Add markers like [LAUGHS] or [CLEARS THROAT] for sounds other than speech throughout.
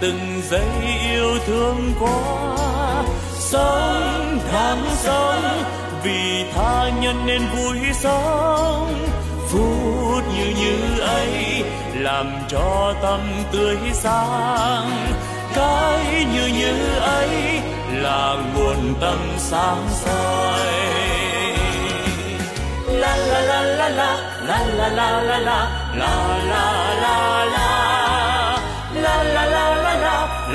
từng giây yêu thương quá sống đáng sống vì tha nhân nên vui sống. Phút như như ấy làm cho tâm tươi sáng. Cái như như ấy là nguồn tâm sáng soi. La la la la la la la la la la la la la la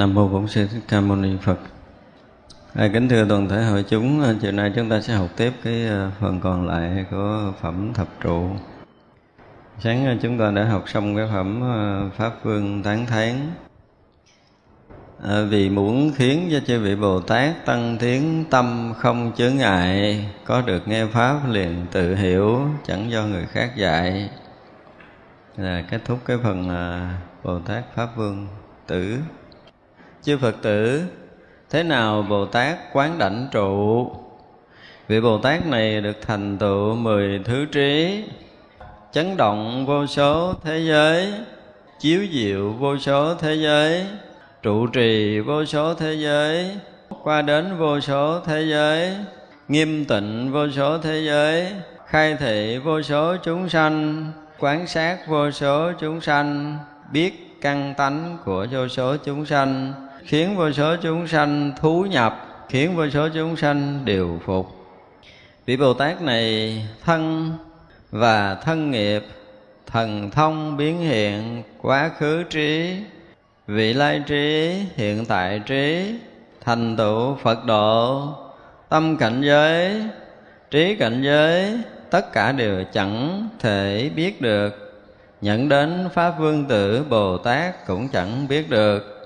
Nam mô Bổn Sư Thích Ca Mâu Ni Phật. À, kính thưa toàn thể hội chúng, à, chiều nay chúng ta sẽ học tiếp cái à, phần còn lại của phẩm thập trụ. Sáng à, chúng ta đã học xong cái phẩm Pháp Vương Tán Thán. À, vì muốn khiến cho chư vị Bồ Tát tăng tiến tâm không chướng ngại, có được nghe Pháp liền tự hiểu, chẳng do người khác dạy. Là kết thúc cái phần Bồ Tát Pháp Vương tử chư phật tử, thế nào bồ tát quán đảnh trụ? Vị bồ tát này được thành tựu mười thứ trí, chấn động vô số thế giới, chiếu diệu vô số thế giới, trụ trì vô số thế giới, qua đến vô số thế giới, nghiêm tịnh vô số thế giới, khai thị vô số chúng sanh, quán sát vô số chúng sanh, biết căn tánh của vô số chúng sanh khiến vô số chúng sanh thú nhập, khiến vô số chúng sanh đều phục. Vị bồ tát này thân và thân nghiệp, thần thông biến hiện, quá khứ trí, vị lai trí, hiện tại trí, thành tựu phật độ, tâm cảnh giới, trí cảnh giới, tất cả đều chẳng thể biết được. Nhận đến pháp vương tử bồ tát cũng chẳng biết được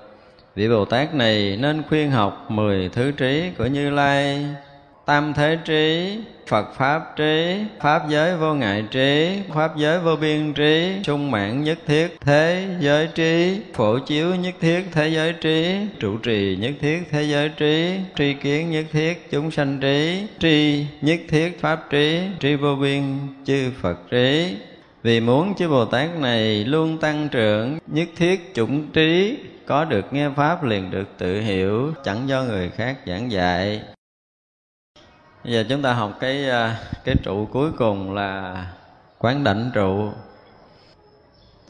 vị bồ tát này nên khuyên học mười thứ trí của như lai. Tam thế trí, phật pháp trí, pháp giới vô ngại trí, pháp giới vô biên trí, trung mạng nhất thiết thế giới trí, phổ chiếu nhất thiết thế giới trí, trụ trì nhất thiết thế giới trí, tri kiến nhất thiết chúng sanh trí, tri nhất thiết pháp trí, tri vô biên chư phật trí. Vì muốn chư Bồ Tát này luôn tăng trưởng, nhất thiết chủng trí có được nghe pháp liền được tự hiểu, chẳng do người khác giảng dạy. Bây giờ chúng ta học cái à, cái trụ cuối cùng là quán đảnh trụ.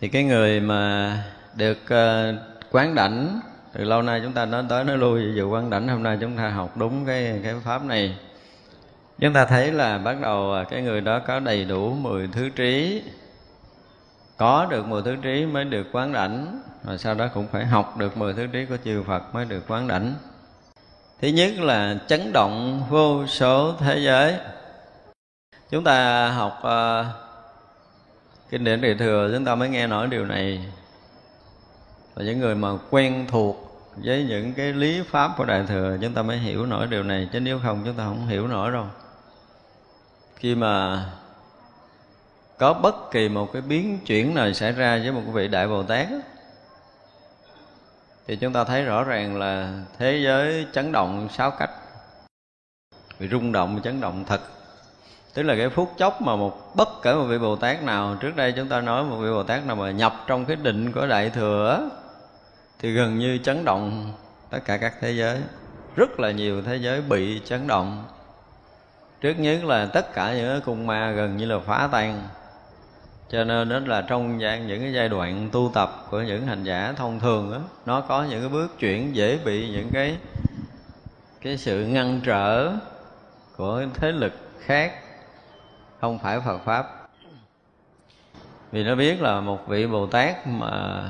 Thì cái người mà được à, quán đảnh, từ lâu nay chúng ta nói tới nói lui dù quán đảnh, hôm nay chúng ta học đúng cái cái pháp này. Chúng ta thấy là bắt đầu à, cái người đó có đầy đủ 10 thứ trí. Có được mười thứ trí mới được quán đảnh rồi sau đó cũng phải học được mười thứ trí của chư Phật mới được quán đảnh. Thứ nhất là chấn động vô số thế giới. Chúng ta học uh, kinh điển địa thừa chúng ta mới nghe nói điều này. Và những người mà quen thuộc với những cái lý pháp của đại thừa chúng ta mới hiểu nổi điều này. Chứ nếu không chúng ta không hiểu nổi đâu. Khi mà có bất kỳ một cái biến chuyển nào xảy ra với một vị đại bồ tát thì chúng ta thấy rõ ràng là thế giới chấn động sáu cách. Bị rung động, chấn động thật. Tức là cái phút chốc mà một bất kể một vị bồ tát nào, trước đây chúng ta nói một vị bồ tát nào mà nhập trong cái định của đại thừa thì gần như chấn động tất cả các thế giới. Rất là nhiều thế giới bị chấn động. Trước nhất là tất cả những cung ma gần như là phá tan cho nên đó là trong những cái giai đoạn tu tập của những hành giả thông thường đó, nó có những cái bước chuyển dễ bị những cái cái sự ngăn trở của thế lực khác không phải Phật pháp. Vì nó biết là một vị Bồ Tát mà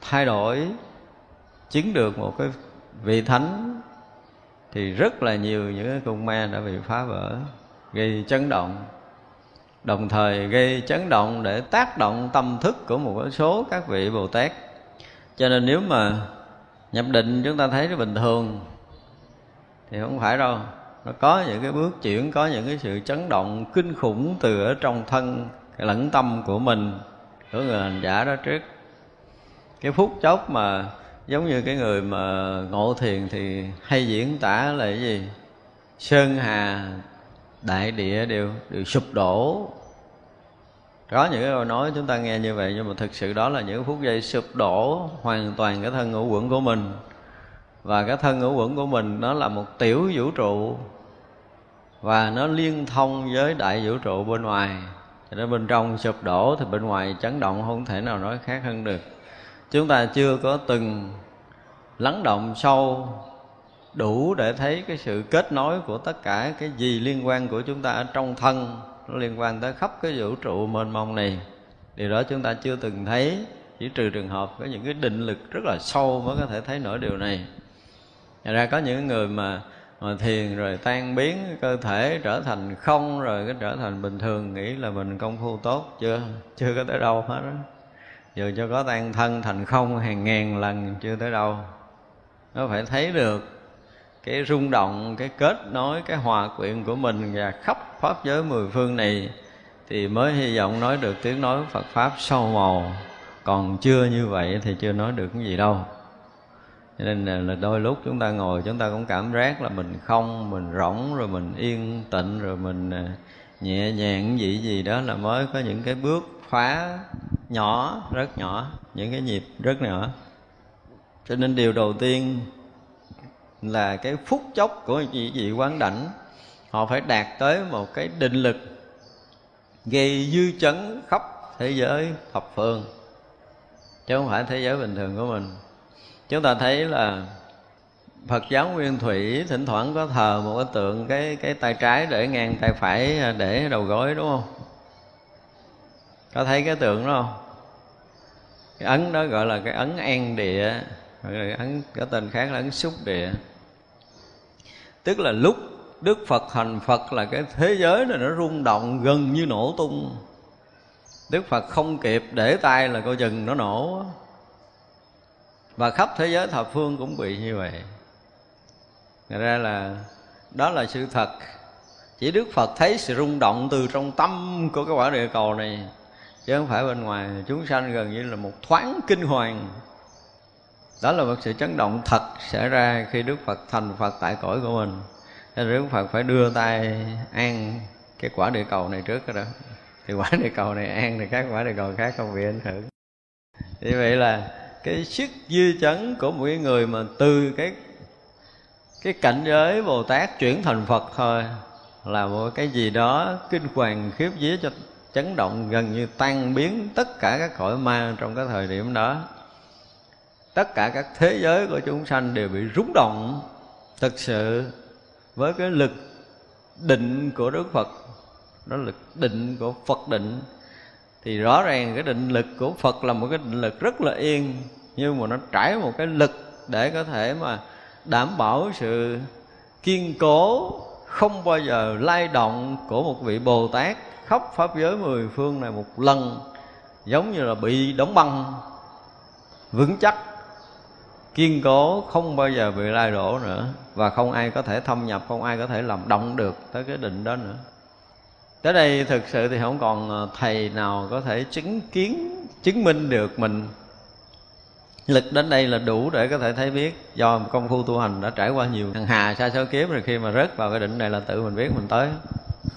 thay đổi chứng được một cái vị thánh thì rất là nhiều những cái cung ma đã bị phá vỡ gây chấn động đồng thời gây chấn động để tác động tâm thức của một số các vị bồ tát. Cho nên nếu mà nhập định chúng ta thấy nó bình thường, thì không phải đâu. Nó có những cái bước chuyển, có những cái sự chấn động kinh khủng từ ở trong thân, cái lẫn tâm của mình, của người hành giả đó trước. Cái phút chốc mà giống như cái người mà ngộ thiền thì hay diễn tả là cái gì? Sơn hà đại địa đều đều sụp đổ. Có những cái câu nói chúng ta nghe như vậy, nhưng mà thực sự đó là những phút giây sụp đổ hoàn toàn cái thân ngũ quẩn của mình. Và cái thân ngũ quẩn của mình nó là một tiểu vũ trụ, và nó liên thông với đại vũ trụ bên ngoài. Cho nên bên trong sụp đổ thì bên ngoài chấn động, không thể nào nói khác hơn được. Chúng ta chưa có từng lắng động sâu đủ để thấy cái sự kết nối của tất cả cái gì liên quan của chúng ta ở trong thân, nó liên quan tới khắp cái vũ trụ mênh mông này. Điều đó chúng ta chưa từng thấy, chỉ trừ trường hợp có những cái định lực rất là sâu mới có thể thấy nổi điều này. Thật ra có những người mà mà thiền rồi tan biến, cơ thể trở thành không, rồi cái trở thành bình thường, nghĩ là mình công phu tốt, chưa chưa có tới đâu hết đó dù cho có tan thân thành không hàng ngàn lần, chưa tới đâu. Nó phải thấy được cái rung động cái kết nối cái hòa quyện của mình và khắp pháp giới mười phương này thì mới hy vọng nói được tiếng nói Phật pháp sâu màu. Còn chưa như vậy thì chưa nói được cái gì đâu. Cho nên là, là đôi lúc chúng ta ngồi chúng ta cũng cảm giác là mình không mình rỗng rồi mình yên tịnh rồi mình à, nhẹ nhàng gì gì đó là mới có những cái bước phá nhỏ rất nhỏ những cái nhịp rất nhỏ. Cho nên điều đầu tiên là cái phút chốc của vị vị quán đảnh họ phải đạt tới một cái định lực gây dư chấn khắp thế giới thập phương chứ không phải thế giới bình thường của mình chúng ta thấy là Phật giáo Nguyên Thủy thỉnh thoảng có thờ một cái tượng cái cái tay trái để ngang tay phải để đầu gối đúng không? Có thấy cái tượng đó không? Cái ấn đó gọi là cái ấn an địa, cái ấn có tên khác là ấn xúc địa tức là lúc đức phật hành phật là cái thế giới này nó rung động gần như nổ tung. Đức phật không kịp để tay là coi chừng nó nổ. Và khắp thế giới thập phương cũng bị như vậy. Thật ra là, đó là sự thật. Chỉ đức phật thấy sự rung động từ trong tâm của cái quả địa cầu này, chứ không phải bên ngoài. Chúng sanh gần như là một thoáng kinh hoàng đó là một sự chấn động thật xảy ra khi đức phật thành phật tại cõi của mình. Nên đức phật phải đưa tay an cái quả địa cầu này trước đó. Thì quả địa cầu này an thì các quả địa cầu khác không bị ảnh hưởng. Như vậy là cái sức dư chấn của một người mà từ cái cái cảnh giới bồ tát chuyển thành phật thôi là một cái gì đó kinh hoàng khiếp vía cho chấn động gần như tan biến tất cả các cõi ma trong cái thời điểm đó tất cả các thế giới của chúng sanh đều bị rúng động thực sự với cái lực định của Đức Phật. Đó là lực định của Phật định. Thì rõ ràng cái định lực của Phật là một cái định lực rất là yên, nhưng mà nó trải một cái lực để có thể mà đảm bảo sự kiên cố, không bao giờ lay động của một vị Bồ Tát khắp pháp giới mười phương này một lần, giống như là bị đóng băng vững chắc kiên cố không bao giờ bị lai đổ nữa và không ai có thể thâm nhập không ai có thể làm động được tới cái định đó nữa. Tới đây thực sự thì không còn ờ, thầy nào có thể chứng kiến chứng minh được mình. Lực đến đây là đủ để có thể thấy biết do công phu tu hành đã trải qua nhiều. Hàng hà xa số kiếp rồi khi mà rớt vào cái định này là tự mình biết mình tới.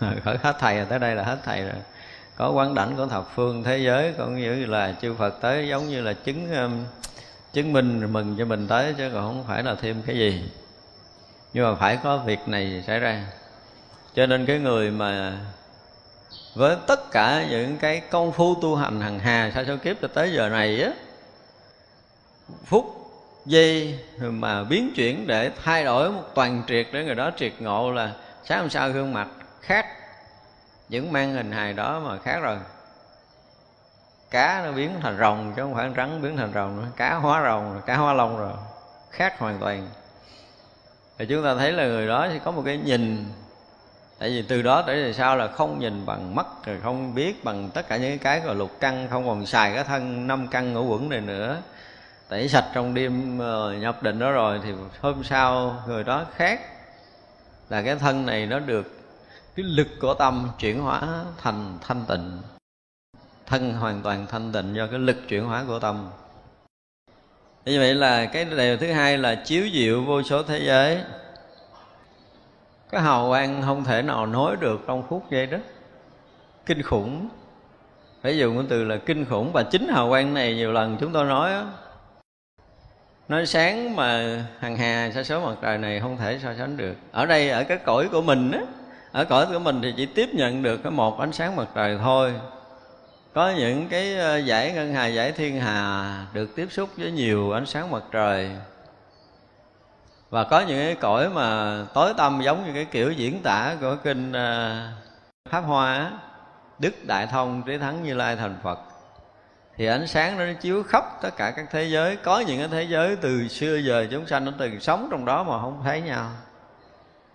[LAUGHS] Khởi hết thầy rồi tới đây là hết thầy rồi. Có quán đảnh của thập phương thế giới cũng như là chư Phật tới giống như là chứng um, chứng minh mừng cho mình tới chứ còn không phải là thêm cái gì. Nhưng mà phải có việc này xảy ra. Cho nên cái người mà với tất cả những cái công phu tu hành hằng hà sao số kiếp cho tới giờ này á, phút giây mà biến chuyển để thay đổi một toàn triệt để người đó triệt ngộ là sáng hôm sau gương mặt khác những mang hình hài đó mà khác rồi cá nó biến thành rồng chứ không phải rắn biến thành rồng nữa. Cá hóa rồng cá hóa long rồi. Khác hoàn toàn. Thì chúng ta thấy là người đó sẽ có một cái nhìn. Tại vì từ đó tới về sau là không nhìn bằng mắt, rồi không biết bằng tất cả những cái gọi lục căn, không còn xài cái thân năm căn ngũ quẩn này nữa. Tẩy sạch trong đêm ờ, nhập định đó rồi thì hôm sau người đó khác. Là cái thân này nó được, cái lực của tâm chuyển hóa thành thanh tịnh thân hoàn toàn thanh tịnh do cái lực chuyển hóa của tâm. Như vậy là cái điều thứ hai là chiếu diệu vô số thế giới. Cái hào quang không thể nào nói được trong phút giây đó. Kinh khủng. Phải dùng cái từ là kinh khủng và chính hào quang này nhiều lần chúng tôi nói đó, nói sáng mà hằng hà sa số mặt trời này không thể so sánh được. Ở đây ở cái cõi của mình á ở cõi của mình thì chỉ tiếp nhận được cái một ánh sáng mặt trời thôi có những cái ờ, giải ngân hà, giải thiên hà được tiếp xúc với nhiều ánh sáng mặt trời. Và có những cái cõi mà tối tâm giống như cái kiểu diễn tả của kinh ờ, pháp hoa đức đại thông, trí thắng như lai thành phật. Thì ánh sáng nó chiếu khắp tất cả các thế giới. Có những cái thế giới từ xưa giờ chúng sanh nó từng sống trong đó mà không thấy nhau.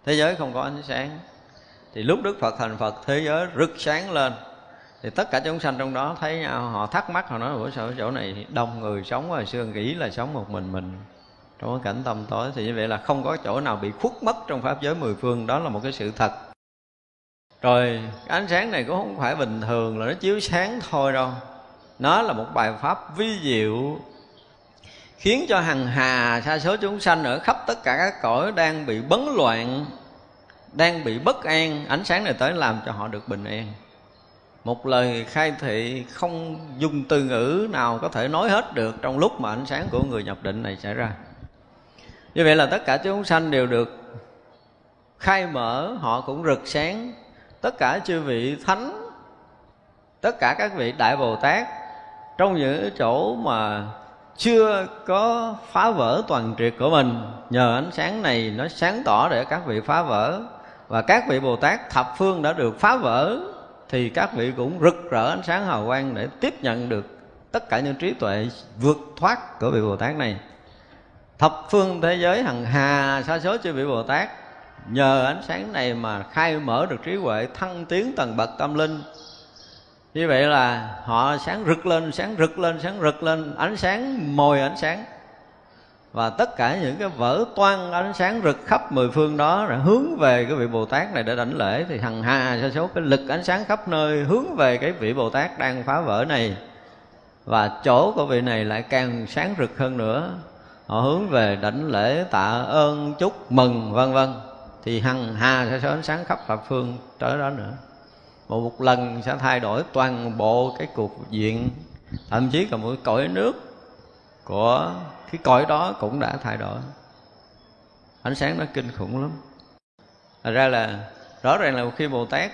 Thế giới không có ánh sáng. Thì lúc đức phật thành phật, thế giới rực sáng lên thì tất cả chúng sanh trong đó thấy nhau họ thắc mắc, họ nói, ủa, sao chỗ này đông người sống hồi xưa nghĩ là sống một mình mình? Trong cái cảnh tâm tối thì như vậy là không có chỗ nào bị khuất mất trong pháp giới mười phương. Đó là một cái sự thật. Rồi ánh sáng này cũng không phải bình thường là nó chiếu sáng thôi đâu. Nó là một bài pháp vi diệu, khiến cho hằng hà sa số chúng sanh ở khắp tất cả các cõi đang bị bấn loạn, đang bị bất an. Ánh sáng này tới làm cho họ được bình an một lời khai thị không dùng từ ngữ nào có thể nói hết được trong lúc mà ánh sáng của người nhập định này xảy ra. Như vậy là tất cả chúng sanh đều được khai mở, họ cũng rực sáng. Tất cả chư vị thánh, tất cả các vị đại bồ tát trong những chỗ mà chưa có phá vỡ toàn triệt của mình, nhờ ánh sáng này nó sáng tỏ để các vị phá vỡ và các vị bồ tát thập phương đã được phá vỡ thì các vị cũng rực rỡ ánh sáng hào quang để tiếp nhận được tất cả những trí tuệ vượt thoát của vị bồ tát này. Thập phương thế giới hằng hà sa số chư vị bồ tát, nhờ ánh sáng này mà khai mở được trí huệ thăng tiến tầng bậc tâm linh. Như vậy là họ sáng rực lên, sáng rực lên, sáng rực lên, ánh sáng mồi ánh sáng và tất cả những cái vỡ toan ánh sáng rực khắp mười phương đó là hướng về cái vị Bồ Tát này để đảnh lễ. Thì hằng hà sa số cái lực ánh sáng khắp nơi hướng về cái vị Bồ Tát đang phá vỡ này. Và chỗ của vị này lại càng sáng rực hơn nữa. Họ hướng về đảnh lễ tạ ơn chúc mừng vân vân. Thì hằng hà sa số ánh sáng khắp thập phương tới đó nữa. Một, một lần sẽ thay đổi toàn bộ cái cục diện. Thậm chí cả một cõi nước của cái cõi đó cũng đã thay đổi. Ánh sáng nó kinh khủng lắm. Thật ra là rõ ràng là khi Bồ Tát,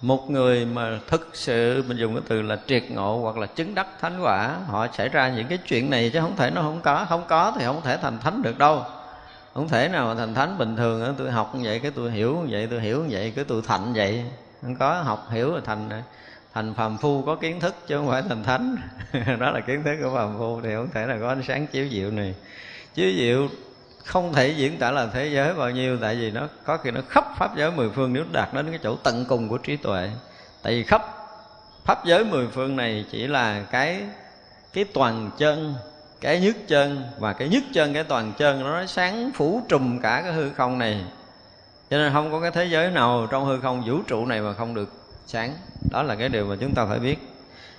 một người mà thực sự mình dùng cái từ là triệt ngộ hoặc là chứng đắc thánh quả, họ xảy ra những cái chuyện này chứ không thể nó không có. Không có thì không thể thành thánh được đâu. Không thể nào mà thành thánh bình thường. Tôi học như vậy, cái tôi hiểu như vậy, tôi hiểu như vậy, cái tôi thành vậy. Không có, học hiểu là thành thành phàm phu có kiến thức chứ không phải thành thánh. [LAUGHS] Đó là kiến thức của phàm phu thì không thể là có ánh sáng chiếu diệu này. Chiếu diệu không thể diễn tả là thế giới bao nhiêu, tại vì nó, có khi nó khắp pháp giới mười phương nếu đạt đến cái chỗ tận cùng của trí tuệ. Tại vì khắp pháp giới mười phương này chỉ là cái cái toàn chân, cái nhất chân và cái nhất chân, cái toàn chân nó sáng phủ trùm cả cái hư không này. Cho nên không có cái thế giới nào trong hư không vũ trụ này mà không được sáng đó là cái điều mà chúng ta phải biết.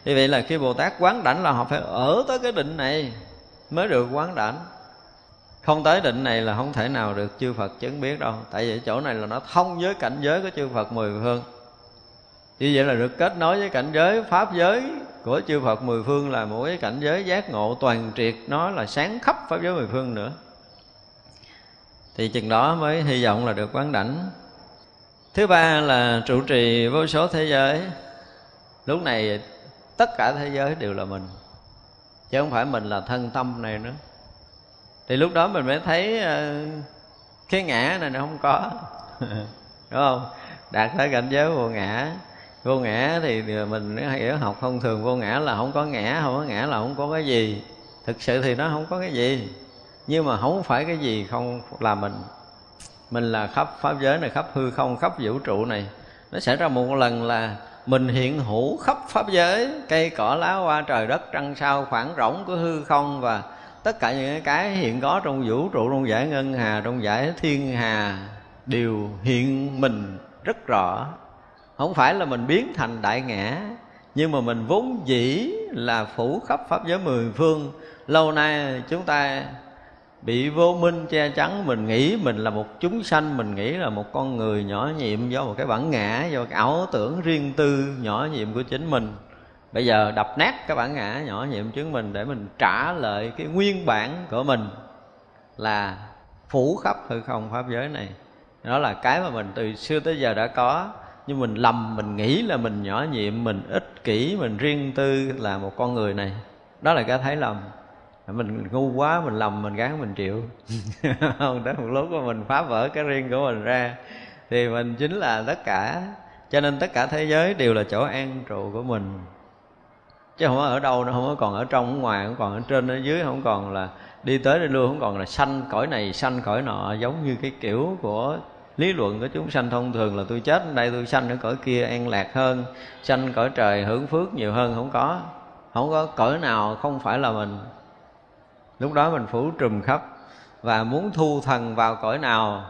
Như vậy là khi bồ tát quán đảnh là họ phải ở tới cái định này mới được quán đảnh. Không tới định này là không thể nào được chư Phật chứng biết đâu. Tại vì chỗ này là nó thông với cảnh giới của chư Phật mười phương. Như vậy là được kết nối với cảnh giới pháp giới của chư Phật mười phương là một cái cảnh giới giác ngộ toàn triệt. Nó là sáng khắp pháp giới mười phương nữa. Thì chừng đó mới hy vọng là được quán đảnh thứ ba là trụ trì vô số thế giới. Lúc này, tất cả thế giới đều là mình, chứ không phải mình là thân tâm này nữa. Thì lúc đó mình mới thấy ờ, cái ngã này nó không có. [LAUGHS] Đúng không? Đạt tới cảnh giới vô ngã. Vô ngã thì mình hiểu học thông thường, vô ngã là không có ngã, không có ngã là không có cái gì. Thực sự thì nó không có cái gì. Nhưng mà không phải cái gì không là mình mình là khắp pháp giới này, khắp hư không, khắp vũ trụ này. Nó xảy ra một lần là mình hiện hữu khắp pháp giới, cây cỏ, lá hoa, trời đất, trăng sao, khoảng rỗng của hư không và tất cả những cái hiện có trong vũ trụ, trong giải ngân hà, trong giải thiên hà đều hiện mình rất rõ. Không phải là mình biến thành đại ngã, nhưng mà mình vốn dĩ là phủ khắp pháp giới mười phương. Lâu nay chúng ta bị vô minh che chắn, mình nghĩ mình là một chúng sanh, mình nghĩ là một con người nhỏ nhiệm do một cái bản ngã, do cái ảo tưởng riêng tư nhỏ nhiệm của chính mình. Bây giờ đập nát cái bản ngã nhỏ nhiệm chứng mình để mình trả lại cái nguyên bản của mình là phủ khắp hư không pháp giới này. Đó là cái mà mình từ xưa tới giờ đã có. Nhưng mình lầm, mình nghĩ là mình nhỏ nhiệm, mình ích kỷ, mình riêng tư là một con người này. Đó là cái thấy lầm mình ngu quá, mình lầm, mình gắn mình chịu. [LAUGHS] Không đến một lúc mà mình phá vỡ cái riêng của mình ra. Thì mình chính là tất cả. Cho nên tất cả thế giới đều là chỗ an trụ của mình. Chứ không ở đâu nó không có còn ở trong ở ngoài, không còn ở trên, ở dưới, không còn là đi tới đi lui, không còn là sanh cõi này, sanh cõi nọ. Giống như cái kiểu của lý luận của chúng sanh thông thường là tôi chết ở đây tôi sanh ở cõi kia an lạc hơn, sanh cõi trời hưởng phước nhiều hơn. Không có không có cõi nào không phải là mình lúc đó mình phủ trùm khắp và muốn thu thần vào cõi nào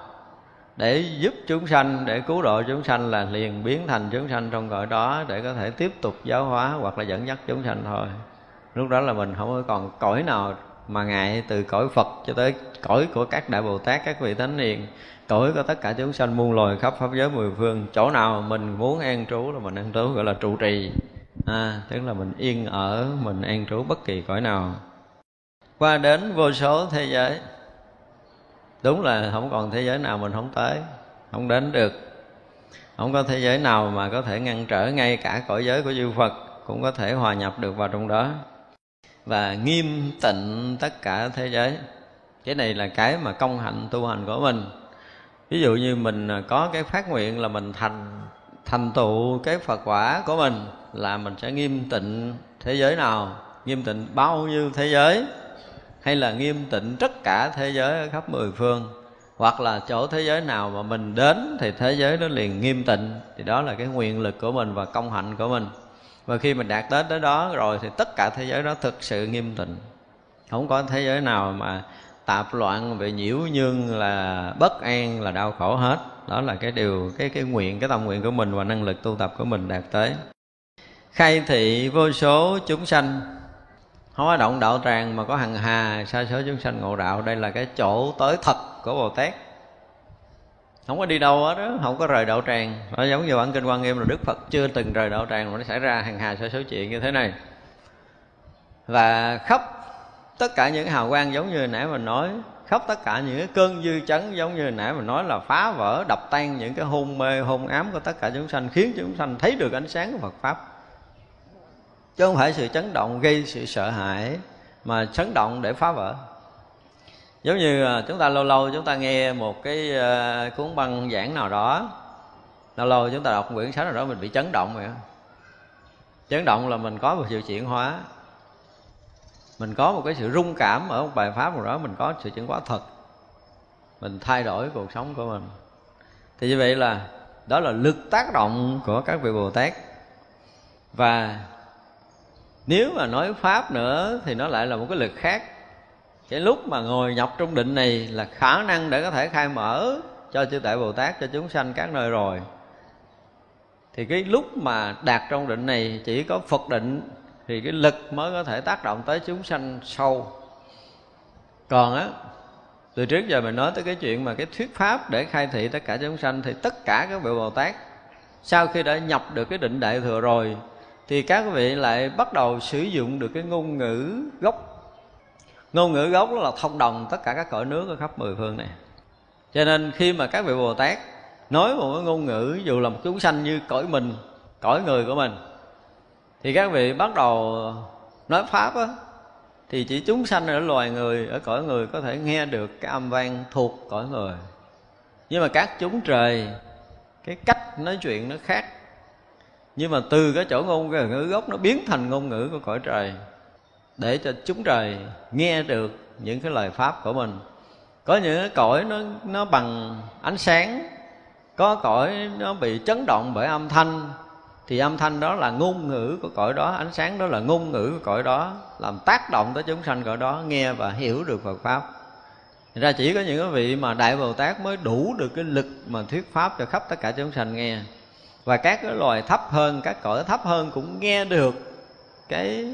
để giúp chúng sanh để cứu độ chúng sanh là liền biến thành chúng sanh trong cõi đó để có thể tiếp tục giáo hóa hoặc là dẫn dắt chúng sanh thôi. Lúc đó là mình không còn cõi nào mà ngại từ cõi Phật cho tới cõi của các đại Bồ Tát các vị thánh hiền cõi của tất cả chúng sanh muôn loài khắp pháp giới mười phương. Chỗ nào mình muốn an trú là mình an trú gọi là trụ trì. À, tức là mình yên ở mình an trú bất kỳ cõi nào qua đến vô số thế giới. Đúng là không còn thế giới nào mình không tới, không đến được. Không có thế giới nào mà có thể ngăn trở ngay cả cõi giới của chư Phật cũng có thể hòa nhập được vào trong đó. Và nghiêm tịnh tất cả thế giới. Cái này là cái mà công hạnh tu hành của mình. Ví dụ như mình có cái phát nguyện là mình thành thành tựu cái Phật quả của mình là mình sẽ nghiêm tịnh thế giới nào? Nghiêm tịnh bao nhiêu thế giới? Hay là nghiêm tịnh tất cả thế giới ở khắp mười phương, hoặc là chỗ thế giới nào mà mình đến thì thế giới đó liền nghiêm tịnh. Thì đó là cái nguyện lực của mình và công hạnh của mình. Và khi mình đạt tới tới đó rồi thì tất cả thế giới đó thực sự nghiêm tịnh. Không có thế giới nào mà tạp loạn về nhiễu nhương là bất an, là đau khổ hết. Đó là cái điều, cái cái nguyện, cái tâm nguyện của mình và năng lực tu tập của mình đạt tới. Khai thị vô số chúng sanh không có động đạo tràng mà có hằng hà, sa số chúng sanh ngộ đạo. Đây là cái chỗ tới thật của bồ tát. Không có đi đâu hết đó không có rời đạo tràng. Nó giống như bản kinh quan nghiêm là đức phật chưa từng rời đạo tràng mà nó xảy ra hằng hà, sa số chuyện như thế này. Và khắp tất cả những hào quang giống như nãy mình nói, khắp tất cả những cái cơn dư chấn giống như nãy mình nói là phá vỡ, đập tan những cái hôn mê, hôn ám của tất cả chúng sanh, khiến chúng sanh thấy được ánh sáng của Phật pháp chứ không phải sự chấn động gây sự sợ hãi, mà chấn động để phá vỡ. Giống như à, chúng ta lâu lâu chúng ta nghe một cái à, cuốn băng giảng nào đó, lâu lâu chúng ta đọc quyển sách nào đó mình bị chấn động vậy chấn động là mình có một sự chuyển hóa. Mình có một cái sự rung cảm ở một bài pháp nào đó, mình có sự chuyển hóa thật. Mình thay đổi cuộc sống của mình. Thì như vậy là, đó là lực tác động của các vị bồ tát. Và nếu mà nói pháp nữa thì nó lại là một cái lực khác. Cái lúc mà ngồi nhập trong định này là khả năng để có thể khai mở cho chư tại bồ tát, cho chúng sanh các nơi rồi. Thì cái lúc mà đạt trong định này, chỉ có phật định, thì cái lực mới có thể tác động tới chúng sanh sâu. Còn á, từ trước giờ mình nói tới cái chuyện mà cái thuyết pháp để khai thị tất cả chúng sanh, thì tất cả các vị bồ tát, sau khi đã nhập được cái định đại thừa rồi thì các vị lại bắt đầu sử dụng được cái ngôn ngữ gốc. Ngôn ngữ gốc đó là thông đồng tất cả các cõi nước ở khắp mười phương này. Cho nên khi mà các vị bồ tát nói một cái ngôn ngữ dù là một chúng sanh như cõi mình, cõi người của mình, thì các vị bắt đầu nói pháp á, thì chỉ chúng sanh ở loài người, ở cõi người có thể nghe được cái âm vang thuộc cõi người. Nhưng mà các chúng trời, cái cách nói chuyện nó khác nhưng mà từ cái chỗ ngôn ngữ gốc nó biến thành ngôn ngữ của cõi trời, để cho chúng trời nghe được những cái lời pháp của mình. Có những cái cõi nó nó bằng ánh sáng, có cõi nó bị chấn động bởi âm thanh, thì âm thanh đó là ngôn ngữ của cõi đó, ánh sáng đó là ngôn ngữ của cõi đó, làm tác động tới chúng sanh cõi đó, nghe và hiểu được Phật pháp. Thật ra chỉ có những cái vị mà đại bồ tát mới đủ được cái lực mà thuyết pháp cho khắp tất cả chúng sanh nghe và các cái loài thấp hơn, các cõi thấp hơn cũng nghe được cái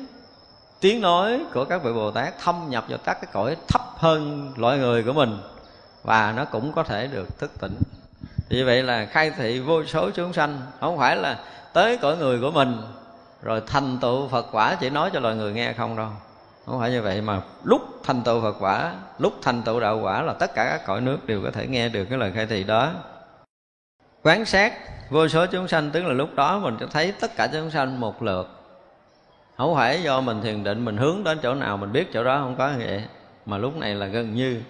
tiếng nói của các vị bồ tát thâm nhập vào các cái cõi thấp hơn loại người của mình. Và nó cũng có thể được thức tỉnh. Vì vậy là khai thị vô số chúng sanh, không phải là tới cõi người của mình, rồi thành tựu phật quả chỉ nói cho loài người nghe không đâu. Không phải như vậy mà lúc thành tựu phật quả, lúc thành tựu đạo quả là tất cả các cõi nước đều có thể nghe được cái lời khai thị đó quán sát. Vô số chúng sanh tức là lúc đó mình sẽ thấy tất cả chúng sanh một lượt. Không phải do mình thiền định, mình hướng đến chỗ nào, mình biết chỗ đó không có vậy. Mà lúc này là gần như,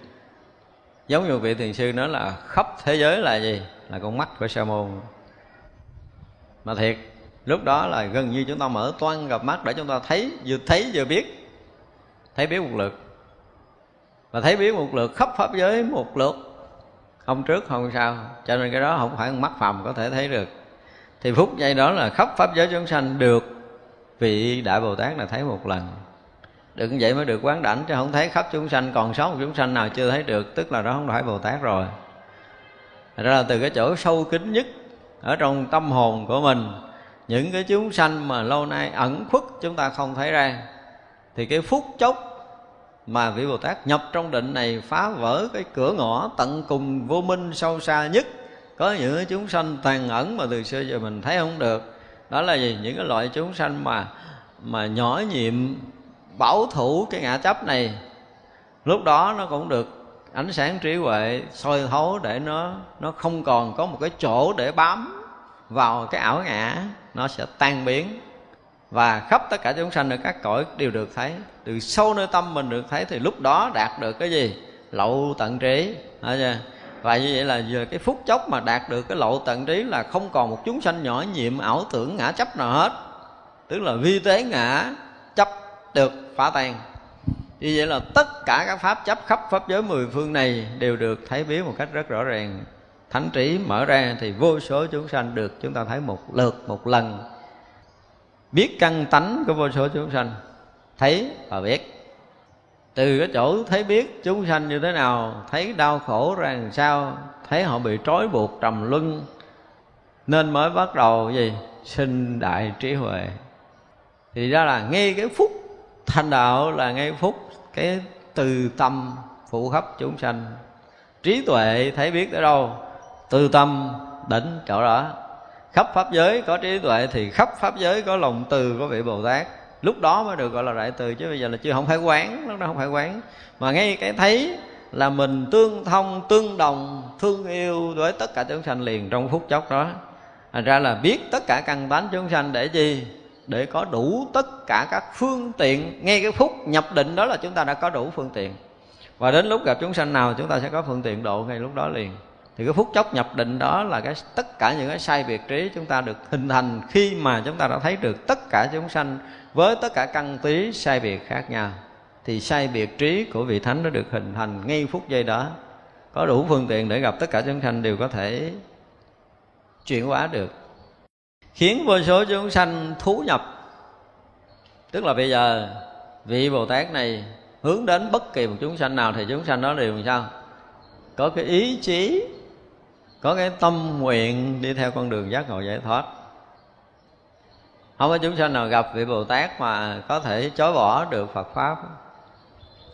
giống như vị thiền sư nói là khắp thế giới là gì? Là con mắt của sa môn. Mà thiệt, lúc đó là gần như chúng ta mở toan gặp mắt để chúng ta thấy, vừa thấy vừa biết. Thấy biết một lượt. Và thấy biết một lượt khắp pháp giới, một lượt không trước không sau. Cho nên cái đó không phải mắt phàm có thể thấy được. Thì phút giây đó là khắp pháp giới chúng sanh được vị đại bồ tát là thấy một lần. Được như vậy mới được quán đảnh chứ không thấy khắp chúng sanh, còn sót một chúng sanh nào chưa thấy được, tức là đó không phải bồ tát rồi. Thật ra là từ cái chỗ sâu kín nhất ở trong tâm hồn của mình, những cái chúng sanh mà lâu nay ẩn khuất chúng ta không thấy ra, thì cái phút chốc mà vị Bồ Tát nhập trong định này phá vỡ cái cửa ngõ tận cùng vô minh sâu xa nhất. Có những cái chúng sanh tàn ẩn mà từ xưa giờ mình thấy không được. Đó là gì? Những cái loại chúng sanh mà mà nhỏ nhiệm, bảo thủ cái ngã chấp này. Lúc đó nó cũng được ánh sáng trí huệ soi thấu để nó nó không còn có một cái chỗ để bám vào cái ảo ngã. Nó sẽ tan biến và khắp tất cả chúng sanh ở các cõi đều được thấy. Từ sâu nơi tâm mình được thấy thì lúc đó đạt được cái gì? Lậu tận trí. Chưa? và như vậy là giờ cái phút chốc mà đạt được cái lộ tận trí là không còn một chúng sanh nhỏ nhiệm ảo tưởng ngã chấp nào hết. Tức là vi tế ngã chấp được phá tan. Như vậy là tất cả các pháp chấp khắp pháp giới mười phương này đều được thấy biết một cách rất rõ ràng. Thánh trí mở ra thì vô số chúng sanh được chúng ta thấy một lượt, một lần biết căn tánh của vô số chúng sanh, thấy và biết. Từ cái chỗ thấy biết chúng sanh như thế nào, thấy đau khổ ra làm sao, thấy họ bị trói buộc trầm luân, nên mới bắt đầu gì? Sinh đại trí huệ. Thì ra là ngay cái phút thành đạo là ngay phút cái từ tâm phụ khắp chúng sanh. Trí tuệ thấy biết tới đâu, từ tâm đến chỗ đó khắp pháp giới có trí tuệ thì khắp pháp giới có lòng từ của vị bồ tát. Lúc đó mới được gọi là đại từ, chứ bây giờ là chưa, không phải quán, lúc đó không phải quán. Mà ngay cái thấy là mình tương thông, tương đồng, thương yêu với tất cả chúng sanh liền trong phút chốc đó. Thành ra là biết tất cả căn tánh chúng sanh để chi? Để có đủ tất cả các phương tiện. Ngay cái phút nhập định đó là chúng ta đã có đủ phương tiện. Và đến lúc gặp chúng sanh nào, chúng ta sẽ có phương tiện độ ngay lúc đó liền thì cái phút chốc nhập định đó là cái tất cả những cái sai biệt trí chúng ta được hình thành khi mà chúng ta đã thấy được tất cả chúng sanh với tất cả căn tí sai biệt khác nhau. Thì sai biệt trí của vị thánh nó được hình thành ngay phút giây đó. Có đủ phương tiện để gặp tất cả chúng sanh đều có thể chuyển hóa được. Khiến vô số chúng sanh thú nhập. Tức là bây giờ vị bồ tát này hướng đến bất kỳ một chúng sanh nào thì chúng sanh đó đều làm sao? Có cái ý chí có cái tâm nguyện đi theo con đường giác ngộ giải thoát. Không có chúng sanh nào gặp vị bồ tát mà có thể chối bỏ được phật pháp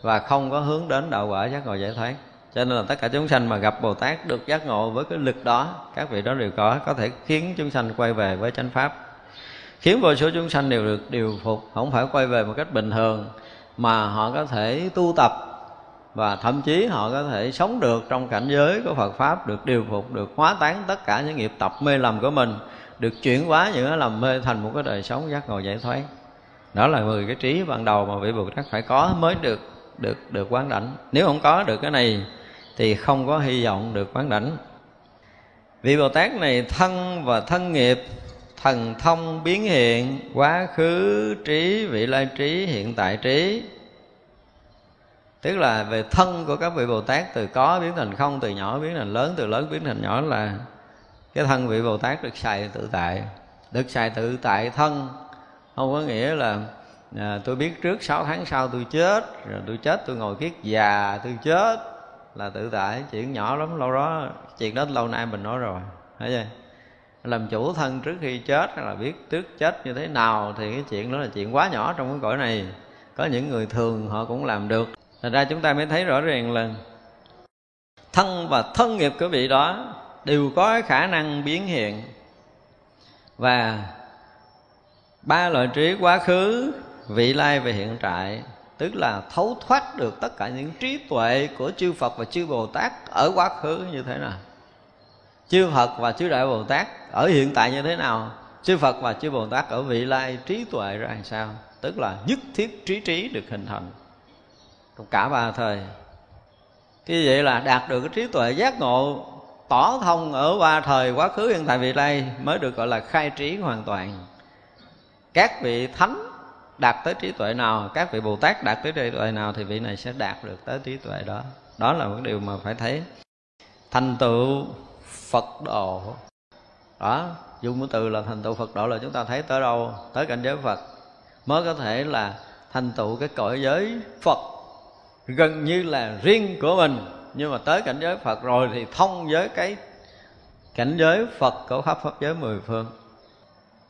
và không có hướng đến đạo quả giác ngộ giải thoát. Cho nên là tất cả chúng sanh mà gặp bồ tát được giác ngộ với cái lực đó, các vị đó đều có có thể khiến chúng sanh quay về với chánh pháp. Khiến vô số chúng sanh đều được điều phục, không phải quay về một cách bình thường, mà họ có thể tu tập và thậm chí họ có thể sống được trong cảnh giới của Phật pháp, được điều phục, được hóa tán tất cả những nghiệp tập mê lầm của mình, được chuyển hóa những cái lầm mê thành một cái đời sống giác ngộ giải thoát. Đó là 10 cái trí ban đầu mà vị Bồ Tát phải có mới được được được quán đảnh. Nếu không có được cái này thì không có hy vọng được quán đảnh. Vị Bồ Tát này thân và thân nghiệp, thần thông biến hiện, quá khứ trí, vị lai trí, hiện tại trí tức là về thân của các vị bồ tát từ có biến thành không từ nhỏ biến thành lớn từ lớn biến thành nhỏ là cái thân vị bồ tát được xài tự tại. Được xài tự tại thân. Không có nghĩa là à, tôi biết trước 6 tháng sau tôi chết rồi tôi chết tôi ngồi kiết già tôi chết là tự tại. Chuyện nhỏ lắm lâu đó chuyện đó lâu nay mình nói rồi. Thấy chưa? Làm chủ thân trước khi chết hay là biết trước chết như thế nào thì cái chuyện đó là chuyện quá nhỏ trong cái cõi này. Có những người thường họ cũng làm được thành ra chúng ta mới thấy rõ ràng là thân và thân nghiệp của vị đó đều có khả năng biến hiện. Và ba loại trí quá khứ, vị lai và hiện tại, tức là thấu thoát được tất cả những trí tuệ của chư Phật và chư Bồ Tát ở quá khứ như thế nào. Chư Phật và chư Đại Bồ Tát ở hiện tại như thế nào? Chư Phật và chư Bồ Tát ở vị lai trí tuệ ra làm sao? Tức là nhất thiết trí trí được hình thành trong cả ba thời. Như vậy là đạt được cái trí tuệ giác ngộ tỏ thông ở ba thời quá khứ, hiện tại, vị lai mới được gọi là khai trí hoàn toàn. Các vị thánh đạt tới trí tuệ nào, các vị bồ tát đạt tới trí tuệ nào thì vị này sẽ đạt được tới trí tuệ đó. Đó là một điều mà phải thấy. Thành tựu phật độ. Đó, dùng cái từ là thành tựu phật độ là chúng ta thấy tới đâu? Tới cảnh giới phật. Mới có thể là thành tựu cái cõi giới phật gần như là riêng của mình. Nhưng mà tới cảnh giới phật rồi thì thông với cái cảnh giới phật của pháp pháp giới mười phương.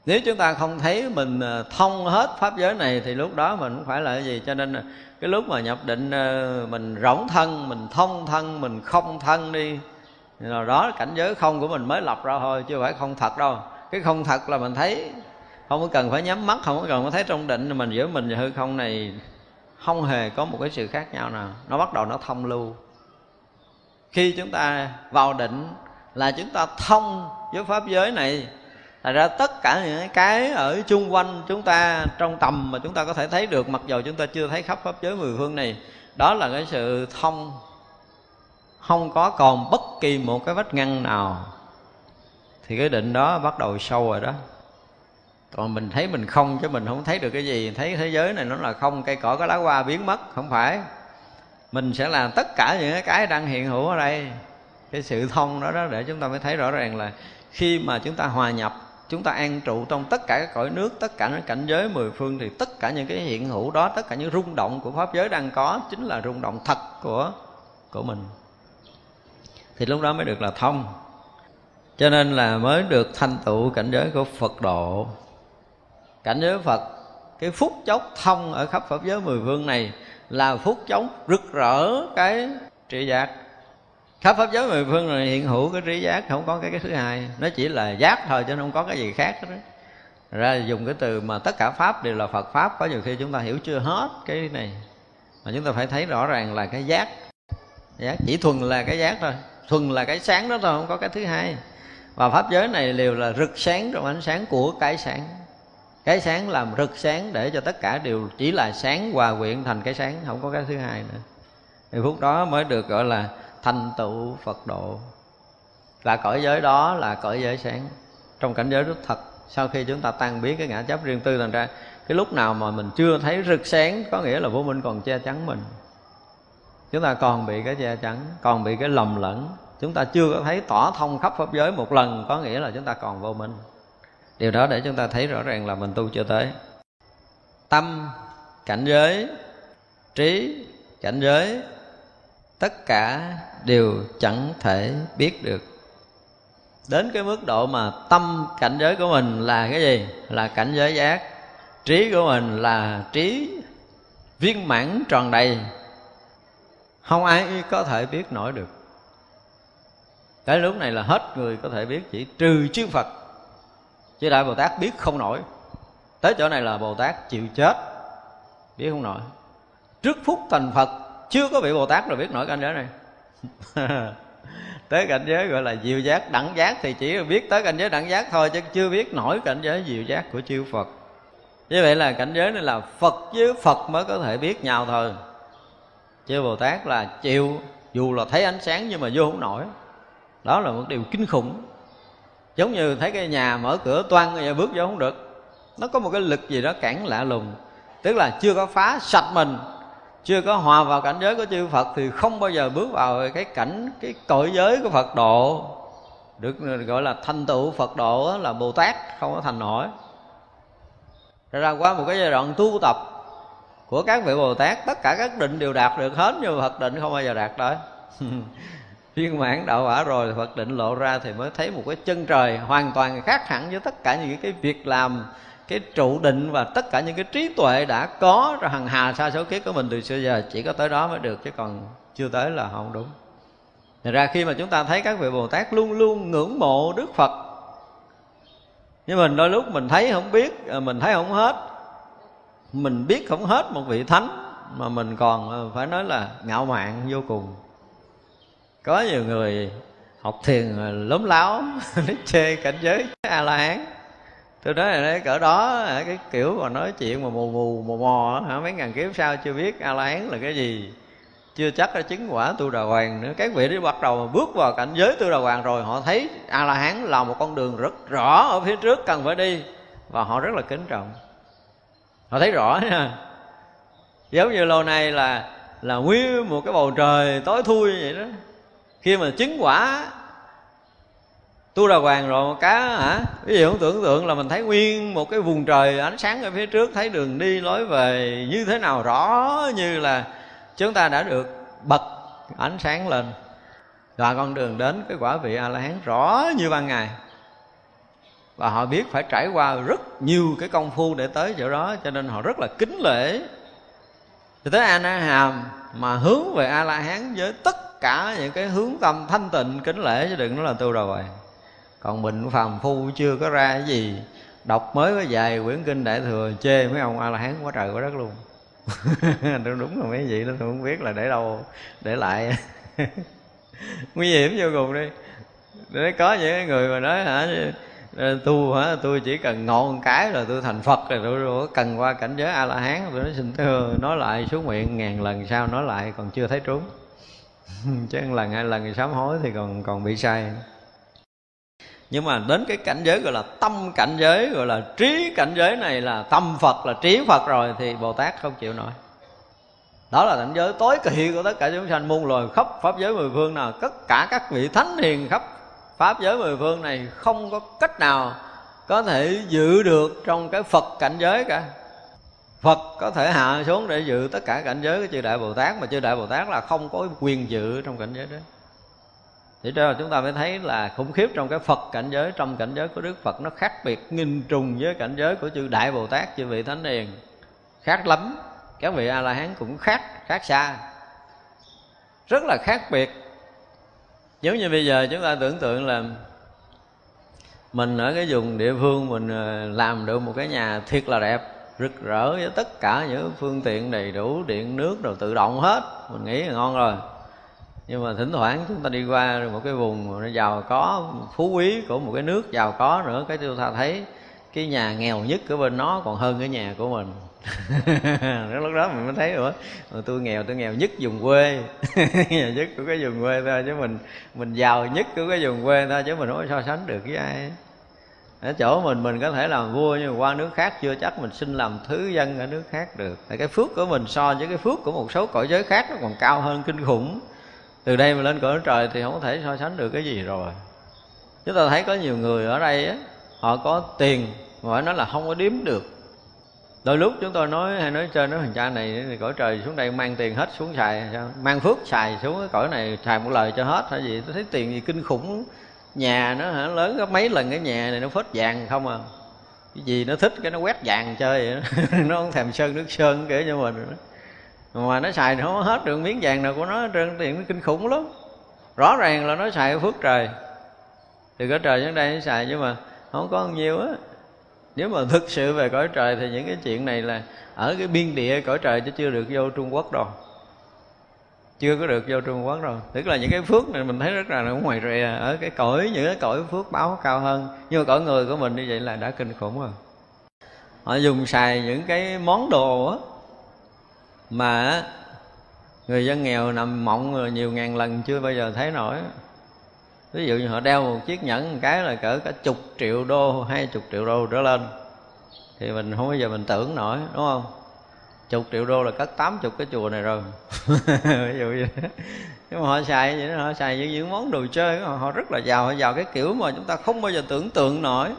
Nếu chúng ta không thấy mình à, thông hết pháp giới này thì lúc đó mình cũng phải là cái gì. Cho nên à, cái lúc mà nhập định à, mình rỗng thân, mình thông thân, mình không thân đi rồi đó cảnh giới không của mình mới lập ra thôi, chứ không phải không thật đâu. Cái không thật là mình thấy không có cần phải nhắm mắt, không có cần phải thấy trong định mình giữa mình và hư không này không hề có một cái sự khác nhau nào. Nó bắt đầu nó thông lưu. Khi chúng ta vào định là chúng ta thông với pháp giới này Thật ra tất cả những cái ở chung quanh chúng ta, trong tầm mà chúng ta có thể thấy được, mặc dù chúng ta chưa thấy khắp pháp giới mười phương này, đó là cái sự thông. Không có còn bất kỳ một cái vách ngăn nào. Thì cái định đó bắt đầu sâu rồi đó còn mình thấy mình không chứ mình không thấy được cái gì. Thấy thế giới này nó là không, cây cỏ có lá hoa biến mất, không phải. Mình sẽ làm tất cả những cái đang hiện hữu ở đây. Cái sự thông đó đó để chúng ta mới thấy rõ ràng là khi mà chúng ta hòa nhập, chúng ta an trụ trong tất cả các cõi nước, tất cả những cảnh giới mười phương thì tất cả những cái hiện hữu đó, tất cả những rung động của pháp giới đang có chính là rung động thật của của mình. Thì lúc đó mới được là thông. Cho nên là mới được thanh tựu cảnh giới của phật độ cảnh giới phật cái phút chốc thông ở khắp pháp giới mười phương này là phút chốc rực rỡ cái trị giác. Khắp pháp giới mười phương này hiện hữu cái trí giác không có cái, cái thứ hai. Nó chỉ là giác thôi chứ không có cái gì khác hết đó ra dùng cái từ mà tất cả pháp đều là phật pháp có nhiều khi chúng ta hiểu chưa hết cái này. Mà chúng ta phải thấy rõ ràng là cái giác. Giác chỉ thuần là cái giác thôi. Thuần là cái sáng đó thôi không có cái thứ hai. Và pháp giới này đều là rực sáng trong ánh sáng của cái sáng cái sáng làm rực sáng để cho tất cả đều chỉ là sáng hòa quyện thành cái sáng, không có cái thứ hai nữa. Thì phút đó mới được gọi là thành tựu phật độ. Là cõi giới đó là cõi giới sáng. Trong cảnh giới rất thật, sau khi chúng ta tan biến cái ngã chấp riêng tư thành ra, cái lúc nào mà mình chưa thấy rực sáng, có nghĩa là vô minh còn che chắn mình. Chúng ta còn bị cái che chắn, còn bị cái lầm lẫn. Chúng ta chưa có thấy tỏ thông khắp pháp giới một lần, có nghĩa là chúng ta còn vô minh điều đó để chúng ta thấy rõ ràng là mình tu chưa tới. Tâm, cảnh giới, trí, cảnh giới, tất cả đều chẳng thể biết được. Đến cái mức độ mà tâm, cảnh giới của mình là cái gì? Là cảnh giới giác. Trí của mình là trí viên mãn tròn đầy. Không ai có thể biết nổi được. Cái lúc này là hết người có thể biết, chỉ trừ chư phật chứ đại bồ tát biết không nổi. Tới chỗ này là bồ tát chịu chết. Biết không nổi. Trước phút thành phật, chưa có vị bồ tát rồi biết nổi cảnh giới này. [LAUGHS] Tới cảnh giới gọi là diệu giác đẳng giác thì chỉ biết tới cảnh giới đẳng giác thôi, chứ chưa biết nổi cảnh giới diệu giác của chư phật. Như vậy là cảnh giới này là phật với phật mới có thể biết nhau thôi. Chứ bồ tát là chịu, dù là thấy ánh sáng nhưng mà vô không nổi. Đó là một điều kinh khủng giống như thấy cái nhà mở cửa toan vậy, bước vô không được. Nó có một cái lực gì đó cản lạ lùng. Tức là chưa có phá sạch mình, chưa có hòa vào cảnh giới của chư Phật thì không bao giờ bước vào cái cảnh, cái cõi giới của Phật độ. Được, gọi là thanh tựu Phật độ là Bồ Tát, không có thành nổi. Ra qua một cái giai đoạn tu tập của các vị Bồ Tát, tất cả các định đều đạt được hết, nhưng Phật định không bao giờ đạt tới. [LAUGHS] viên mãn đạo quả rồi Phật định lộ ra thì mới thấy một cái chân trời hoàn toàn khác hẳn với tất cả những cái việc làm cái trụ định và tất cả những cái trí tuệ đã có rồi hằng hà sa số kiếp của mình từ xưa giờ chỉ có tới đó mới được chứ còn chưa tới là không đúng. Thật ra khi mà chúng ta thấy các vị Bồ Tát luôn luôn ngưỡng mộ Đức Phật Nhưng mình đôi lúc mình thấy không biết, à, mình thấy không hết Mình biết không hết một vị Thánh Mà mình còn à, phải nói là ngạo mạn vô cùng. Có nhiều người học thiền lớn láo [LAUGHS] Nó chê cảnh giới A-la-hán. Tôi nói là đấy cỡ đó à, cái kiểu mà nói chuyện mà mù mù mò mò hả? Mấy ngàn kiếp sau chưa biết a la hán là cái gì. Chưa chắc là chứng quả tu đà hoàng nữa. Các vị đi bắt đầu mà bước vào cảnh giới tu đà hoàng rồi, họ thấy a la hán là một con đường rất rõ ở phía trước cần phải đi và họ rất là kính trọng. Họ thấy rõ nha. Giống như lâu nay là là nguyên một cái bầu trời tối thui vậy đó khi mà chứng quả, tu đà hoàng rồi cá hả? Ví dụ tưởng tượng là mình thấy nguyên một cái vùng trời ánh sáng ở phía trước, thấy đường đi lối về như thế nào rõ như là chúng ta đã được bật ánh sáng lên. Và con đường đến cái quả vị a la hán rõ như ban ngày. Và họ biết phải trải qua rất nhiều cái công phu để tới chỗ đó, cho nên họ rất là kính lễ. Thì tới a na hàm mà hướng về a la hán với tất cả những cái hướng tâm thanh tịnh kính lễ chứ đừng nói là tu rồi. Hoàng còn mình phàm phu chưa có ra cái gì đọc mới có vài quyển kinh đại thừa chê mấy ông a la hán quá trời quá đất luôn. [LAUGHS] Đúng là mấy vị đó tôi không biết là để đâu để lại. [LAUGHS] Nguy hiểm vô cùng đi. Để có những người mà nói hả ờ, tu hả tôi chỉ cần ngọn cái rồi tôi thành phật rồi tôi, tôi cần qua cảnh giới a la hán tôi nói xin thưa nói lại xuống miệng ngàn lần sau nói lại còn chưa thấy trúng? Chứ lần hai lần sám hối thì còn còn bị sai nhưng mà đến cái cảnh giới gọi là tâm cảnh giới, gọi là trí cảnh giới này là tâm phật, là trí phật rồi thì bồ tát không chịu nổi. Đó là cảnh giới tối kỵ của tất cả chúng sanh, muôn loài khắp pháp giới mười phương nào, tất cả các vị thánh hiền khắp pháp giới mười phương này không có cách nào có thể giữ được trong cái phật cảnh giới cả. Phật có thể hạ xuống để dự tất cả cảnh giới của chư Đại Bồ Tát Mà chư Đại Bồ Tát là không có quyền dự trong cảnh giới đó. Thì đó chúng ta mới thấy là khủng khiếp trong cái Phật cảnh giới Trong cảnh giới của Đức Phật nó khác biệt nghìn trùng với cảnh giới của chư Đại Bồ Tát Chư vị Thánh Hiền. Khác lắm Các vị A-la-hán cũng khác, khác xa. Rất là khác biệt. Giống như bây giờ chúng ta tưởng tượng là Mình ở cái vùng địa phương Mình ờ, làm được một cái nhà thiệt là đẹp Rực rỡ với tất cả những phương tiện đầy đủ, Điện, nước rồi tự động hết. Mình nghĩ là ngon rồi. Nhưng mà thỉnh thoảng chúng ta đi qua một cái vùng nó giàu có, phú quý của một cái nước giàu có nữa, cái chúng ta thấy cái nhà nghèo nhất của bên nó còn hơn cái nhà của mình. [LAUGHS] Lúc đó mình mới thấy nữa tôi nghèo tôi nghèo nhất vùng quê. [LAUGHS] Nghèo nhất của cái vùng quê thôi chứ mình mình giàu nhất của cái vùng quê thôi chứ mình không có so sánh được với ai ở chỗ mình mình có thể làm vua, nhưng mà qua nước khác chưa chắc mình xin làm thứ dân ở nước khác được. Tại cái phước của mình so với cái phước của một số cõi giới khác nó còn cao hơn kinh khủng. Từ đây mà lên cõi trời thì không có thể so sánh được cái gì rồi. Chúng ta thấy có nhiều người ở đây á, họ có tiền, mà phải nói là không có đếm được. Đôi lúc chúng tôi nói, hay nói trên, nói thằng cha này thì cõi trời xuống đây mang tiền hết xuống xài, sao? Mang phước xài xuống cái cõi này, xài một lời cho hết, hay gì? Tôi thấy tiền gì kinh khủng nhà nó hả? Lớn gấp mấy lần cái nhà này nó phết vàng không à? Cái gì nó thích cái nó quét vàng chơi vậy đó. [LAUGHS] nó không thèm sơn nước sơn kể cho mình. Mà nó xài nó hết được miếng vàng nào của nó trơn, tiền nó kinh khủng lắm. Rõ ràng là nó xài phước trời. Thì có trời xuống đây nó xài nhưng mà không có nhiều á. Nếu mà thực sự về cõi trời thì những cái chuyện này là ở cái biên địa cõi trời chứ chưa được vô trung quốc đâu chưa có được vô trung quốc rồi tức là những cái phước này mình thấy rất là ở ngoài rìa, ở cái cõi, những cái cõi phước báo cao hơn. Nhưng mà cõi người của mình như vậy là đã kinh khủng rồi. Họ dùng xài những cái món đồ á, mà người dân nghèo nằm mộng nhiều ngàn lần chưa bao giờ thấy nổi. Ví dụ như họ đeo một chiếc nhẫn một cái là cỡ cả chục triệu đô, hai chục triệu đô trở lên. Thì mình không bao giờ mình tưởng nổi, đúng không? Chục triệu đô là cất tám chục cái chùa này rồi. [LAUGHS] [LAUGHS] Ví dụ vậy nhưng mà họ xài vậy đó họ xài những, những món đồ chơi họ, họ rất là giàu họ giàu cái kiểu mà chúng ta không bao giờ tưởng tượng nổi.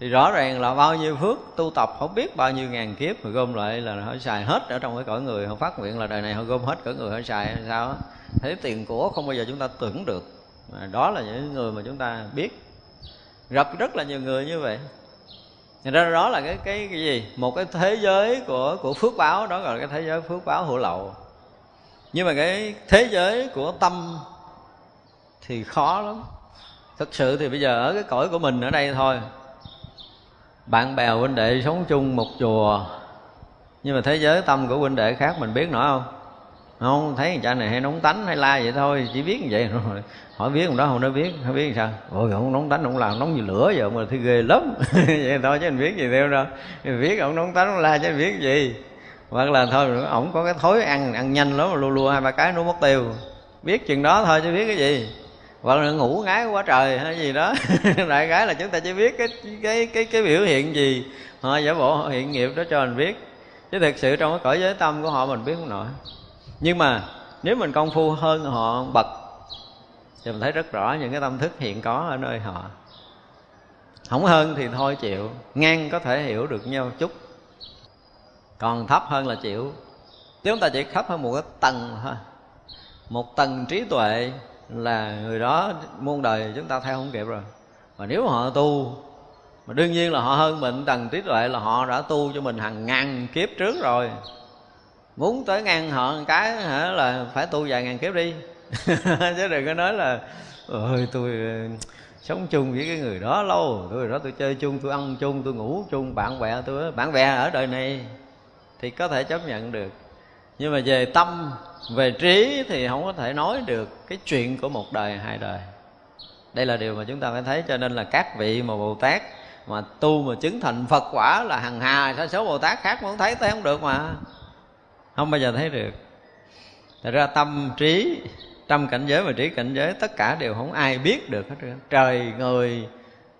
Thì rõ ràng là bao nhiêu phước tu tập không biết bao nhiêu ngàn kiếp mà gom lại là họ xài hết ở trong cái cõi người. Họ phát nguyện là đời này họ gom hết cõi người họ xài hay sao thế tiền của không bao giờ chúng ta tưởng được. Mà đó là những người mà chúng ta biết. Gặp rất là nhiều người như vậy Thành ra đó là cái, cái cái gì? Một cái thế giới của của phước báo đó gọi là cái thế giới phước báo hữu lậu. Nhưng mà cái thế giới của tâm thì khó lắm. Thực sự thì bây giờ ở cái cõi của mình ở đây thôi. Bạn bè huynh đệ sống chung một chùa nhưng mà thế giới tâm của huynh đệ khác mình biết nổi không? Không, thấy cha này hay nóng tánh, hay la vậy thôi, chỉ biết như vậy [LAUGHS] rồi. Hỏi biết không đó không nó biết, không biết sao. Ôi, ông nóng tánh ông làm nóng như lửa giờ mà thì ghê lắm. [LAUGHS] Vậy thôi chứ anh biết gì theo đâu. Mình biết ông nóng tánh ông la chứ anh biết gì. Hoặc là thôi, ổng có cái thói ăn ăn nhanh lắm, lua lua hai ba cái nó mất tiêu. Biết chừng đó thôi chứ biết cái gì. Hoặc là ngủ ngái quá trời hay gì đó. [LAUGHS] Đại gái là chúng ta chỉ biết cái cái cái cái biểu hiện gì. Họ giả bộ hiện nghiệp đó cho mình biết. Chứ thực sự trong cái cõi giới tâm của họ mình biết không nổi nhưng mà nếu mình công phu hơn họ bậc, thì mình thấy rất rõ những cái tâm thức hiện có ở nơi họ. Không hơn thì thôi chịu, ngang có thể hiểu được nhau chút. Còn thấp hơn là chịu. Nếu chúng ta chỉ thấp hơn một cái tầng thôi, một tầng trí tuệ là người đó muôn đời chúng ta theo không kịp rồi. Mà nếu họ tu, mà đương nhiên là họ hơn mình, tầng trí tuệ là họ đã tu cho mình hàng ngàn kiếp trước rồi muốn tới ngăn họ một cái hả là phải tu vài ngàn kiếp đi. [LAUGHS] Chứ đừng có nói là ơi tôi ờ, sống chung với cái người đó lâu, tôi đó tôi chơi chung, tôi ăn chung, tôi ngủ chung, bạn bè tôi, bạn bè ở đời này. Thì có thể chấp nhận được. Nhưng mà về tâm, về trí thì không có thể nói được cái chuyện của một đời, hai đời. Đây là điều mà chúng ta phải thấy, cho nên là các vị mà bồ tát mà tu mà chứng thành phật quả là hằng hà sa số bồ tát khác muốn thấy thấy không được mà không bao giờ thấy được. Thật ra tâm trí Trong cảnh giới và trí cảnh giới Tất cả đều không ai biết được hết trơn. Trời, người,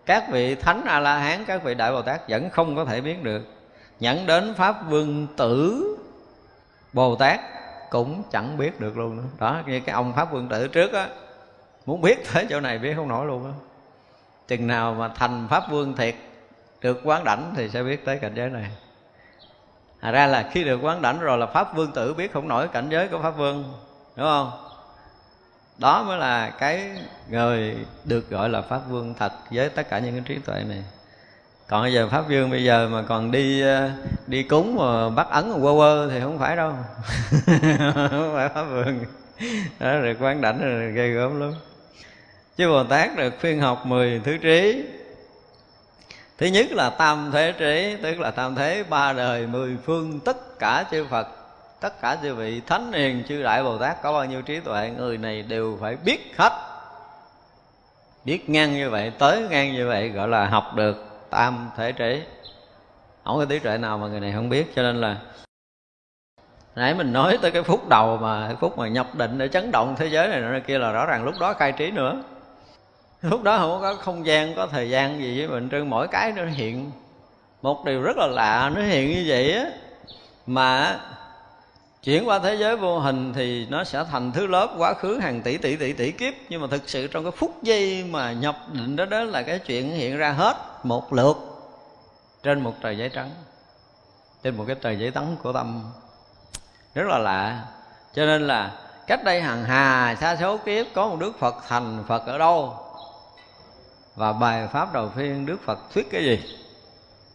các vị thánh A-la-hán Các vị Đại Bồ Tát vẫn không có thể biết được. Nhẫn đến Pháp Vương Tử Bồ Tát cũng chẳng biết được luôn nữa. Đó, như cái ông Pháp Vương Tử trước á Muốn biết tới chỗ này biết không nổi luôn á. Chừng nào mà thành Pháp Vương thiệt Được quán đảnh thì sẽ biết tới cảnh giới này à ra là khi được quán đảnh rồi là pháp vương tử biết không nổi cảnh giới của pháp vương, đúng không? Đó mới là cái người được gọi là pháp vương thật với tất cả những cái trí tuệ này. Còn bây giờ pháp vương bây giờ mà còn đi ờ, đi cúng mà bắt ấn mà quơ quơ thì không phải đâu. [LAUGHS] Không phải pháp vương. Đó, được quán đảnh rồi ghê gớm lắm. Chứ bồ tát được phiên học 10 thứ trí thứ nhất là tam thế trí, tức là tam thế ba đời, mười phương, tất cả chư phật, tất cả chư vị thánh hiền, chư đại bồ tát, có bao nhiêu trí tuệ, người này đều phải biết hết. Biết ngang như vậy, tới ngang như vậy, gọi là học được tam thể trí. Không có trí tuệ nào mà người này không biết, cho nên là nãy mình nói tới cái phút đầu mà phút mà nhập định để chấn động thế giới này nọ kia là rõ ràng lúc đó khai trí nữa lúc đó không có không gian, có thời gian gì với mình trơn, mỗi cái nó hiện. Một điều rất là lạ, nó hiện như vậy á, mà chuyển qua thế giới vô hình thì nó sẽ thành thứ lớp quá khứ hàng tỷ tỷ tỷ tỷ kiếp. Nhưng mà thực sự trong cái phút giây mà nhập định đó đó là cái chuyện hiện ra hết một lượt trên một tờ giấy trắng, trên một cái tờ giấy trắng của tâm. Rất là lạ. Cho nên là cách đây hàng hà, xa số kiếp, có một đức phật thành phật ở đâu? Và bài pháp đầu tiên đức phật thuyết cái gì?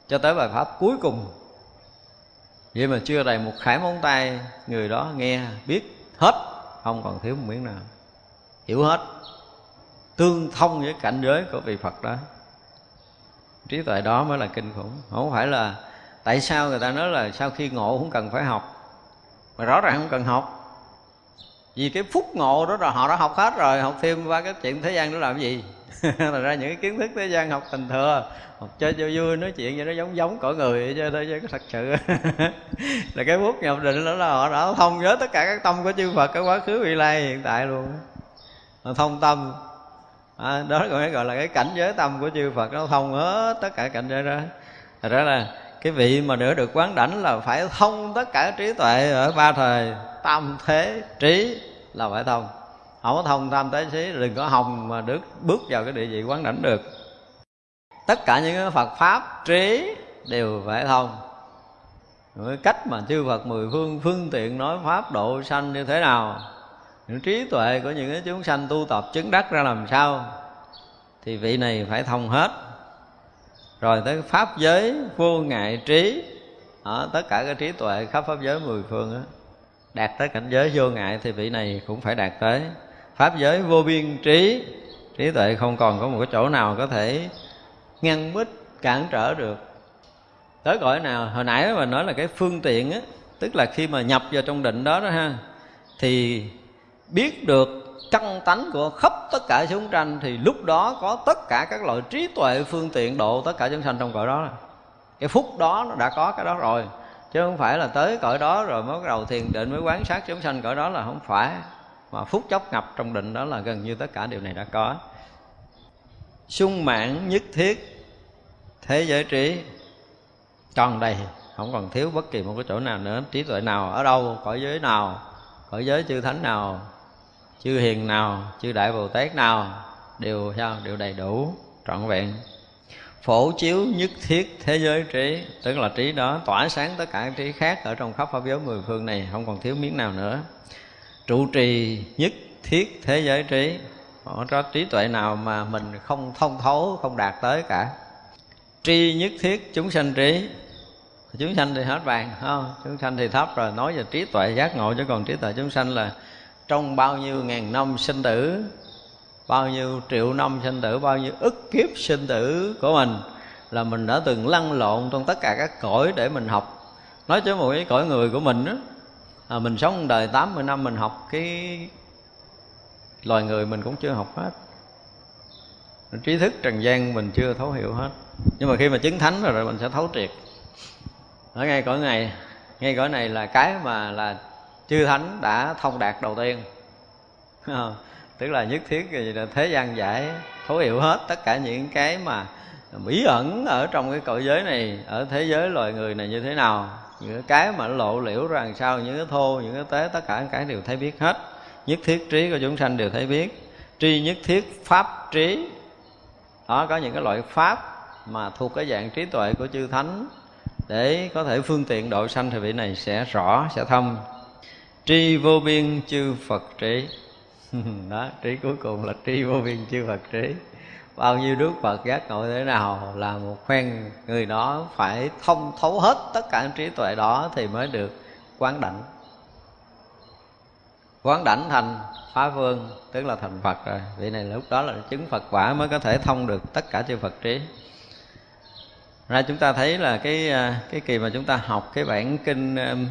Cho tới bài pháp cuối cùng. Vậy mà chưa đầy một khải móng tay, người đó nghe, biết hết, không còn thiếu một miếng nào. Hiểu hết. Tương thông với cảnh giới của vị phật đó. Trí tuệ đó mới là kinh khủng. Không phải là tại sao người ta nói là sau khi ngộ không cần phải học. Mà rõ ràng không cần học. Vì cái phúc ngộ đó rồi họ đã học hết rồi, học thêm qua cái chuyện thế gian đó làm cái gì? [LAUGHS] là ra những cái kiến thức thế gian học tình thừa. Học chơi cho vui nói chuyện vậy nó giống giống cõi người cho thôi chứ thật sự. [LAUGHS] Là cái bút nhập định đó là họ đã thông nhớ tất cả các tâm của chư Phật cái quá khứ vị lai hiện tại luôn. Họ thông tâm. À, đó gọi gọi là cái cảnh giới tâm của chư Phật nó thông hết tất cả cảnh giới đó. Thật ra là cái vị mà nữa được quán đảnh là phải thông tất cả trí tuệ ở ba thời tâm thế trí là phải thông không có thông tam thế xí đừng có hồng mà được bước vào cái địa vị quán đảnh được. Tất cả những cái phật pháp trí đều phải thông. Cái cách mà chư Phật mười phương phương tiện nói pháp độ sanh như thế nào những trí tuệ của những cái chúng sanh tu tập chứng đắc ra làm sao thì vị này phải thông hết. Rồi tới pháp giới vô ngại trí ở tất cả cái trí tuệ khắp pháp giới mười phương đó, đạt tới cảnh giới vô ngại thì vị này cũng phải đạt tới pháp giới vô biên trí. Trí tuệ không còn có một cái chỗ nào có thể ngăn bích cản trở được. Tới cõi nào, hồi nãy mà nói là cái phương tiện á, tức là khi mà nhập vào trong định đó đó ha, thì biết được căn tánh của khắp tất cả chúng sanh, thì lúc đó có tất cả các loại trí tuệ, phương tiện độ tất cả chúng sanh trong cõi đó. Cái phúc đó nó đã có cái đó rồi, chứ không phải là tới cõi đó rồi mới bắt đầu thiền định mới quán sát chúng sanh cõi đó là không phải mà phút chốc ngập trong định đó là gần như tất cả điều này đã có. Sung mãn nhất thiết thế giới trí. Tròn đầy không còn thiếu bất kỳ một cái chỗ nào nữa. Trí tuệ nào ở đâu, cõi giới nào, cõi giới chư thánh nào, chư hiền nào, chư đại bồ tát nào, đều sao đều đầy đủ, trọn vẹn. Phổ chiếu nhất thiết thế giới trí, tức là trí đó, tỏa sáng tất cả trí khác ở trong khắp pháp giới mười phương này, không còn thiếu miếng nào nữa trụ trì nhất thiết thế giới trí. Họ có trí tuệ nào mà mình không thông thấu, không đạt tới cả? Tri nhất thiết chúng sanh trí. Chúng sanh thì hết vàng không? Chúng sanh thì thấp rồi, nói về trí tuệ giác ngộ, chứ còn trí tuệ chúng sanh là trong bao nhiêu ngàn năm sinh tử, bao nhiêu triệu năm sinh tử, bao nhiêu ức kiếp sinh tử của mình, là mình đã từng lăn lộn trong tất cả các cõi để mình học. Nói chứ một cái cõi người của mình đó à, mình sống đời 80 năm mình học cái loài người mình cũng chưa học hết. Trí thức trần gian mình chưa thấu hiểu hết. Nhưng mà khi mà chứng thánh rồi, rồi mình sẽ thấu triệt. Ở ngay cõi này ngay cõi này là cái mà là chư thánh đã thông đạt đầu tiên. Ờ, tức là nhất thiết là thế gian giải thấu hiểu hết tất cả những cái mà bí ẩn ở trong cái cõi giới này ở thế giới loài người này như thế nào những cái mà lộ liễu ra làm sao, những cái thô, những cái tế, tất cả cái đều thấy biết hết. Nhất thiết trí của chúng sanh đều thấy biết. Tri nhất thiết pháp trí. Đó, có những cái loại pháp mà thuộc cái dạng trí tuệ của chư thánh. Để có thể phương tiện độ sanh thì vị này sẽ rõ, sẽ thông tri vô biên chư phật trí. [LAUGHS] Đó, trí cuối cùng là tri vô biên chư phật trí bao nhiêu đức phật giác ngộ thế nào là một khoen người đó phải thông thấu hết tất cả trí tuệ đó thì mới được quán đảnh. Quán đảnh thành phá vương tức là thành phật rồi. Vị này lúc đó là chứng phật quả mới có thể thông được tất cả chư phật trí. Ra chúng ta thấy là cái cái kỳ mà chúng ta học cái bản kinh um,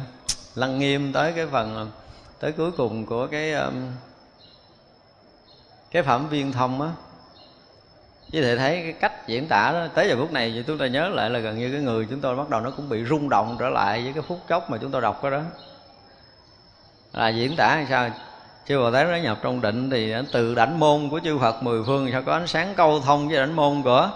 lăng nghiêm tới cái phần um, tới cuối cùng của cái um, cái phẩm viên thông á chứ thể thấy cái cách diễn tả đó, tới giờ phút này thì chúng ta nhớ lại là gần như cái người chúng tôi bắt đầu nó cũng bị rung động trở lại với cái phút chốc mà chúng tôi đọc cái đó. Là diễn tả hay sao? Chư bồ tát nó nhập trong định thì từ đảnh môn của chư phật mười phương sao có ánh sáng câu thông với đảnh môn của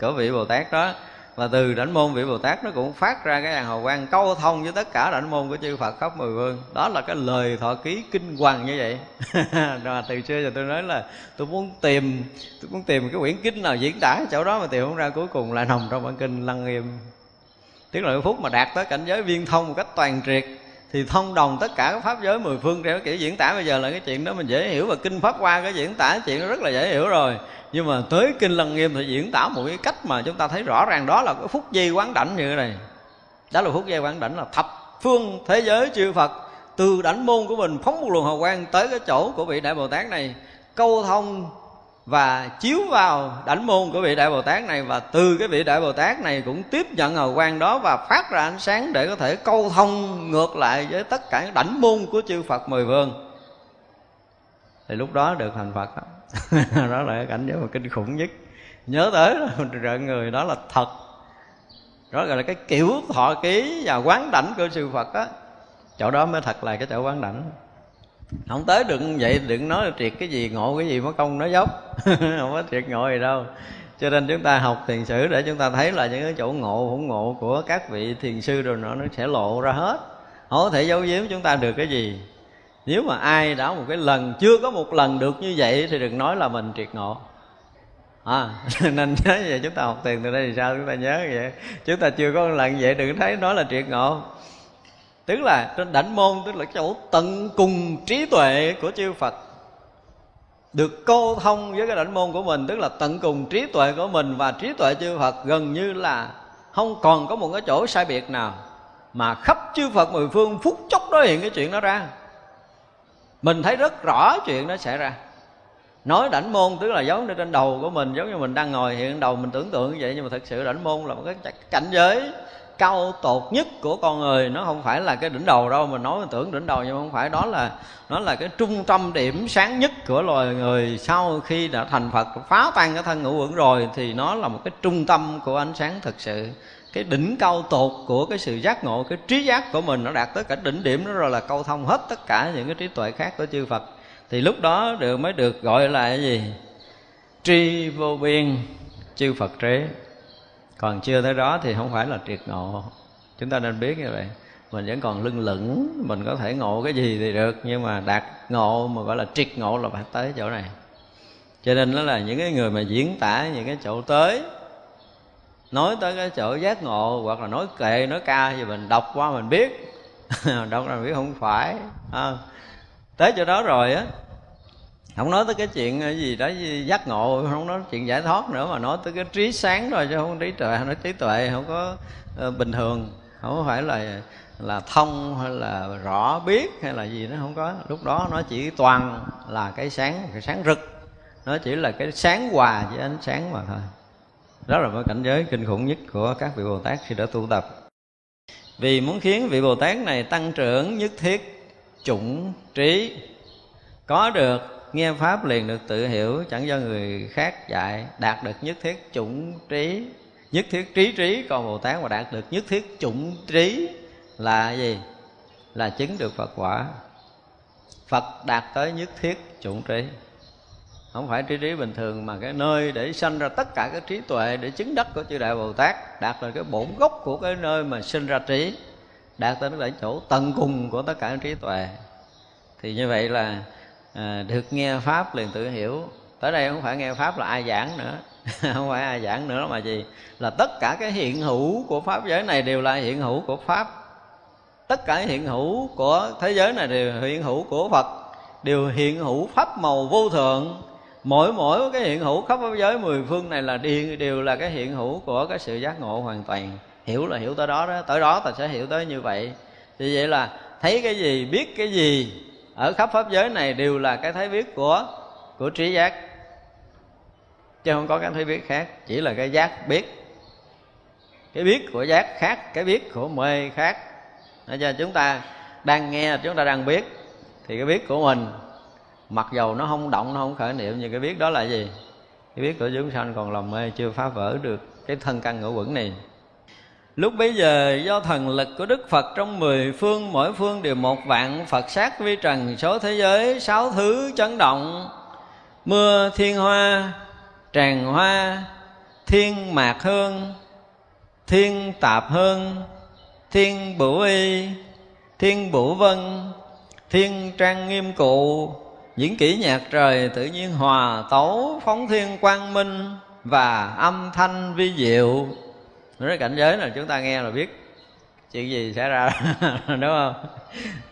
của vị bồ tát đó? Và từ đảnh môn vị bồ tát nó cũng phát ra cái hàng hào quang câu thông với tất cả đảnh môn của chư phật khắp mười phương đó là cái lời thọ ký kinh hoàng như vậy. [LAUGHS] Rồi từ xưa giờ tôi nói là tôi muốn tìm, tôi muốn tìm cái quyển kinh nào diễn tả chỗ đó mà tìm không ra, cuối cùng lại nằm trong bản kinh lăng nghiêm. Tức là cái phút mà đạt tới cảnh giới viên thông một cách toàn triệt, thì thông đồng tất cả các pháp giới mười phương theo kiểu diễn tả. Bây giờ là cái chuyện đó mình dễ hiểu và kinh pháp qua cái diễn tả chuyện nó rất là dễ hiểu rồi nhưng mà tới kinh lăng nghiêm thì diễn tả một cái cách mà chúng ta thấy rõ ràng đó là cái phút giây quán đảnh như thế này. Đó là phút giây quán đảnh là thập phương thế giới chư phật từ đảnh môn của mình phóng một luồng hào quang tới cái chỗ của vị đại bồ tát này câu thông và chiếu vào đảnh môn của vị đại bồ tát này và từ cái vị đại bồ tát này cũng tiếp nhận hào quang đó và phát ra ánh sáng để có thể câu thông ngược lại với tất cả đảnh môn của chư phật mười phương. Thì lúc đó được thành phật đó, [LAUGHS] đó là cái cảnh giới mà kinh khủng nhất. Nhớ tới là rợn người đó là thật. Đó gọi là cái kiểu thọ ký và quán đảnh của sư phật á. Chỗ đó mới thật là cái chỗ quán đảnh. Không tới đừng vậy, đừng nói là triệt cái gì, ngộ cái gì mất công nói dốc. [LAUGHS] Không có triệt ngộ gì đâu. Cho nên chúng ta học thiền sử để chúng ta thấy là những cái chỗ ngộ không ngộ của các vị thiền sư rồi nó nó sẽ lộ ra hết. Không có thể giấu giếm chúng ta được cái gì nếu mà ai đã một cái lần chưa có một lần được như vậy thì đừng nói là mình triệt ngộ. À, [LAUGHS] nên nhớ vậy chúng ta học tiền từ đây thì sao? Chúng ta nhớ vậy. Chúng ta chưa có một lần vậy đừng thấy nói là triệt ngộ. Tức là trên đảnh môn tức là chỗ tận cùng trí tuệ của chư phật được cô thông với cái đảnh môn của mình tức là tận cùng trí tuệ của mình và trí tuệ chư phật gần như là không còn có một cái chỗ sai biệt nào mà khắp chư phật mười phương phút chốc đó hiện cái chuyện đó ra mình thấy rất rõ chuyện nó xảy ra. Nói đảnh môn, tức là giống như trên đầu của mình, giống như mình đang ngồi hiện đầu, mình tưởng tượng như vậy, nhưng mà thật sự đảnh môn là một cái cảnh giới cao tột nhất của con người. Nó không phải là cái đỉnh đầu đâu, mình nói mình tưởng đỉnh đầu, nhưng không phải. Đó là, nó là cái trung tâm điểm sáng nhất của loài người. Sau khi đã thành phật, phá tan cái thân ngũ uẩn rồi, thì nó là một cái trung tâm của ánh sáng thực sự cái đỉnh cao tột của cái sự giác ngộ, cái trí giác của mình nó đạt tới cả đỉnh điểm đó rồi là câu thông hết tất cả những cái trí tuệ khác của chư Phật. Thì lúc đó được mới được gọi là cái gì? Tri vô biên, chư Phật trí còn chưa tới đó thì không phải là triệt ngộ. Chúng ta nên biết như vậy. Mình vẫn còn lưng lửng, mình có thể ngộ cái gì thì được, nhưng mà đạt ngộ mà gọi là triệt ngộ là phải tới chỗ này. Cho nên nó là những cái người mà diễn tả những cái chỗ tới nói tới cái chỗ giác ngộ hoặc là nói kệ nói ca thì mình đọc qua mình biết. [LAUGHS] Đọc ra biết không phải à, tới chỗ đó rồi á không nói tới cái chuyện gì đó giác ngộ không nói chuyện giải thoát nữa mà nói tới cái trí sáng rồi chứ không trí tuệ nói trí tuệ không có uh, bình thường. Không phải là là thông hay là rõ biết hay là gì nó không có. Lúc đó nó chỉ toàn là cái sáng cái sáng rực. Nó chỉ là cái sáng hòa với ánh sáng mà thôi đó là một cảnh giới kinh khủng nhất của các vị bồ tát khi đã tu tập. Vì muốn khiến vị bồ tát này tăng trưởng nhất thiết, chủng trí, có được, nghe pháp liền được tự hiểu, chẳng do người khác dạy, đạt được nhất thiết chủng trí, nhất thiết trí trí, còn bồ tát mà đạt được nhất thiết chủng trí là gì? Là chứng được phật quả. Phật đạt tới nhất thiết chủng trí không phải trí trí bình thường mà cái nơi để sanh ra tất cả cái trí tuệ để chứng đắc của chư đại bồ tát đạt là cái bổn gốc của cái nơi mà sinh ra trí đạt tới cái chỗ tận cùng của tất cả trí tuệ. Thì như vậy là à, được nghe pháp liền tự hiểu. Tới đây không phải nghe pháp là ai giảng nữa. [LAUGHS] Không phải ai giảng nữa mà gì? Là tất cả cái hiện hữu của pháp giới này đều là hiện hữu của pháp. Tất cả hiện hữu của thế giới này đều hiện hữu của phật đều hiện hữu pháp màu vô thượng mỗi mỗi cái hiện hữu khắp pháp giới mười phương này là đều, đều là cái hiện hữu của cái sự giác ngộ hoàn toàn. Hiểu là hiểu tới đó đó tới đó ta sẽ hiểu tới như vậy. Thì vậy là thấy cái gì biết cái gì ở khắp pháp giới này đều là cái thấy biết của của trí giác. Chứ không có cái thấy biết khác chỉ là cái giác biết. Cái biết của giác khác cái biết của mê khác. Cho chúng ta đang nghe chúng ta đang biết thì cái biết của mình mặc dầu nó không động nó không khởi niệm nhưng cái biết đó là gì? Cái biết của chúng sanh còn lòng mê chưa phá vỡ được cái thân căn ngũ quẩn này. Lúc bấy giờ do thần lực của Đức Phật trong mười phương Mỗi phương đều một vạn Phật sát vi trần số thế giới Sáu thứ chấn động. Mưa thiên hoa, tràng hoa Thiên mạc hương, thiên tạp hương Thiên bửu y, thiên bửu vân Thiên trang nghiêm cụ những kỹ nhạc trời tự nhiên hòa tấu, phóng thiên quang minh và âm thanh vi diệu. Nói cảnh giới là chúng ta nghe là biết chuyện gì xảy ra, [LAUGHS] đúng không?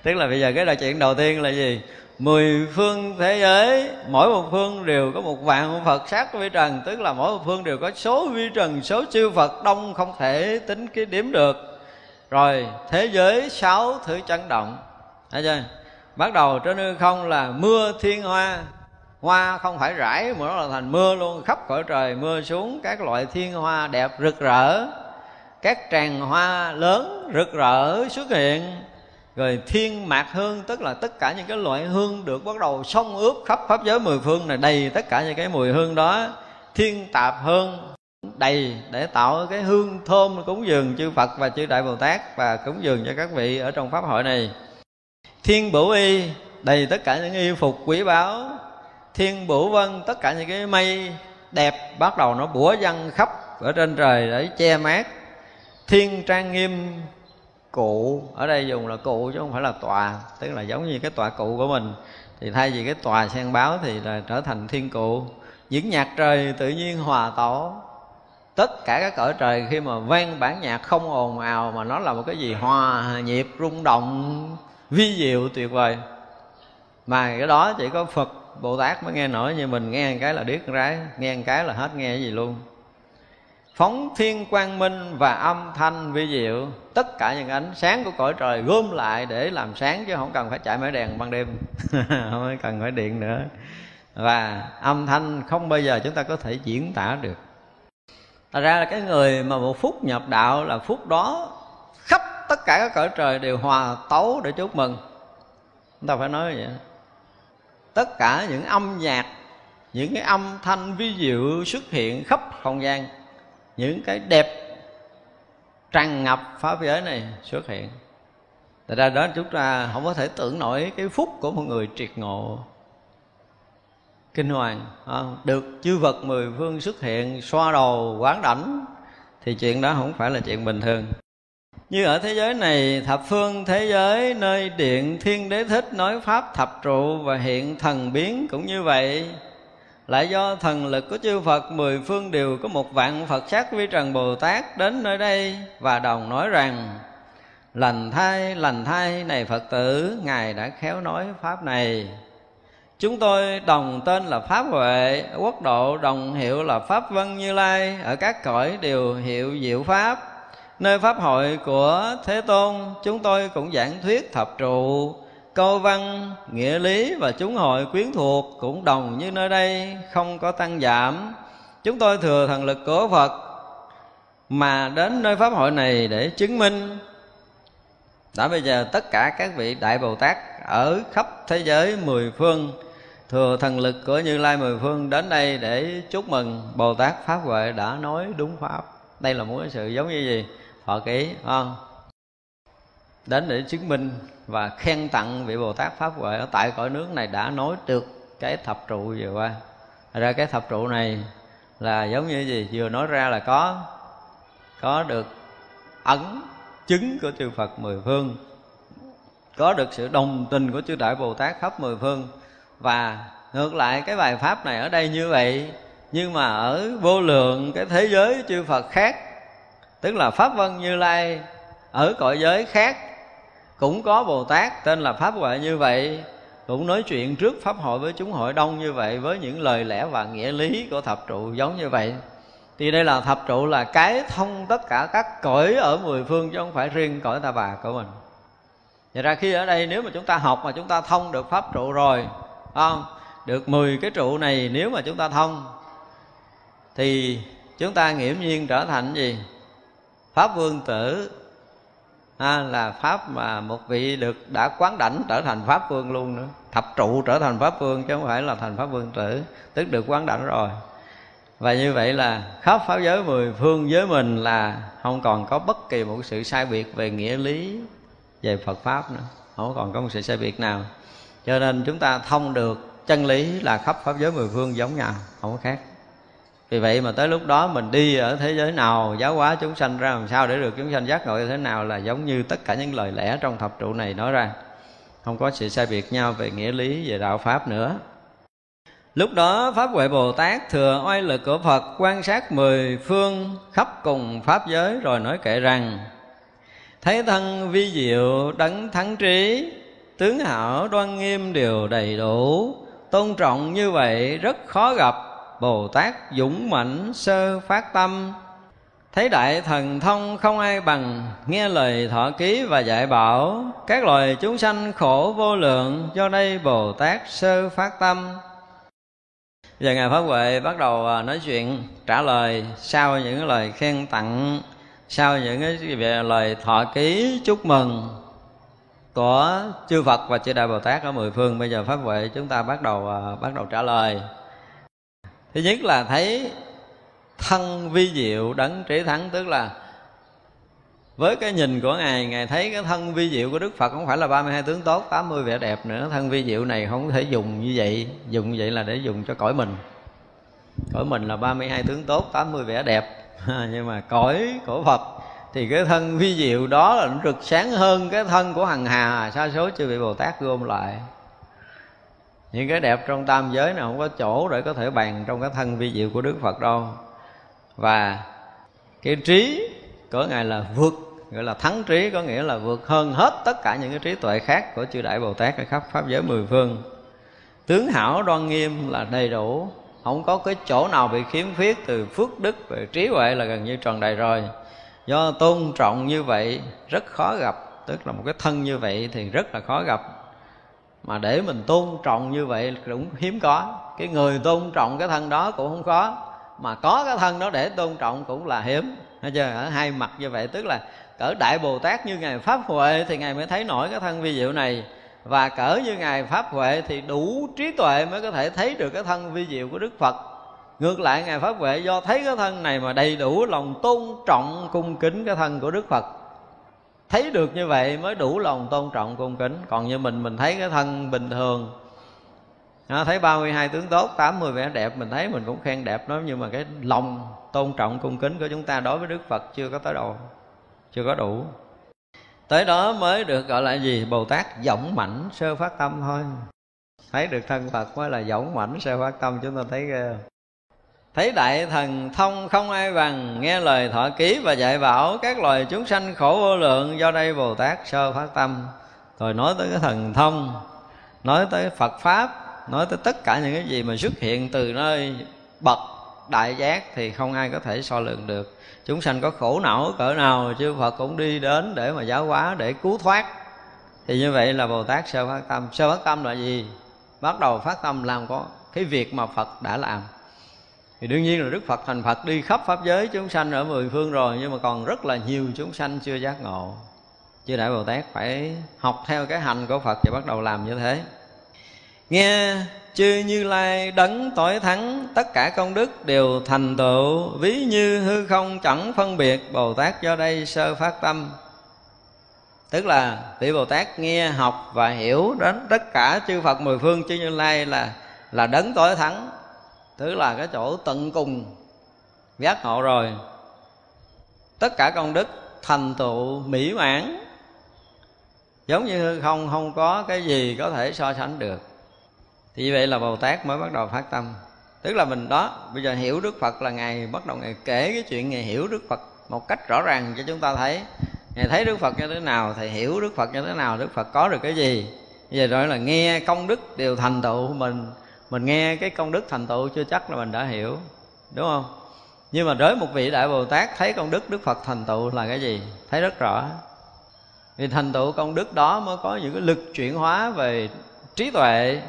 Tức là bây giờ cái là chuyện đầu tiên là gì? Mười phương thế giới, mỗi một phương đều có một vạn phật sát vi trần, tức là mỗi một phương đều có số vi trần, số chư phật đông không thể tính cái điểm được. Rồi, thế giới sáu thứ chấn động. Thấy chưa? Bắt đầu trên hư không là mưa thiên hoa. Hoa không phải rải mà nó là thành mưa luôn. Khắp cõi trời mưa xuống, các loại thiên hoa đẹp rực rỡ. Các tràng hoa lớn rực rỡ xuất hiện. Rồi thiên mạc hương, tức là tất cả những cái loại hương được bắt đầu xông ướp khắp pháp giới mười phương này, đầy tất cả những cái mùi hương đó. Thiên tạp hương đầy để tạo cái hương thơm cúng dường chư Phật và chư Đại Bồ Tát và cúng dường cho các vị ở trong pháp hội này thiên bửu y, đầy tất cả những y phục quý báu. Thiên bửu vân, tất cả những cái mây đẹp bắt đầu nó bủa văng khắp ở trên trời để che mát. Thiên trang nghiêm, cụ, ở đây dùng là cụ chứ không phải là tòa, tức là giống như cái tòa cụ của mình. Thì thay vì cái tòa sen báo thì là trở thành thiên cụ. Những nhạc trời tự nhiên hòa tổ tất cả các cõi trời khi mà vang bản nhạc không ồn ào mà nó là một cái gì hòa nhịp rung động vi diệu tuyệt vời. Mà cái đó chỉ có phật, bồ tát mới nghe nổi như mình nghe một cái là điếc rái, nghe một cái là hết nghe cái gì luôn. Phóng thiên quang minh và âm thanh vi diệu, tất cả những ánh sáng của cõi trời gom lại để làm sáng chứ không cần phải chạy máy đèn ban đêm. [LAUGHS] Không cần phải điện nữa. Và âm thanh không bao giờ chúng ta có thể diễn tả được. Thật ra là cái người mà một phút nhập đạo là phút đó khắp tất cả các cõi trời đều hòa tấu để chúc mừng. Chúng ta phải nói vậy. Tất cả những âm nhạc, những cái âm thanh vi diệu xuất hiện khắp không gian, những cái đẹp tràn ngập pháp giới này xuất hiện. Tại ra đó chúng ta không có thể tưởng nổi cái phúc của một người triệt ngộ. Kinh hoàng à, Được chư vật mười phương xuất hiện, xoa đầu quán đảnh, Thì chuyện đó không phải là chuyện bình thường như ở thế giới này, thập phương thế giới, nơi điện thiên đế thích nói pháp thập trụ và hiện thần biến cũng như vậy. Lại do thần lực của chư Phật, mười phương đều có một vạn Phật sát vi trần Bồ Tát đến nơi đây và đồng nói rằng, lành thai lành thai này Phật tử, ngài đã khéo nói pháp này. Chúng tôi đồng tên là pháp huệ, quốc độ đồng hiệu là pháp vân như lai, ở các cõi đều hiệu diệu pháp nơi pháp hội của thế tôn, chúng tôi cũng giảng thuyết thập trụ. Câu văn, nghĩa lý và chúng hội quyến thuộc cũng đồng như nơi đây, không có tăng giảm. Chúng tôi thừa thần lực của phật mà đến nơi pháp hội này để chứng minh. Đã bây giờ tất cả các vị đại bồ tát ở khắp thế giới mười phương, thừa thần lực của như lai mười phương đến đây để chúc mừng bồ tát pháp huệ đã nói đúng pháp. Đây là một cái sự giống như gì? Họ ký không? Đến để chứng minh và khen tặng vị Bồ Tát Pháp Huệ ở tại cõi nước này đã nói được cái thập trụ vừa qua. Ra cái thập trụ này là giống như gì? Vừa nói ra là có có được ấn chứng của chư Phật mười phương, có được sự đồng tình của chư Đại Bồ Tát khắp mười phương. Và ngược lại, cái bài pháp này ở đây như vậy, nhưng mà ở vô lượng cái thế giới chư Phật khác tức là pháp vân như lai ở cõi giới khác cũng có bồ tát tên là pháp huệ như vậy, cũng nói chuyện trước pháp hội với chúng hội đông như vậy với những lời lẽ và nghĩa lý của thập trụ giống như vậy. Thì đây là thập trụ là cái thông tất cả các cõi ở mười phương chứ không phải riêng cõi ta bà của mình. Vậy ra khi ở đây nếu mà chúng ta học mà chúng ta thông được pháp trụ rồi không? Được 10 cái trụ này nếu mà chúng ta thông, thì chúng ta nghiễm nhiên trở thành gì? Pháp vương tử à, là pháp mà một vị được đã quán đảnh trở thành pháp vương luôn nữa. Thập trụ trở thành pháp vương chứ không phải là thành pháp vương tử tức được quán đảnh rồi. Và như vậy là khắp pháp giới mười phương với mình là không còn có bất kỳ một sự sai biệt về nghĩa lý về Phật pháp nữa. Không còn có một sự sai biệt nào. Cho nên chúng ta thông được chân lý là khắp pháp giới mười phương giống nhau không có khác vì vậy mà tới lúc đó mình đi ở thế giới nào, giáo hóa chúng sanh ra làm sao để được chúng sanh giác ngộ như thế nào là giống như tất cả những lời lẽ trong thập trụ này nói ra. Không có sự sai biệt nhau về nghĩa lý, về đạo pháp nữa. Lúc đó Pháp Huệ Bồ Tát thừa oai lực của Phật quan sát mười phương khắp cùng Pháp giới rồi nói kệ rằng Thấy thân vi diệu đấng thắng trí, Tướng hảo đoan nghiêm đều đầy đủ, Tôn trọng như vậy rất khó gặp. Bồ Tát dũng mãnh sơ phát tâm. Thấy đại thần thông không ai bằng, nghe lời thọ ký và dạy bảo. Các loài chúng sanh khổ vô lượng, do đây bồ tát sơ phát tâm. Giờ ngài pháp huệ bắt đầu à, nói chuyện, trả lời sau những lời khen tặng, sau những cái về lời thọ ký chúc mừng của chư Phật và chư Đại Bồ Tát ở mười phương. Bây giờ pháp huệ chúng ta bắt đầu à, bắt đầu trả lời thứ nhất là thấy thân vi diệu đấng trí thắng, tức là với cái nhìn của ngài ngài thấy cái thân vi diệu của đức phật không phải là 32 tướng tốt 80 vẻ đẹp nữa. Thân vi diệu này không thể dùng như vậy, dùng như vậy là để dùng cho cõi mình. Cõi mình là 32 tướng tốt 80 vẻ đẹp. Nhưng mà cõi của phật thì cái thân vi diệu đó là nó rực sáng hơn cái thân của hằng hà, sa số chư vị bồ tát gom lại những cái đẹp trong tam giới nào không có chỗ để có thể bàn trong cái thân vi diệu của đức phật đâu. Và cái trí của ngài là vượt, gọi là thắng trí, có nghĩa là vượt hơn hết tất cả những cái trí tuệ khác của chư đại bồ tát ở khắp pháp giới mười phương. Tướng hảo đoan nghiêm là đầy đủ, không có cái chỗ nào bị khiếm khuyết từ phước đức về trí huệ là gần như tròn đầy rồi. Do tôn trọng như vậy, rất khó gặp, tức là một cái thân như vậy thì rất là khó gặp mà để mình tôn trọng như vậy cũng hiếm có. Cái người tôn trọng cái thân đó cũng không có mà có cái thân đó để tôn trọng cũng là hiếm. Thấy chưa? ở hai mặt như vậy. Tức là cỡ đại bồ tát như ngài pháp huệ thì ngài mới thấy nổi cái thân vi diệu này. Và cỡ như ngài pháp huệ thì đủ trí tuệ mới có thể thấy được cái thân vi diệu của đức phật. Ngược lại, ngài pháp huệ do thấy cái thân này mà đầy đủ lòng tôn trọng, cung kính cái thân của đức phật thấy được như vậy mới đủ lòng tôn trọng cung kính. Còn như mình mình thấy cái thân bình thường. À, thấy 32 tướng tốt 80 vẻ đẹp mình thấy mình cũng khen đẹp nó nhưng mà cái lòng tôn trọng cung kính của chúng ta đối với đức phật chưa có tới đâu chưa có đủ. Tới đó mới được gọi là gì? Bồ tát dõng mảnh sơ phát tâm thôi. Thấy được thân phật mới là dõng mảnh sơ phát tâm chúng ta thấy ghê thấy đại thần thông không ai bằng, nghe lời thọ ký và dạy bảo các loài chúng sanh khổ vô lượng, do đây bồ tát sơ phát tâm. Rồi nói tới cái thần thông, nói tới phật pháp, nói tới tất cả những cái gì mà xuất hiện từ nơi bậc đại giác thì không ai có thể so lượng được. Chúng sanh có khổ não cỡ nào chư Phật cũng đi đến để mà giáo hóa, để cứu thoát. Thì như vậy là Bồ Tát sơ phát tâm. Sơ phát tâm là gì? Bắt đầu phát tâm làm có cái việc mà Phật đã làm thì đương nhiên là Đức Phật thành Phật đi khắp pháp giới, chúng sanh ở mười phương rồi, nhưng mà còn rất là nhiều chúng sanh chưa giác ngộ. Chư đại Bồ Tát phải học theo cái hành của Phật và bắt đầu làm như thế. Nghe chư như lai đấng tối thắng, tất cả công đức đều thành tựu. Ví như hư không chẳng phân biệt, bồ tát do đây sơ phát tâm. Tức là vị bồ tát nghe, học và hiểu đến tất cả chư phật mười phương, chư như lai là là đấng tối thắng tức là cái chỗ tận cùng giác ngộ rồi. Tất cả công đức thành tựu mỹ mãn. Giống như hư không không có cái gì có thể so sánh được. Thì vậy là bồ tát mới bắt đầu phát tâm. Tức là mình đó, bây giờ hiểu đức phật là ngài, bắt đầu ngài kể cái chuyện ngài hiểu đức phật một cách rõ ràng cho chúng ta thấy. Ngài thấy đức phật như thế nào thì hiểu đức phật như thế nào, đức phật có được cái gì. Bây giờ gọi là nghe công đức đều thành tựu mình mình nghe cái công đức thành tựu chưa chắc là mình đã hiểu, đúng không? Nhưng mà đối một vị đại bồ tát, thấy công đức đức phật thành tựu là cái gì? Thấy rất rõ. Vì thành tựu công đức đó mới có những cái lực chuyển hóa về trí tuệ,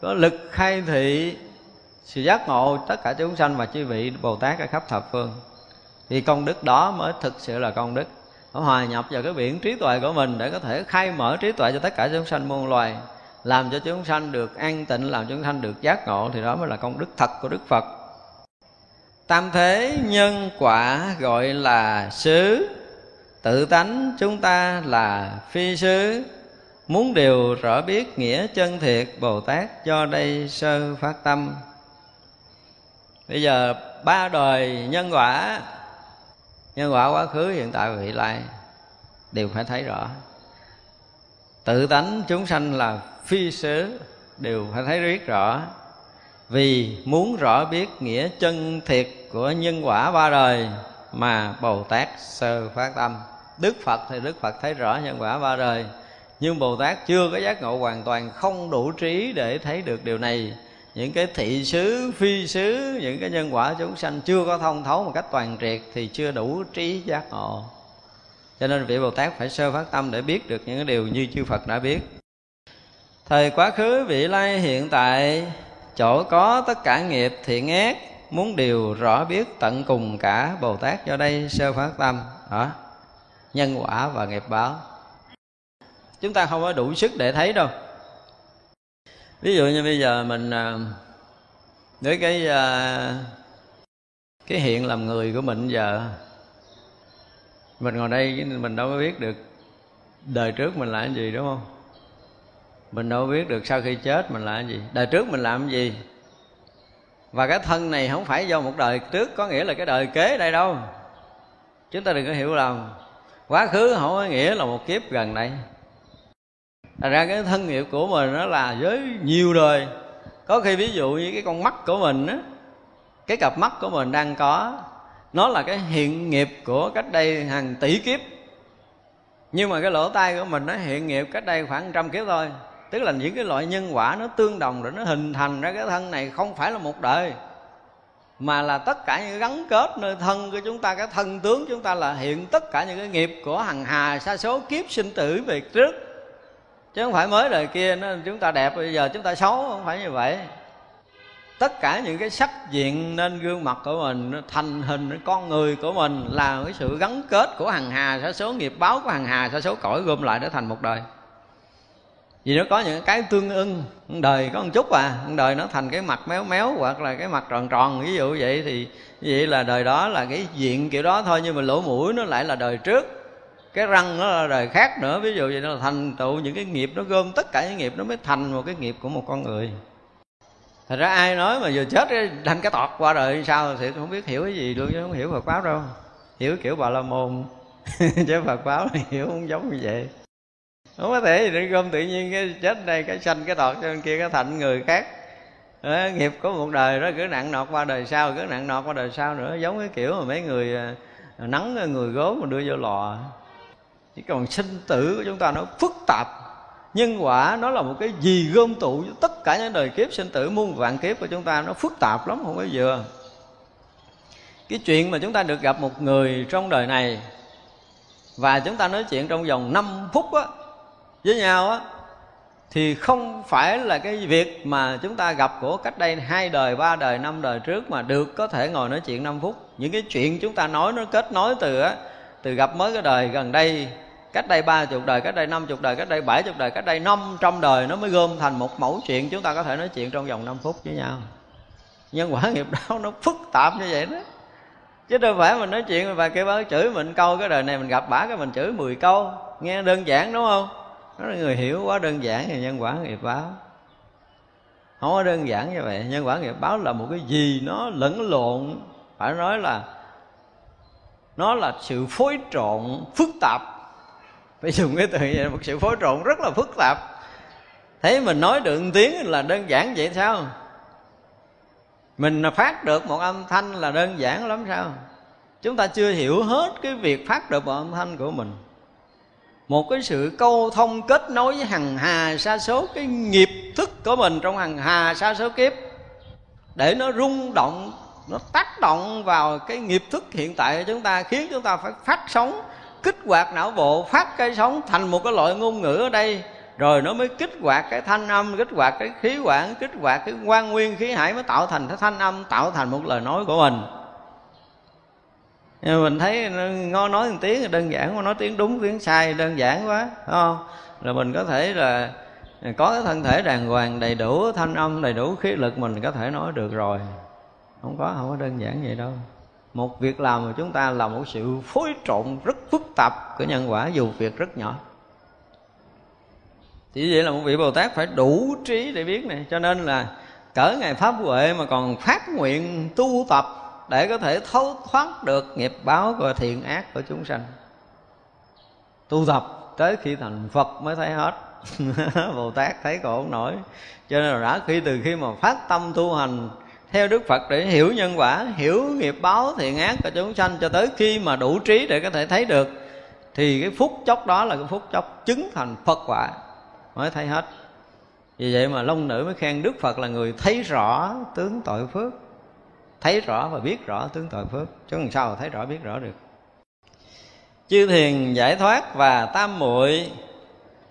có lực khai thị, sự giác ngộ, tất cả chúng sanh và chư vị bồ tát ở khắp thập phương. Thì công đức đó mới thực sự là công đức. Nó hòa nhập vào cái biển trí tuệ của mình để có thể khai mở trí tuệ cho tất cả chúng sanh muôn loài làm cho chúng sanh được an tịnh, làm cho chúng sanh được giác ngộ, thì đó mới là công đức thật của đức phật. Tam thế nhân quả gọi là xứ. Tự tánh chúng ta là phi xứ. Muốn điều rõ biết nghĩa chân thiệt, Bồ Tát cho đây sơ phát tâm. Bây giờ ba đời nhân quả. Nhân quả quá khứ, hiện tại và vị lai. Đều phải thấy rõ. Tự tánh chúng sanh là phi xứ Đều phải thấy biết rõ. Vì muốn rõ biết nghĩa chân thiệt Của nhân quả ba đời Mà Bồ Tát sơ phát tâm Đức Phật thì Đức Phật thấy rõ nhân quả ba đời, nhưng bồ tát chưa có giác ngộ hoàn toàn, không đủ trí để thấy được điều này. Những cái thị xứ phi xứ những cái nhân quả chúng sanh chưa có thông thấu một cách toàn triệt thì chưa đủ trí giác ngộ. Cho nên vị bồ tát phải sơ phát tâm để biết được những cái điều như chư phật đã biết thời quá khứ, vị lai hiện tại, chỗ có tất cả nghiệp thiện ác, muốn điều rõ biết tận cùng cả bồ tát do đây, sơ phát tâm đó nhân quả và nghiệp báo. Chúng ta không có đủ sức để thấy đâu. Ví dụ như bây giờ mình à, với cái à, cái hiện làm người của mình giờ, mình ngồi đây, mình đâu có biết được đời trước mình là cái gì, đúng không? Mình đâu biết được sau khi chết mình làm gì. Đời trước mình làm gì? Và cái thân này không phải do một đời trước, có nghĩa là cái đời kế đây đâu. Chúng ta đừng có hiểu lầm. Quá khứ không có nghĩa là một kiếp gần đây. Thành ra cái thân nghiệp của mình nó là với nhiều đời. Có khi ví dụ như cái con mắt của mình á, Cái cặp mắt của mình đang có, Nó là cái hiện nghiệp của cách đây hàng tỷ kiếp. Nhưng mà cái lỗ tai của mình nó hiện nghiệp cách đây khoảng trăm kiếp thôi. Tức là những cái loại nhân quả nó tương đồng rồi nó hình thành ra cái thân này không phải là một đời, mà là tất cả những gắn kết nơi thân của chúng ta, cái thân tướng chúng ta là hiện tất cả những cái nghiệp của hằng hà sa số kiếp sinh tử về trước. Chứ không phải mới đời kia, nó chúng ta đẹp, bây giờ chúng ta xấu, không phải như vậy. Tất cả những cái sắc diện nên gương mặt của mình thành hình con người của mình là cái sự gắn kết của hằng hà sa số nghiệp báo của hằng hà sa số cõi gom lại để thành một đời vì nó có những cái tương ưng đời có một chút à đời nó thành cái mặt méo méo hoặc là cái mặt tròn tròn, ví dụ vậy thì, vậy là đời đó là cái diện kiểu đó thôi, nhưng mà lỗ mũi nó lại là đời trước. Cái răng nó là đời khác nữa, ví dụ vậy nó là thành tựu những cái nghiệp, nó gom tất cả những nghiệp, nó mới thành một cái nghiệp của một con người. Thật ra ai nói mà vừa chết thành cái tọt qua đời sao thì không biết hiểu cái gì luôn, chứ không hiểu Phật pháp đâu. Hiểu kiểu bà la môn, [LAUGHS] chứ Phật pháp thì hiểu không giống như vậy không có thể gì gom tự nhiên cái chết đây cái sanh cái tọt cho bên kia cái thành người khác. Đó, nghiệp có một đời đó cứ nặng nọt qua đời sau cứ nặng nọt qua đời sau nữa giống cái kiểu mà mấy người à, nắng à, người gốm mà đưa vô lò. Chỉ còn sinh tử của chúng ta nó phức tạp. Nhân quả nó là một cái gì gom tụ tất cả những đời kiếp sinh tử muôn vạn kiếp của chúng ta nó phức tạp lắm không có vừa. Cái chuyện mà chúng ta được gặp một người trong đời này và chúng ta nói chuyện trong vòng 5 phút á với nhau á, thì không phải là cái việc mà chúng ta gặp của cách đây hai đời, ba đời, năm đời trước mà được có thể ngồi nói chuyện 5 phút. Những cái chuyện chúng ta nói, nó kết nối từ á, từ gặp mới cái đời gần đây, cách đây ba chục đời, cách đây năm chục đời, cách đây bảy chục đời, cách đây năm trăm đời, nó mới gom thành một mẫu chuyện chúng ta có thể nói chuyện trong vòng 5 phút với nhau. Nhân quả nghiệp [LAUGHS] đó nó phức tạp như vậy đó. Chứ đâu phải mình nói chuyện và kêu bác chửi mình câu, cái đời này mình gặp bả cái mình chửi 10 câu. Nghe đơn giản, đúng không? Đó là người hiểu quá đơn giản thì nhân quả nghiệp báo. Không có đơn giản như vậy, nhân quả nghiệp báo là một cái gì nó lẫn lộn. Phải nói là nó là sự phối trộn phức tạp. Phải dùng cái từ vậy, một sự phối trộn rất là phức tạp. Thấy mình nói được tiếng là đơn giản vậy sao? Mình phát được một âm thanh là đơn giản lắm sao? Chúng ta chưa hiểu hết cái việc phát được một âm thanh của mình một cái sự câu thông kết nối với hằng hà sa số, cái nghiệp thức của mình trong hằng hà sa số kiếp, để nó rung động, nó tác động vào cái nghiệp thức hiện tại của chúng ta, khiến chúng ta phải phát sóng, kích hoạt não bộ, phát cái sóng thành một cái loại ngôn ngữ ở đây. Rồi nó mới kích hoạt cái thanh âm, kích hoạt cái khí quản, kích hoạt cái quan nguyên, khí hải mới tạo thành cái thanh âm, tạo thành một lời nói của mình nhưng mình thấy nó nói một tiếng, đơn giản mà nói tiếng đúng, tiếng sai, đơn giản quá không? Là mình có thể là có cái thân thể đàng hoàng, đầy đủ thanh âm, đầy đủ khí lực mình có thể nói được rồi. Không có không có đơn giản vậy đâu. Một việc làm của chúng ta là một sự phối trộn rất phức tạp của nhân quả, dù việc rất nhỏ. Chỉ vậy là một vị bồ tát phải đủ trí để biết này. Cho nên là cỡ ngày pháp huệ mà còn phát nguyện tu tập để có thể thấu thoát được nghiệp báo và thiện ác của chúng sanh. Tu tập tới khi thành phật mới thấy hết. [LAUGHS] Bồ tát thấy còn không nổi. Cho nên là đã khi, từ khi mà phát tâm tu hành theo đức phật để hiểu nhân quả, hiểu nghiệp báo, thiện ác của chúng sanh cho tới khi mà đủ trí để có thể thấy được, thì cái phút chốc đó là cái phút chốc chứng thành phật quả mới thấy hết. Vì vậy mà long nữ mới khen đức phật là người thấy rõ tướng tội phước thấy rõ và biết rõ tướng tội phước, chứ làm sao thấy rõ biết rõ được. Chư thiền giải thoát và tam muội,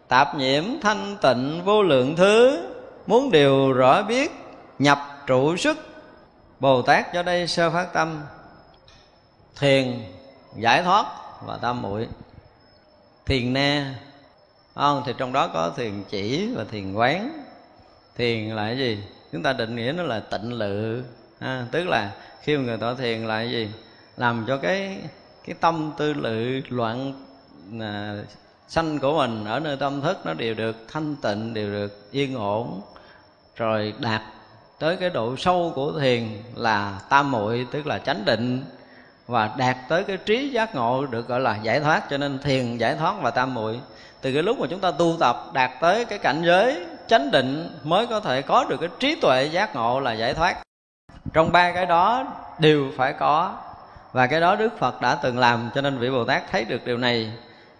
tạp nhiễm thanh tịnh vô lượng thứ, muốn điều rõ biết, nhập trụ sức bồ tát cho đây sơ phát tâm. Thiền giải thoát và tam muội. Thiền na không, thì trong đó có thiền chỉ và thiền quán. Thiền là cái gì? Chúng ta định nghĩa nó là tịnh lự à, tức là khi mà người tọa thiền là cái gì? Làm cho cái cái tâm tư lự loạn à, sanh của mình ở nơi tâm thức nó đều được thanh tịnh đều được yên ổn. Rồi đạt tới cái độ sâu của thiền là tam muội tức là chánh định. Và đạt tới cái trí giác ngộ được gọi là giải thoát cho nên thiền giải thoát và tam muội. Từ cái lúc mà chúng ta tu tập đạt tới cái cảnh giới chánh định mới có thể có được cái trí tuệ giác ngộ là giải thoát trong ba cái đó đều phải có. Và cái đó đức phật đã từng làm, cho nên vị bồ tát thấy được điều này.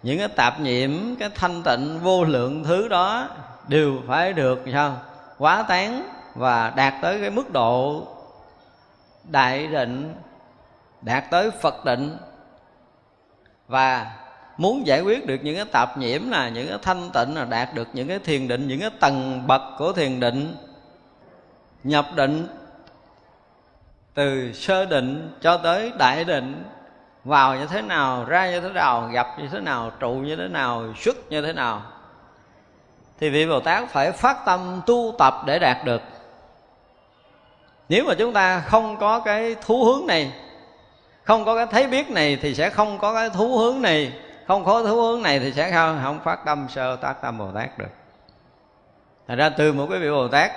Những cái tạp nhiễm, cái thanh tịnh, vô lượng thứ đó đều phải được, sao quá tán và đạt tới cái mức độ đại định, đạt tới phật định. Và muốn giải quyết được những cái tạp nhiễm là, những cái thanh tịnh là đạt được những cái thiền định, những cái tầng bậc của thiền định, nhập định từ sơ định cho tới đại định, vào như thế nào, ra như thế nào, gặp như thế nào, trụ như thế nào, xuất như thế nào. Thì vị bồ tát phải phát tâm tu tập để đạt được. Nếu mà chúng ta không có cái thú hướng này, không có cái thấy biết này thì sẽ không có cái thú hướng này, không có thú hướng này thì sẽ không không phát tâm sơ tác tâm bồ tát được. Thành ra từ một cái vị bồ tát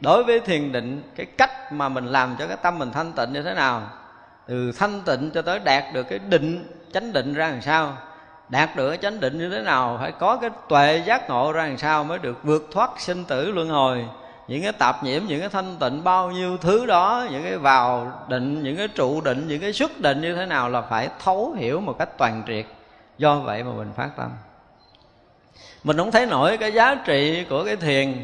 đối với thiền định, cái cách mà mình làm cho cái tâm mình thanh tịnh như thế nào? Từ thanh tịnh cho tới đạt được cái định, chánh định ra làm sao? Đạt được cái chánh định như thế nào? Phải có cái tuệ giác ngộ ra làm sao mới được vượt thoát sinh tử luân hồi? Những cái tạp nhiễm, những cái thanh tịnh, bao nhiêu thứ đó, những cái vào định, những cái trụ định, những cái xuất định như thế nào là phải thấu hiểu một cách toàn triệt. Do vậy mà mình phát tâm. Mình không thấy nổi cái giá trị của cái thiền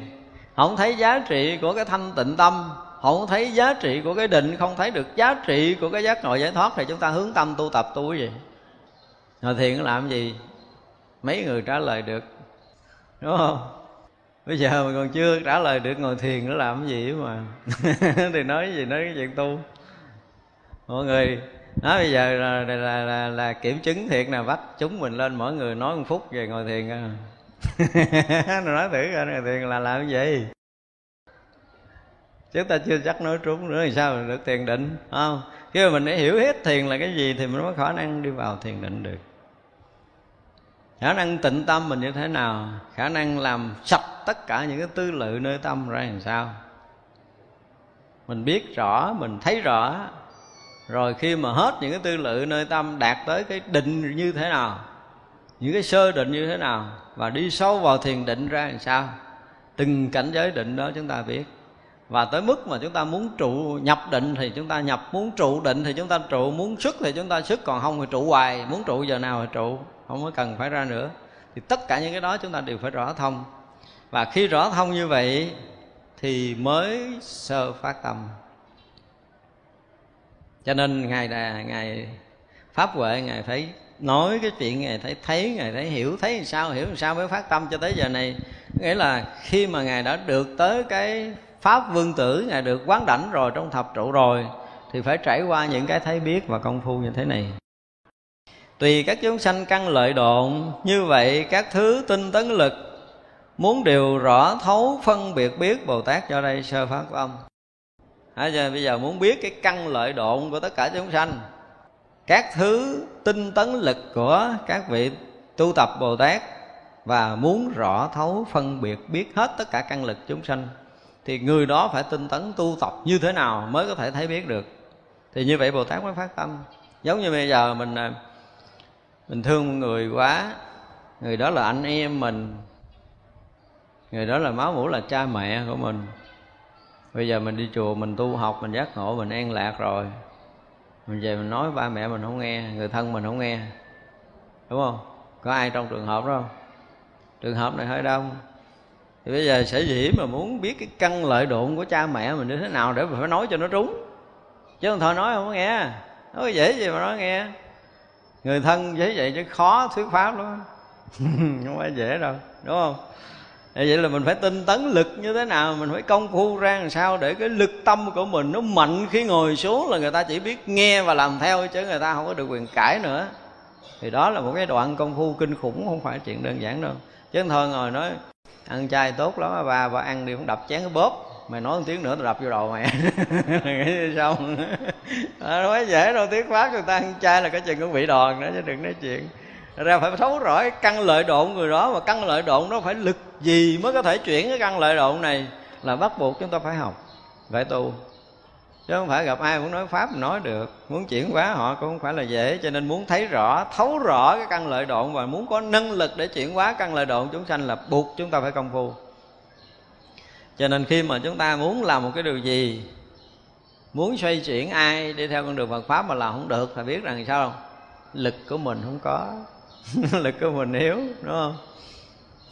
không thấy giá trị của cái thanh tịnh tâm không thấy giá trị của cái định không thấy được giá trị của cái giác ngộ giải thoát thì chúng ta hướng tâm tu tập tu cái gì? Ngồi thiền làm gì? Mấy người trả lời được đúng không? Bây giờ mà còn chưa trả lời được ngồi thiền nó làm cái gì mà? [LAUGHS] Thì nói gì nói cái chuyện tu. Mọi người nói bây giờ là, là, là, là, là kiểm chứng thiệt nè bắt chúng mình lên mỗi người nói một phút về ngồi thiền à. [LAUGHS] nói thử coi ngồi thiền là làm gì? Chúng ta chưa chắc nói trúng nữa thì sao được thiền định không? Khi mà mình đã hiểu hết thiền là cái gì thì mình mới khả năng đi vào thiền định được. Khả năng tịnh tâm mình như thế nào? Khả năng làm sạch tất cả những cái tư lự nơi tâm ra làm sao? Mình biết rõ, mình thấy rõ. Rồi khi mà hết những cái tư lự nơi tâm đạt tới cái định như thế nào? Những cái sơ định như thế nào? Và đi sâu vào thiền định ra làm sao? Từng cảnh giới định đó chúng ta biết. Và tới mức mà chúng ta muốn trụ nhập định thì chúng ta nhập, muốn trụ định thì chúng ta trụ, muốn xuất thì chúng ta xuất, còn không thì trụ hoài, muốn trụ giờ nào thì trụ, không có cần phải ra nữa. Thì tất cả những cái đó chúng ta đều phải rõ thông. Và khi rõ thông như vậy thì mới sơ phát tâm. Cho nên ngài là ngài pháp huệ, ngài phải nói cái chuyện ngài thấy thấy ngài thấy hiểu thấy làm sao hiểu làm sao mới phát tâm cho tới giờ này. Nghĩa là khi mà ngài đã được tới cái pháp vương tử ngài được quán đảnh rồi trong thập trụ rồi thì phải trải qua những cái thấy biết và công phu như thế này. Tùy các chúng sanh căn lợi độn như vậy các thứ tinh tấn lực muốn điều rõ thấu phân biệt biết bồ tát cho đây sơ phát âm à, giờ bây giờ muốn biết cái căn lợi độn của tất cả chúng sanh các thứ tinh tấn lực của các vị tu tập bồ tát và muốn rõ thấu, phân biệt, biết hết tất cả căn lực chúng sanh, thì người đó phải tinh tấn tu tập như thế nào mới có thể thấy biết được? Thì như vậy bồ tát mới phát tâm. Giống như bây giờ mình à, mình thương một người quá, người đó là anh em mình, người đó là máu mủ là cha mẹ của mình. Bây giờ mình đi chùa, mình tu học, mình giác ngộ, mình an lạc rồi mình về mình nói ba mẹ mình không nghe, người thân mình không nghe. Đúng không? Có ai trong trường hợp đó không? Trường hợp này hơi đông. Thì bây giờ sở dĩ mà muốn biết cái căn lợi độn của cha mẹ mình như thế nào để mình phải nói cho nó trúng? Chứ không thôi nói không có nghe. Nói dễ gì mà nói nghe. Người thân dễ vậy chứ khó thuyết pháp lắm. [LAUGHS] Không phải dễ đâu. Đúng không? Vậy là mình phải tinh tấn lực như thế nào? Mình phải công phu ra làm sao để cái lực tâm của mình nó mạnh khi ngồi xuống là người ta chỉ biết nghe và làm theo chứ người ta không có được quyền cãi nữa. Thì đó là một cái đoạn công phu kinh khủng không phải chuyện đơn giản đâu. Chứ thôi ngồi nói ăn chay tốt lắm bà ba ba ăn đi cũng đập chén cái bóp. Mày nói một tiếng nữa tao đập vô đầu mày. [LAUGHS] Nghĩ xong [LAUGHS] à, ờ, nói dễ đâu tiếng phát người ta ăn chay là cái chừng cũng bị đòn nữa chứ đừng nói chuyện ra phải thấu rõ cái căn lợi độn người đó mà căn lợi độn đó phải lực gì mới có thể chuyển cái căn lợi độn này là bắt buộc chúng ta phải học, phải tu. Chứ không phải gặp ai cũng nói pháp nói được, muốn chuyển hóa họ cũng không phải là dễ, cho nên muốn thấy rõ, thấu rõ cái căn lợi độn và muốn có năng lực để chuyển hóa căn lợi độn chúng sanh là buộc chúng ta phải công phu. Cho nên khi mà chúng ta muốn làm một cái điều gì, muốn xoay chuyển ai đi theo con đường Phật pháp mà làm không được thì biết rằng sao? Không lực của mình không có. [LAUGHS] lực của mình yếu đúng không?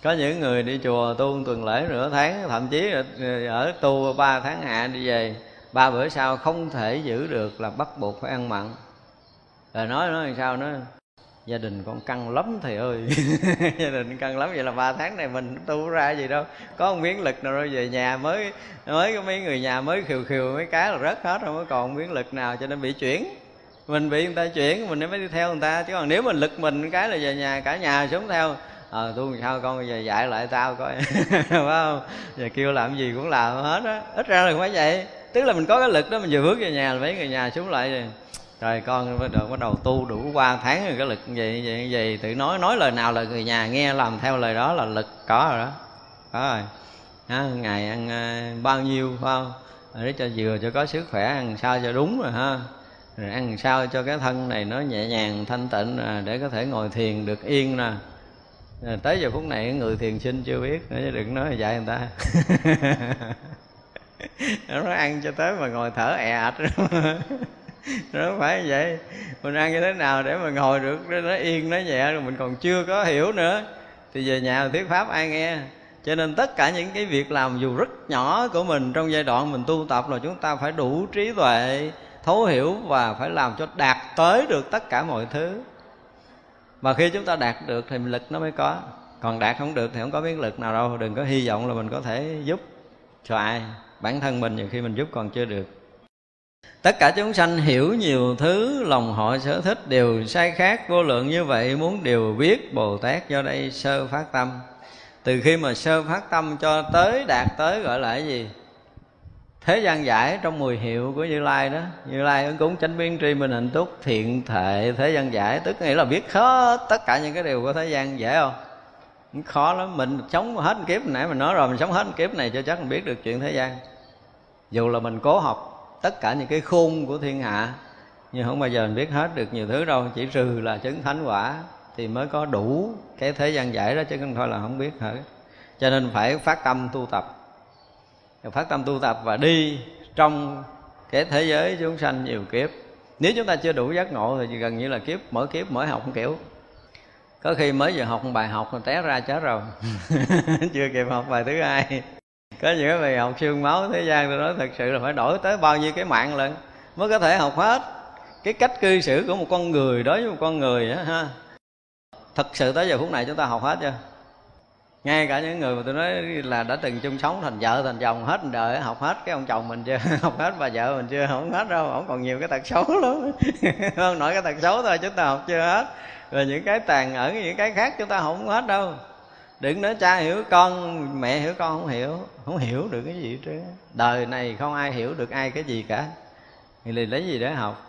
Có những người đi chùa tu tuần lễ nửa tháng, thậm chí ờ, ở tu ba tháng hạ đi về, ba bữa sau không thể giữ được là bắt buộc phải ăn mặn. Rồi nói nói làm sao nữa? Gia đình con căng lắm thầy ơi. [LAUGHS] Gia đình căng lắm, vậy là ba tháng này mình tu ra gì đâu. Có một miếng lực nào rồi về nhà mới mới có mấy người nhà mới khiều khiều mấy cái là rớt hết rồi mới còn miếng lực nào cho nên bị chuyển mình bị người ta chuyển mình mới đi theo người ta. Chứ còn nếu mình lực mình cái là về nhà cả nhà sống theo. Ờ à, tu sao con bây giờ dạy lại tao coi. [LAUGHS] Phải không? Giờ kêu làm gì cũng làm hết á. Ít ra là phải vậy. Tức là mình có cái lực đó mình vừa bước về nhà là mấy người nhà xuống lại rồi. Rồi con bắt đầu, bắt đầu tu đủ qua tháng rồi cái lực gì vậy vậy tự nói nói lời nào là người nhà nghe làm theo lời đó là lực có rồi đó. Có rồi. Ha, ngày ăn ờ, bao nhiêu phải không? Để cho vừa cho có sức khỏe ăn sao cho đúng rồi ha rồi ăn sao cho cái thân này nó nhẹ nhàng thanh tịnh à, để có thể ngồi thiền được yên nè. À, tới giờ phút này người thiền sinh chưa biết nữa chứ đừng nói dạy người ta. [LAUGHS] Nó ăn cho tới mà ngồi thở ẹ ạch. [LAUGHS] Nó phải vậy. Mình ăn như thế nào để mà ngồi được nó yên nó nhẹ rồi mình còn chưa có hiểu nữa. Thì về nhà thuyết pháp ai nghe? Cho nên tất cả những cái việc làm dù rất nhỏ của mình trong giai đoạn mình tu tập là chúng ta phải đủ trí tuệ thấu hiểu và phải làm cho đạt tới được tất cả mọi thứ. Và khi chúng ta đạt được thì lực nó mới có. Còn đạt không được thì không có miếng lực nào đâu. Đừng có hy vọng là mình có thể giúp cho ai. Bản thân mình nhiều khi mình giúp còn chưa được. Tất cả chúng sanh hiểu nhiều thứ, lòng họ sở thích đều sai khác, vô lượng như vậy, muốn đều biết bồ tát do đây sơ phát tâm. Từ khi mà sơ phát tâm cho tới đạt tới gọi là cái gì? Thế gian giải trong mười hiệu của như lai đó. Như lai ứng cúng chánh biến tri minh hạnh túc, thiện thệ, thế gian giải. Tức nghĩa là biết hết, tất cả những cái điều của thế gian, dễ không? Khó lắm. Mình sống hết kiếp nãy mình nói rồi, mình sống hết kiếp này cho chắc mình biết được chuyện thế gian. Dù là mình cố học tất cả những cái khung của thiên hạ, nhưng không bao giờ mình biết hết được nhiều thứ đâu. Chỉ trừ là chứng thánh quả thì mới có đủ cái thế gian giải đó, chứ không thôi là không biết hết. Cho nên phải phát tâm tu tập phát tâm tu tập và đi trong cái thế giới chúng sanh nhiều kiếp. Nếu chúng ta chưa đủ giác ngộ thì gần như là kiếp mỗi kiếp mỗi học một kiểu. Có khi mới vừa học một bài học rồi té ra chết rồi. [LAUGHS] Chưa kịp học bài thứ hai. Có những bài học xương máu thế gian, tôi nói thật sự là phải đổi tới bao nhiêu cái mạng lần mới có thể học hết. Cái cách cư xử của một con người, đối với một con người á ha. Thật sự tới giờ phút này chúng ta học hết chưa? Ngay cả những người mà tôi nói là đã từng chung sống thành vợ, thành chồng hết đời, học hết cái ông chồng mình chưa, [LAUGHS] học hết bà vợ mình chưa, không hết đâu, không còn nhiều cái tật xấu lắm. [LAUGHS] Không nói cái tật xấu thôi, chúng ta học chưa hết. Rồi những cái tàn ẩn, những cái khác chúng ta không hết đâu. Đừng nói cha hiểu con, mẹ hiểu con không hiểu không hiểu được cái gì chứ đời này không ai hiểu được ai cái gì cả. Thì lấy gì để học?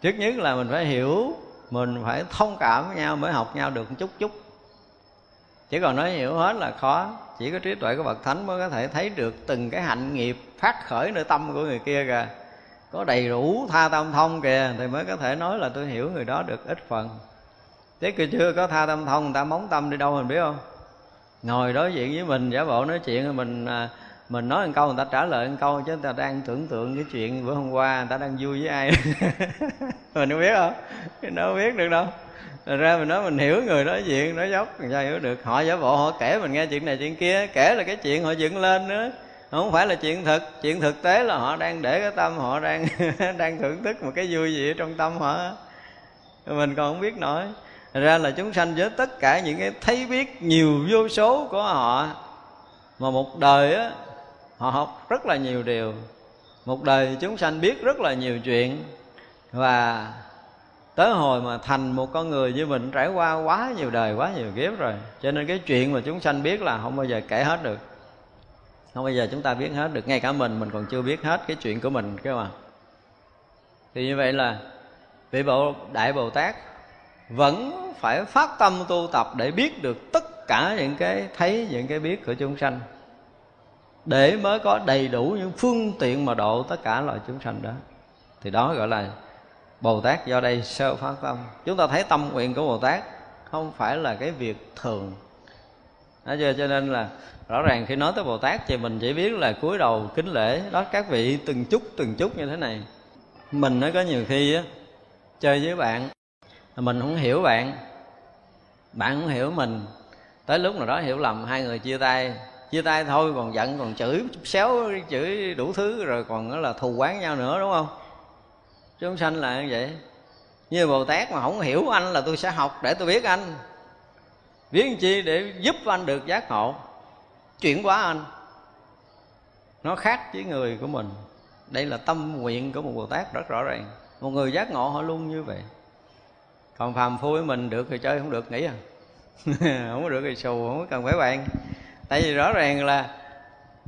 Trước nhất là mình phải hiểu, mình phải thông cảm với nhau, mới học nhau được một chút chút chỉ còn nói hiểu hết là khó. Chỉ có trí tuệ của bậc thánh mới có thể thấy được từng cái hạnh nghiệp phát khởi nơi tâm của người kia kìa. Có đầy đủ tha tâm thông kìa, thì mới có thể nói là tôi hiểu người đó được ít phần. Thế kia chưa có tha tâm thông, người ta móng tâm đi đâu mình biết không? Ngồi đối diện với mình, giả bộ nói chuyện, mình à, mình nói một câu, người ta trả lời một câu, chứ người ta đang tưởng tượng cái chuyện bữa hôm qua người ta đang vui với ai. [LAUGHS] Mình không biết không? Đâu biết được đâu. Rồi ra mình nói mình hiểu người nói chuyện, nói dốc, làm sao hiểu được? Họ giả bộ, họ kể mình nghe chuyện này chuyện kia, kể là cái chuyện họ dựng lên nữa. Không phải là chuyện thực chuyện thực tế là họ đang để cái tâm, họ đang [LAUGHS] đang thưởng thức một cái vui gì ở trong tâm họ. Mình còn không biết nổi. Ra là chúng sanh với tất cả những cái thấy biết nhiều vô số của họ, mà một đời á, họ học rất là nhiều điều. Một đời chúng sanh biết rất là nhiều chuyện, và tới hồi mà thành một con người như mình, trải qua quá nhiều đời, quá nhiều kiếp rồi. Cho nên cái chuyện mà chúng sanh biết là không bao giờ kể hết được. Không bao giờ chúng ta biết hết được. Ngay cả mình mình còn chưa biết hết cái chuyện của mình cơ mà thì như vậy là vị bộ đại bồ tát vẫn phải phát tâm tu tập để biết được tất cả những cái thấy, những cái biết của chúng sanh. Để mới có đầy đủ những phương tiện mà độ tất cả loài chúng sanh đó. Thì đó gọi là Bồ Tát do đây sơ phát tâm. Chúng ta thấy tâm nguyện của Bồ Tát Không phải là cái việc thường. Đó chưa? Cho nên là rõ ràng khi nói tới Bồ Tát Thì mình chỉ biết là cúi đầu kính lễ, Đó, các vị từng chút từng chút như thế này. Mình nó có nhiều khi á, Chơi với bạn, Mình không hiểu bạn Bạn không hiểu mình. Tới lúc nào đó hiểu lầm, hai người chia tay. Chia tay thôi, còn giận, còn chửi xéo, chửi đủ thứ, rồi còn là thù quán nhau nữa, đúng không? Chúng sanh là như vậy. Như bồ tát mà không hiểu anh là tôi sẽ học để tôi biết anh. Biết chi để giúp anh được giác ngộ. Chuyển hóa anh. Nó khác với người của mình. Đây là tâm nguyện của một bồ tát rất rõ ràng. Một người giác ngộ họ luôn như vậy. Còn phàm phu với mình được thì chơi không được nghĩ à. [LAUGHS] Không có được thì xù, không cần phải bàn. Tại vì rõ ràng là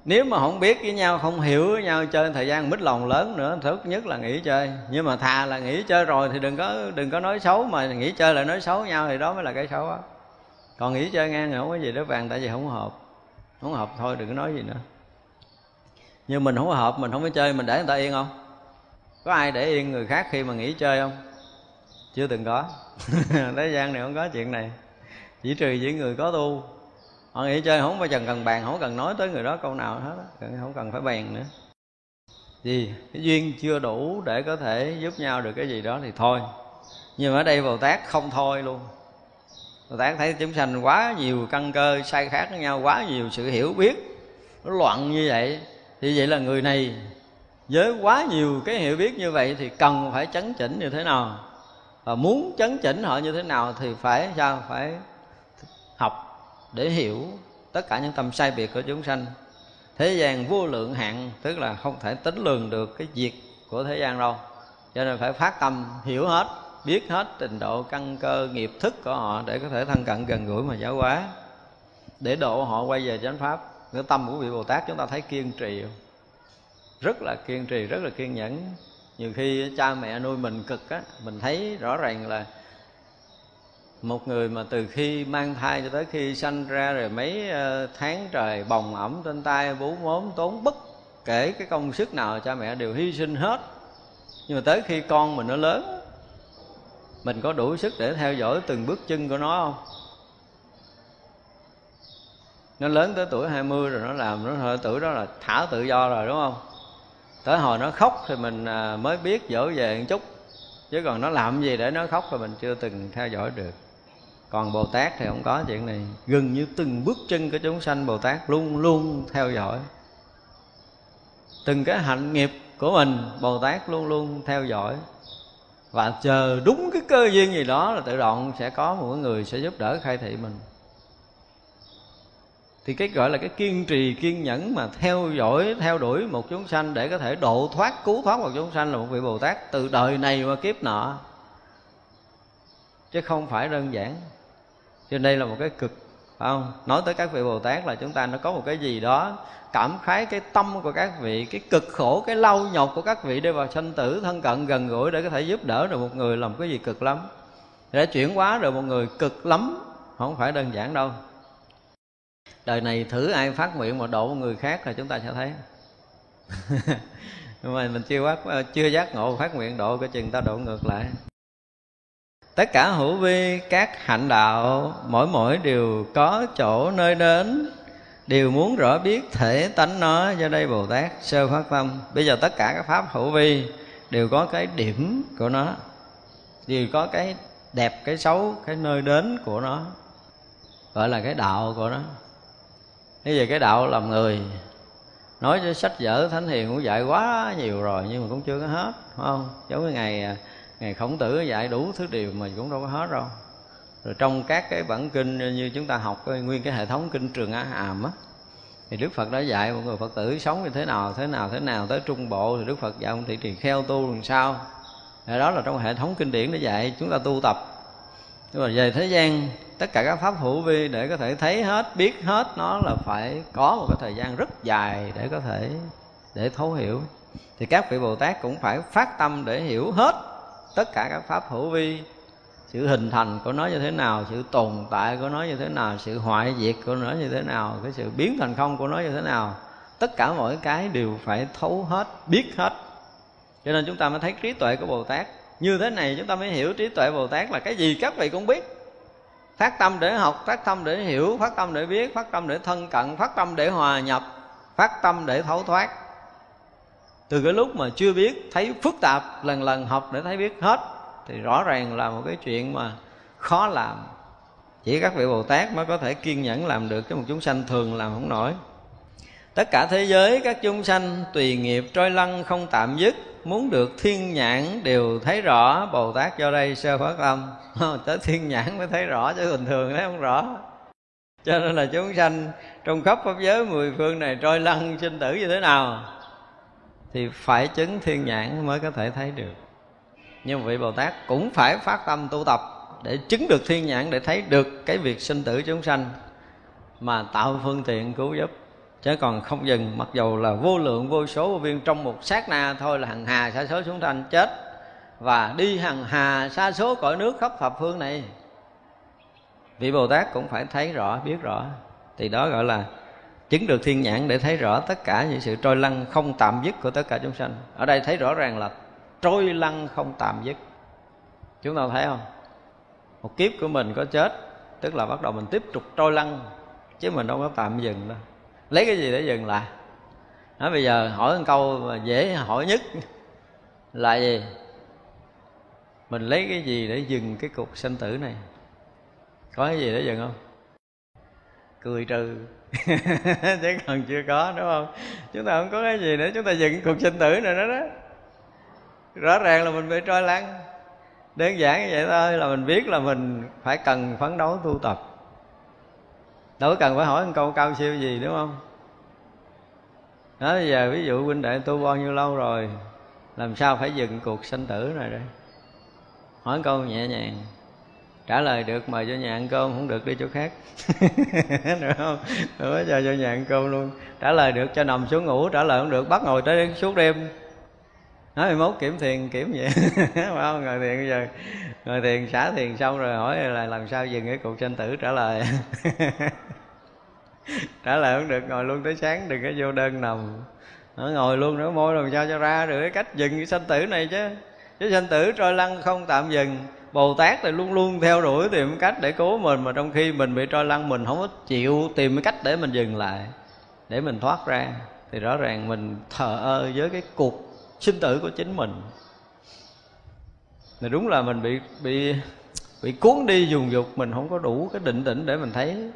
nếu mà không biết với nhau, không hiểu với nhau, chơi thời gian mít lòng lớn nữa, thứ nhất là nghỉ chơi. Nhưng mà thà là nghỉ chơi rồi thì đừng có đừng có nói xấu, mà nghỉ chơi là nói xấu nhau thì đó mới là cái xấu á. Còn nghỉ chơi ngang thì không có gì đó vàng, tại vì không hợp. Không hợp thôi, đừng có nói gì nữa. Nhưng mình không hợp, mình không có chơi, mình để người ta yên không? Có ai để yên người khác khi mà nghỉ chơi không? Chưa từng có. [LAUGHS] Thế gian này không có chuyện này. Chỉ trừ những người có tu họ nghĩ chơi không bao giờ cần bàn, không cần nói tới người đó câu nào hết không cần phải bàn nữa. Gì? Cái duyên chưa đủ để có thể giúp nhau được cái gì đó thì thôi. Nhưng mà ở đây bồ tát không thôi luôn. Bồ tát thấy chúng sanh quá nhiều căn cơ sai khác với nhau, quá nhiều sự hiểu biết nó loạn như vậy, thì vậy là người này với quá nhiều cái hiểu biết như vậy thì cần phải chấn chỉnh như thế nào? Và muốn chấn chỉnh họ như thế nào thì phải sao? Phải để hiểu tất cả những tâm sai biệt của chúng sanh. Thế gian vô lượng hạn tức là không thể tính lường được cái việc của thế gian đâu. Cho nên phải phát tâm, hiểu hết, biết hết trình độ căn cơ, nghiệp thức của họ để có thể thân cận gần gũi mà giáo hóa. Để độ họ quay về chánh pháp, cái tâm của vị bồ tát chúng ta thấy kiên trì. Rất là kiên trì, rất là kiên nhẫn. Nhiều khi cha mẹ nuôi mình cực á, mình thấy rõ ràng là một người mà từ khi mang thai cho tới khi sanh ra rồi mấy ờ, tháng trời bồng ẩm trên tay, bú mốm, tốn bất kể cái công sức nào, cha mẹ đều hy sinh hết. Nhưng mà tới khi con mình nó lớn, mình có đủ sức để theo dõi từng bước chân của nó không? Nó lớn tới tuổi 20 rồi nó làm, nó hơi tuổi đó là thả tự do rồi, đúng không? Tới hồi nó khóc thì mình ờ, mới biết dỗ về một chút. Chứ còn nó làm gì để nó khóc thì mình chưa từng theo dõi được còn bồ tát thì không có chuyện này. Gần như từng bước chân của chúng sanh bồ tát luôn luôn theo dõi. Từng cái hạnh nghiệp của mình, bồ tát luôn luôn theo dõi. Và chờ đúng cái cơ duyên gì đó là tự động sẽ có một người sẽ giúp đỡ khai thị mình. Thì cái gọi là cái kiên trì, kiên nhẫn mà theo dõi, theo đuổi một chúng sanh để có thể độ thoát, cứu thoát một chúng sanh là một vị bồ tát từ đời này qua kiếp nọ. Chứ không phải đơn giản cho nên đây là một cái cực phải không? Nói tới các vị bồ tát là chúng ta nó có một cái gì đó cảm khái cái tâm của các vị cái cực khổ cái lau nhọc của các vị đi vào sanh tử thân cận gần gũi để có thể giúp đỡ được một người làm cái gì cực lắm. Để chuyển hóa được một người cực lắm không phải đơn giản đâu. Đời này thử ai phát nguyện mà độ một người khác là chúng ta sẽ thấy. [LAUGHS] Nhưng mà mình chưa quá, chưa giác ngộ phát nguyện độ cái chừng ta độ ngược lại tất cả hữu vi các hạnh đạo, mỗi mỗi đều có chỗ nơi đến. Đều muốn rõ biết thể tánh nó, do đây bồ tát sơ phát tâm bây giờ tất cả các pháp hữu vi đều có cái điểm của nó, đều có cái đẹp, cái xấu, cái nơi đến của nó, gọi là cái đạo của nó. Như vậy cái đạo làm người, nói cho sách vở thánh hiền cũng dạy quá nhiều rồi, nhưng mà cũng chưa có hết, phải không? Giống như ngày à, ngày khổng tử dạy đủ thứ điều mà cũng đâu có hết đâu. Rồi trong các cái bản kinh như chúng ta học nguyên cái hệ thống kinh trường á hàm á, thì đức phật đã dạy một người phật tử sống như thế nào thế nào thế nào, tới trung bộ thì đức phật dạy ông thị trì kheo tu làm sao. Thì đó là trong hệ thống kinh điển để dạy, chúng ta tu tập. Nhưng mà về thế gian, tất cả các pháp hữu vi để có thể thấy hết, biết hết, nó là phải có một cái thời gian rất dài để có thể, để thấu hiểu. Thì các vị bồ tát cũng phải phát tâm để hiểu hết tất cả các pháp hữu vi. Sự hình thành của nó như thế nào, sự tồn tại của nó như thế nào, sự hoại diệt của nó như thế nào, cái sự biến thành không của nó như thế nào, tất cả mọi cái đều phải thấu hết, biết hết. Cho nên chúng ta mới thấy trí tuệ của bồ tát. Như thế này chúng ta mới hiểu trí tuệ bồ tát là cái gì, các vị cũng biết. Phát tâm để học, phát tâm để hiểu, phát tâm để biết, phát tâm để thân cận, phát tâm để hòa nhập, phát tâm để thấu thoát từ cái lúc mà chưa biết, thấy phức tạp, lần lần học để thấy biết hết, thì rõ ràng là một cái chuyện mà khó làm. Chỉ các vị bồ tát mới có thể kiên nhẫn làm được chứ một chúng sanh thường làm không nổi. Tất cả thế giới, các chúng sanh tùy nghiệp trôi lăn không tạm dứt, muốn được thiên nhãn đều thấy rõ. Bồ tát do đây sơ phát tâm, [LAUGHS] tới thiên nhãn mới thấy rõ, chứ bình thường thấy không rõ. Cho nên là chúng sanh trong khắp pháp giới mười phương này trôi lăn sinh tử như thế nào? Thì phải chứng thiên nhãn mới có thể thấy được. Nhưng vị bồ tát cũng phải phát tâm tu tập để chứng được thiên nhãn, để thấy được cái việc sinh tử chúng sanh mà tạo phương tiện cứu giúp. Chứ còn không dừng, mặc dù là vô lượng, vô số, vô biên, trong một sát na thôi là hằng hà sa số chúng sanh chết và đi hằng hà sa số cõi nước khắp thập phương này. Vị bồ tát cũng phải thấy rõ, biết rõ. Thì đó gọi là chứng được thiên nhãn để thấy rõ tất cả những sự trôi lăn không tạm dứt của tất cả chúng sanh. Ở đây thấy rõ ràng là trôi lăn không tạm dứt. Chúng ta thấy không? Một kiếp của mình có chết, tức là bắt đầu mình tiếp tục trôi lăn, chứ mình đâu có tạm dừng đâu. Lấy cái gì để dừng lại? Nói bây giờ hỏi một câu mà dễ hỏi nhất là gì? Mình lấy cái gì để dừng cái cuộc sanh tử này? Có cái gì để dừng không? Cười trừ. [LAUGHS] chứ còn chưa có, đúng không? Chúng ta không có cái gì nữa, chúng ta dừng cuộc sinh tử này đó đó. Rõ ràng là mình bị trôi lăn. Đơn giản như vậy thôi, là mình biết là mình phải cần phấn đấu tu tập. Đâu có cần phải hỏi một câu cao siêu gì, đúng không? Đó, bây giờ ví dụ huynh đệ tu bao nhiêu lâu rồi, làm sao phải dừng cuộc sanh tử này đây? Hỏi một câu nhẹ nhàng trả lời được mời cho nhà ăn cơm không được đi chỗ khác. [LAUGHS] Được không? Được, cho cho nhà ăn cơm luôn. Trả lời được cho nằm xuống ngủ, trả lời không được, bắt ngồi tới suốt đêm. Nói mốt kiểm thiền, kiểm vậy [LAUGHS] phải không? Ngồi thiền bây giờ. Ngồi thiền, xả thiền xong rồi hỏi là làm sao dừng cái cuộc tranh tử, trả lời. [LAUGHS] Trả lời không được, ngồi luôn tới sáng, đừng có vô đơn nằm. Nó ngồi luôn nữa, môi làm sao cho ra được cái cách dừng cái sanh tử này chứ? Chứ sanh tử trôi lăn không tạm dừng bồ tát thì luôn luôn theo đuổi tìm cách để cứu mình, mà trong khi mình bị trôi lăn, mình không có chịu tìm cái cách để mình dừng lại, để mình thoát ra. Thì rõ ràng mình thờ ơ với cái cuộc sinh tử của chính mình. Thì đúng là mình bị bị bị cuốn đi dùng dục, mình không có đủ cái định tĩnh để mình thấy.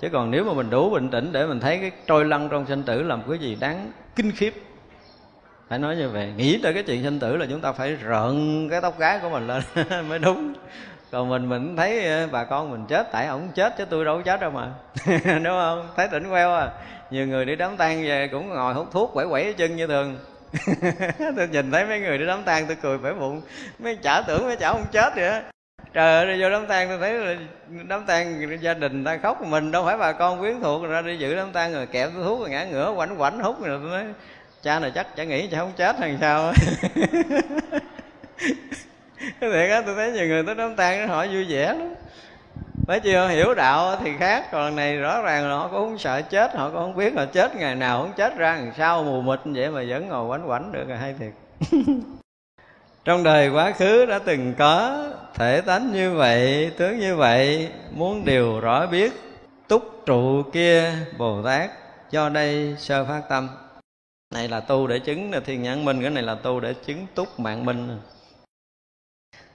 Chứ còn nếu mà mình đủ bình tĩnh để mình thấy cái trôi lăn trong sinh tử làm cái gì đáng kinh khiếp phải nói như vậy. Nghĩ tới cái chuyện sinh tử là chúng ta phải rợn cái tóc gái của mình lên [LAUGHS] mới đúng. Còn mình mình thấy ờ, bà con mình chết, tại ổng chết chứ tôi đâu có chết đâu mà. [LAUGHS] Đúng không? Thấy tỉnh queo à. Nhiều người đi đám tang về cũng ngồi hút thuốc quẩy quẩy chân như thường. [LAUGHS] Tôi nhìn thấy mấy người đi đám tang tôi cười phải bụng. Mấy chả tưởng mấy chả không chết vậy á. Trời ơi, đi vô đám tang tôi thấy là đám tang gia đình ta khóc mình. Đâu phải bà con quyến thuộc, ra đi giữ đám tang rồi kẹp thuốc rồi ngã ngửa, quảnh quảnh hút rồi tôi nói cha này chắc chả nghĩ cha không chết hay sao cái thiệt á [LAUGHS] tôi thấy nhiều người tới đám tang hỏi vui vẻ lắm. Phải chưa hiểu đạo thì khác, còn này rõ ràng là họ cũng không sợ chết, họ cũng không biết là chết ngày nào cũng chết ra làm sao, mù mịt vậy mà vẫn ngồi quánh quánh được là hay thiệt. [LAUGHS] Trong đời quá khứ đã từng có thể tánh như vậy, tướng như vậy, muốn điều rõ biết, túc trụ kia bồ tát cho đây sơ phát tâm này là tu để chứng là thiên nhãn minh, cái này là tu để chứng túc mạng minh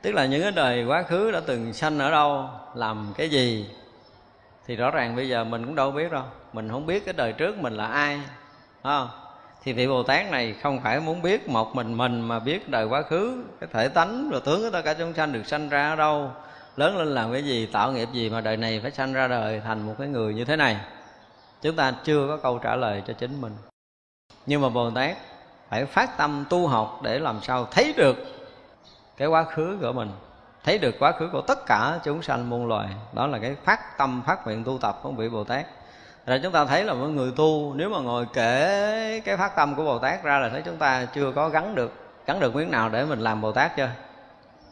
tức là những cái đời quá khứ đã từng sanh ở đâu, làm cái gì, thì rõ ràng bây giờ mình cũng đâu biết đâu. Mình không biết cái đời trước mình là ai không? Thì vị bồ tát này không phải muốn biết một mình mình, mà biết đời quá khứ, cái thể tánh rồi tướng của tất cả chúng sanh được sanh ra ở đâu. Lớn lên làm cái gì, tạo nghiệp gì mà đời này phải sanh ra đời thành một cái người như thế này? Chúng ta chưa có câu trả lời cho chính mình nhưng mà bồ tát phải phát tâm tu học để làm sao thấy được cái quá khứ của mình, thấy được quá khứ của tất cả chúng sanh muôn loài. Đó là cái phát tâm, phát nguyện tu tập của vị bồ tát. Rồi chúng ta thấy là mọi người tu, nếu mà ngồi kể cái phát tâm của bồ tát ra là thấy chúng ta chưa có gắn được gắn được miếng nào để mình làm bồ tát chưa?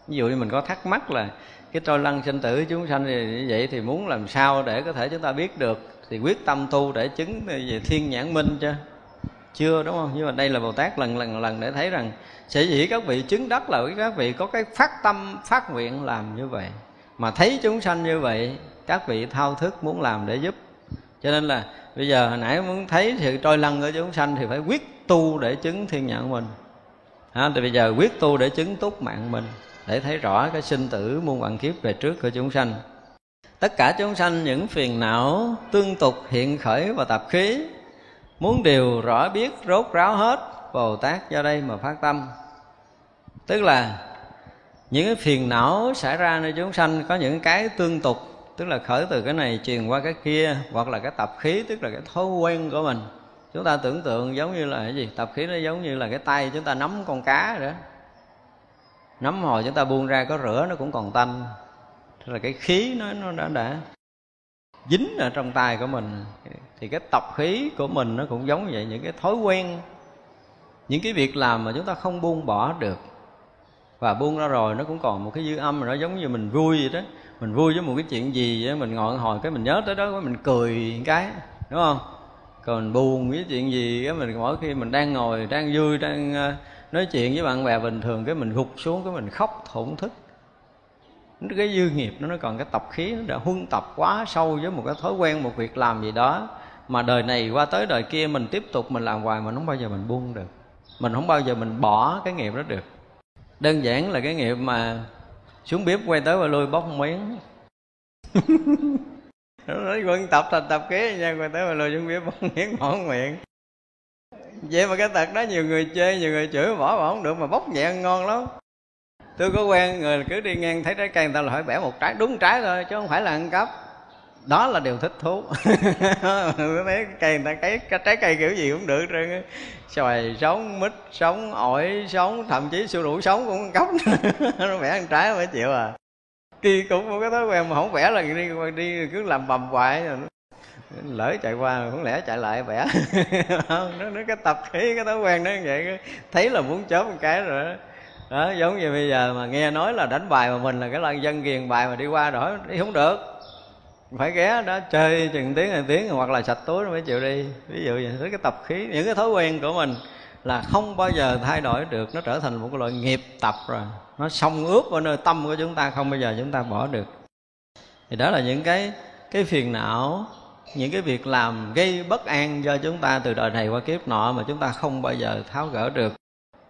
Ví dụ như mình có thắc mắc là cái trôi lăn sinh tử chúng sanh như vậy thì muốn làm sao để có thể chúng ta biết được, thì quyết tâm tu để chứng về thiên nhãn minh chưa? Chưa đúng không? Nhưng mà đây là bồ tát lần lần lần để thấy rằng sẽ dĩ các vị chứng đắc là các vị có cái phát tâm phát nguyện làm như vậy. Mà thấy chúng sanh như vậy các vị thao thức muốn làm để giúp. Cho nên là bây giờ hồi nãy muốn thấy sự trôi lăn của chúng sanh thì phải quyết tu để chứng thiên nhãn mình. À, thì bây giờ quyết tu để chứng túc mạng mình để thấy rõ cái sinh tử muôn vạn kiếp về trước của chúng sanh. Tất cả chúng sanh những phiền não tương tục hiện khởi và tập khí muốn điều rõ biết, rốt ráo hết, bồ tát do đây mà phát tâm. Tức là, những cái phiền não xảy ra nơi chúng sanh có những cái tương tục, tức là khởi từ cái này, truyền qua cái kia, hoặc là cái tập khí, tức là cái thói quen của mình. Chúng ta tưởng tượng giống như là cái gì? Tập khí nó giống như là cái tay chúng ta nắm con cá rồi đó. Nắm hồi chúng ta buông ra có rửa nó cũng còn tanh tức là cái khí nó nó đã đã dính ở trong tay của mình, thì cái tập khí của mình nó cũng giống vậy, những cái thói quen, những cái việc làm mà chúng ta không buông bỏ được. Và buông ra rồi nó cũng còn một cái dư âm mà nó giống như mình vui vậy đó. Mình vui với một cái chuyện gì vậy mình ngồi hồi cái mình nhớ tới đó mình cười cái, đúng không? Còn mình buồn với chuyện gì cái mình mỗi khi mình đang ngồi, đang vui, đang ờ, nói chuyện với bạn bè bình thường, cái mình gục xuống, cái mình khóc thổn thức cái dư nghiệp nó còn cái tập khí nó đã huân tập quá sâu với một cái thói quen, một việc làm gì đó. Mà đời này qua tới đời kia, mình tiếp tục mình làm hoài mà không bao giờ mình buông được. Mình không bao giờ mình bỏ cái nghiệp đó được. Đơn giản là cái nghiệp mà xuống bếp quay tới và lui bóc miếng. [LAUGHS] Nói quân tập thành tập kế nha, quay tới và lui xuống bếp bóc miếng, bỏ miệng. Vậy mà cái tật đó nhiều người chê, nhiều người chửi, bỏ bỏ không được mà bóc nhẹ ngon lắm tôi có quen người cứ đi ngang thấy trái cây người ta là hỏi bẻ một trái đúng trái thôi chứ không phải là ăn cắp. Đó là điều thích thú. [LAUGHS] Thấy cây người ta cấy trái cây kiểu gì cũng được trơn xoài sống mít sống ổi sống thậm chí siêu đủ sống cũng cắp. [LAUGHS] Nó vẽ ăn trái phải chịu à. Kỳ cũng có cái thói quen mà không vẽ là đi đi cứ làm bầm hoài. Lỡ chạy qua cũng lẽ chạy lại vẽ [LAUGHS] nó, nó cái tập khí cái thói quen đó như vậy thấy là muốn chớp một cái rồi đó đó, giống như bây giờ mà nghe nói là đánh bài mà mình là cái lần dân ghiền bài mà đi qua đó đi không được. Phải ghé đó, chơi chừng tiếng, hai tiếng, hoặc là sạch túi nó mới chịu đi. Ví dụ như thế cái tập khí, những cái thói quen của mình là không bao giờ thay đổi được, nó trở thành một cái loại nghiệp tập rồi. Nó xông ướp ở nơi tâm của chúng ta, không bao giờ chúng ta bỏ được. Thì đó là những cái cái phiền não, những cái việc làm gây bất an cho chúng ta từ đời này qua kiếp nọ mà chúng ta không bao giờ tháo gỡ được.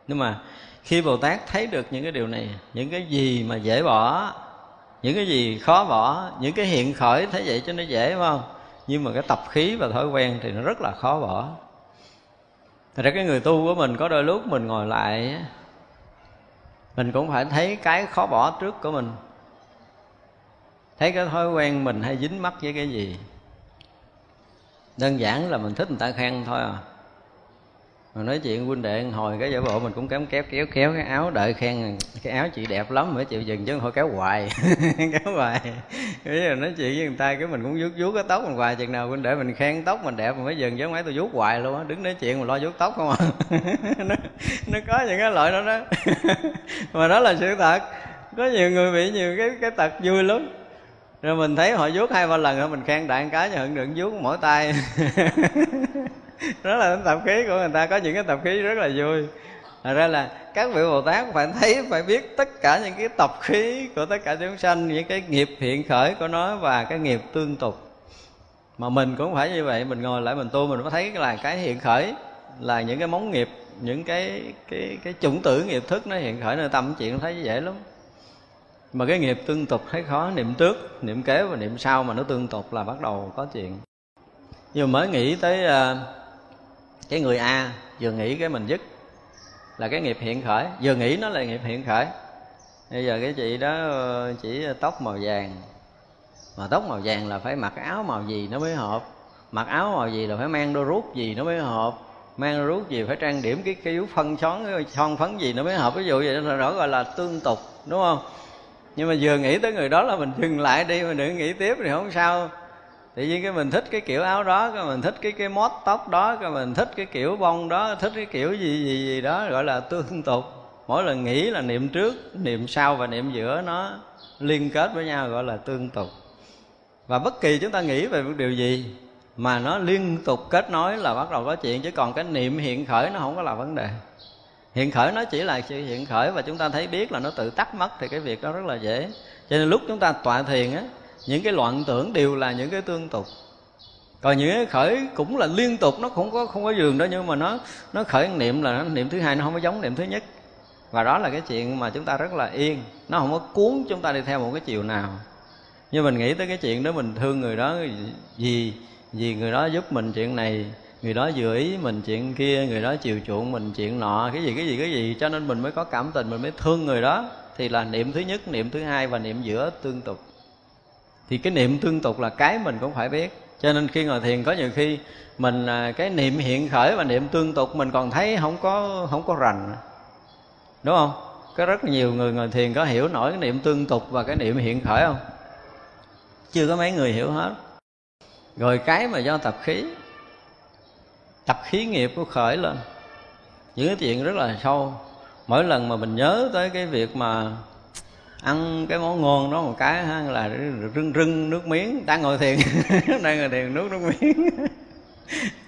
Nhưng mà khi bồ tát thấy được những cái điều này, những cái gì mà dễ bỏ, những cái gì khó bỏ, những cái hiện khởi thấy vậy cho nó dễ, phải không? Nhưng mà cái tập khí và thói quen thì nó rất là khó bỏ. Thật ra cái người tu của mình có đôi lúc mình ngồi lại Mình cũng phải thấy cái khó bỏ trước của mình. Thấy cái thói quen mình hay dính mắc với cái gì. Đơn giản là mình thích người ta khen thôi à mà nói chuyện huynh đệ hồi cái giả bộ mình cũng kém kéo kéo kéo cái áo đợi khen cái áo chị đẹp lắm mới chịu dừng chứ thôi kéo hoài. [LAUGHS] Kéo hoài. Bây giờ nói chuyện với người ta cái mình cũng vuốt vuốt cái tóc mình hoài. Chừng nào huynh đệ mình khen tóc mình đẹp mình mới dừng chứ mấy tôi vuốt hoài luôn á. Đứng nói chuyện mà lo vuốt tóc không à. [LAUGHS] Nó, nó có những cái loại đó đó. [LAUGHS] Mà đó là sự thật. Có nhiều người bị nhiều cái cái tật vui lắm. Rồi mình thấy họ vuốt hai ba lần rồi mình khen đại cái cho hận đừng vuốt mỗi tay đó là tập khí của người ta có những cái tập khí rất là vui Thật ra là các vị Bồ Tát phải thấy, phải biết tất cả những cái tập khí của tất cả chúng sanh, những cái nghiệp hiện khởi của nó và cái nghiệp tương tục. Mà mình cũng phải như vậy, mình ngồi lại mình tu mình mới thấy là cái hiện khởi là những cái móng nghiệp, những cái cái cái chủng tử nghiệp thức nó hiện khởi nơi tâm chuyện thấy dễ lắm. mà cái nghiệp tương tục thấy khó niệm trước niệm kế và niệm sau mà nó tương tục là bắt đầu có chuyện nhưng mới nghĩ tới uh, cái người a vừa nghĩ cái mình dứt, là cái nghiệp hiện khởi. Vừa nghĩ nó là nghiệp hiện khởi. Bây giờ cái chị đó ờ, chỉ tóc màu vàng. Mà tóc màu vàng là phải mặc áo màu gì nó mới hợp. Mặc áo màu gì là phải mang đôi rút gì nó mới hợp. Mang đôi rút gì phải trang điểm cái cái phân xón cái son phấn gì nó mới hợp. Ví dụ vậy là đó gọi là tương tục, đúng không? Nhưng mà vừa nghĩ tới người đó là mình dừng lại đi, mình đừng nghĩ tiếp thì không sao tự nhiên cái mình thích cái kiểu áo đó, cái mình thích cái cái mót tóc đó, cái mình thích cái kiểu bông đó, thích cái kiểu gì gì gì đó, gọi là tương tục. Mỗi lần nghĩ là niệm trước, niệm sau và niệm giữa nó liên kết với nhau, gọi là tương tục. Và bất kỳ chúng ta nghĩ về một điều gì mà nó liên tục kết nối là bắt đầu có chuyện, chứ còn cái niệm hiện khởi nó không có là vấn đề. Hiện khởi nó chỉ là sự hiện khởi và chúng ta thấy biết là nó tự tắt mất thì cái việc đó rất là dễ. Cho nên lúc chúng ta tọa thiền á những cái loạn tưởng đều là những cái tương tục. Còn những cái khởi cũng là liên tục, nó không có không có giường đó nhưng mà nó nó khởi niệm là niệm thứ hai nó không có giống niệm thứ nhất. Và đó là cái chuyện mà chúng ta rất là yên. Nó không có cuốn chúng ta đi theo một cái chiều nào. Nhưng mình nghĩ tới cái chuyện đó, mình thương người đó vì vì người đó giúp mình chuyện này, người đó vừa ý mình chuyện kia, người đó chiều chuộng mình chuyện nọ, cái gì cái gì cái gì. Cho nên mình mới có cảm tình, mình mới thương người đó. Thì là niệm thứ nhất, niệm thứ hai và niệm giữa tương tục thì cái niệm tương tục là cái mình cũng phải biết. Cho nên khi ngồi thiền có nhiều khi mình à, cái niệm hiện khởi và niệm tương tục mình còn thấy không có không có rành. Đúng không? Có rất nhiều người ngồi thiền có hiểu nổi cái niệm tương tục và cái niệm hiện khởi không? Chưa có mấy người hiểu hết. Rồi cái mà do tập khí tập khí nghiệp của khởi lên. Những cái chuyện rất là sâu. Mỗi lần mà mình nhớ tới cái việc mà ăn cái món ngon đó một cái ha, là rưng rưng nước miếng. [LAUGHS] Đang ngồi thiền đang ngồi thiền nước nước miếng.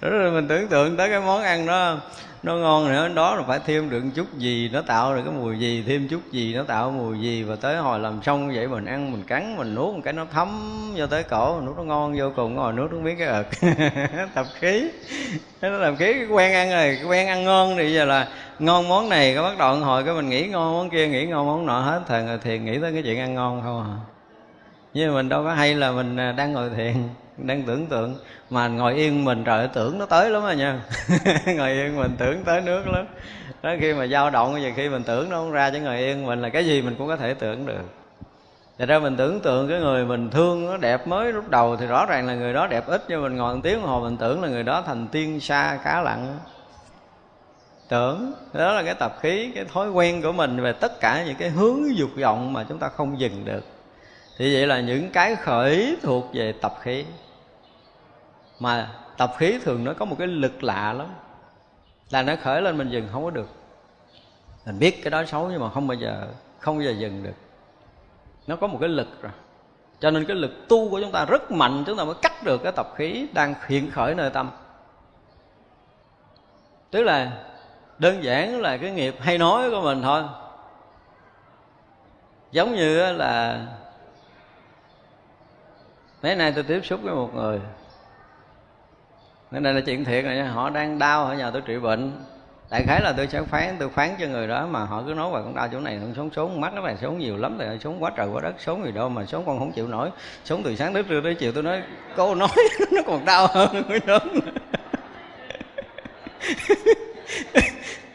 [LAUGHS] Rồi mình tưởng tượng tới cái món ăn đó nó ngon nữa đó là phải thêm được chút gì nó tạo được cái mùi gì thêm chút gì nó tạo mùi gì. Và tới hồi làm xong vậy mình ăn mình cắn mình nuốt một cái nó thấm vô tới cổ nuốt nó ngon vô cùng ngồi nuốt nó miếng cái ợt. [LAUGHS] Tập khí. Nó làm khí quen ăn rồi quen ăn ngon thì giờ là ngon món này cái bắt đầu hồi, cái mình nghĩ ngon món kia, nghĩ ngon món nọ hết thời ngồi thiền, nghĩ tới cái chuyện ăn ngon không à. Nhưng mình đâu có hay là mình à, đang ngồi thiền, đang tưởng tượng, mà ngồi yên mình, trời tưởng nó tới lắm rồi nha. [LAUGHS] Ngồi yên mình tưởng tới nước lắm. Đó khi mà dao động, giờ khi mình tưởng nó không ra chứ ngồi yên mình là cái gì mình cũng có thể tưởng được. Thật ra mình tưởng tượng cái người mình thương nó đẹp mới lúc đầu thì rõ ràng là người đó đẹp ít, nhưng mình ngồi một tiếng hồ mình tưởng là người đó thành tiên xa cá lặng tưởng. Đó là cái tập khí, cái thói quen của mình về tất cả những cái hướng dục vọng mà chúng ta không dừng được. Thì vậy là những cái khởi thuộc về tập khí. Mà tập khí thường nó có một cái lực lạ lắm. Là nó khởi lên mình dừng không có được. Mình biết cái đó xấu nhưng mà không bao giờ, không bao giờ dừng được. Nó có một cái lực rồi. Cho nên cái lực tu của chúng ta rất mạnh, chúng ta mới cắt được cái tập khí đang hiện khởi nơi tâm. Tức là đơn giản là cái nghiệp hay nói của mình thôi. Giống như là, mấy nay tôi tiếp xúc với một người. Cái này là chuyện thiệt rồi nha, họ đang đau ở nhà tôi trị bệnh. Đại khái là tôi sẽ phán, tôi phán cho người đó mà họ cứ nói về con đau chỗ này không sống sống mắt nó này sống nhiều lắm rồi sống quá trời quá đất sống gì đâu mà sống con không chịu nổi. Sống từ sáng tới trưa tới chiều tôi nói, cô nói [LAUGHS] nó còn đau hơn cái đó. [LAUGHS]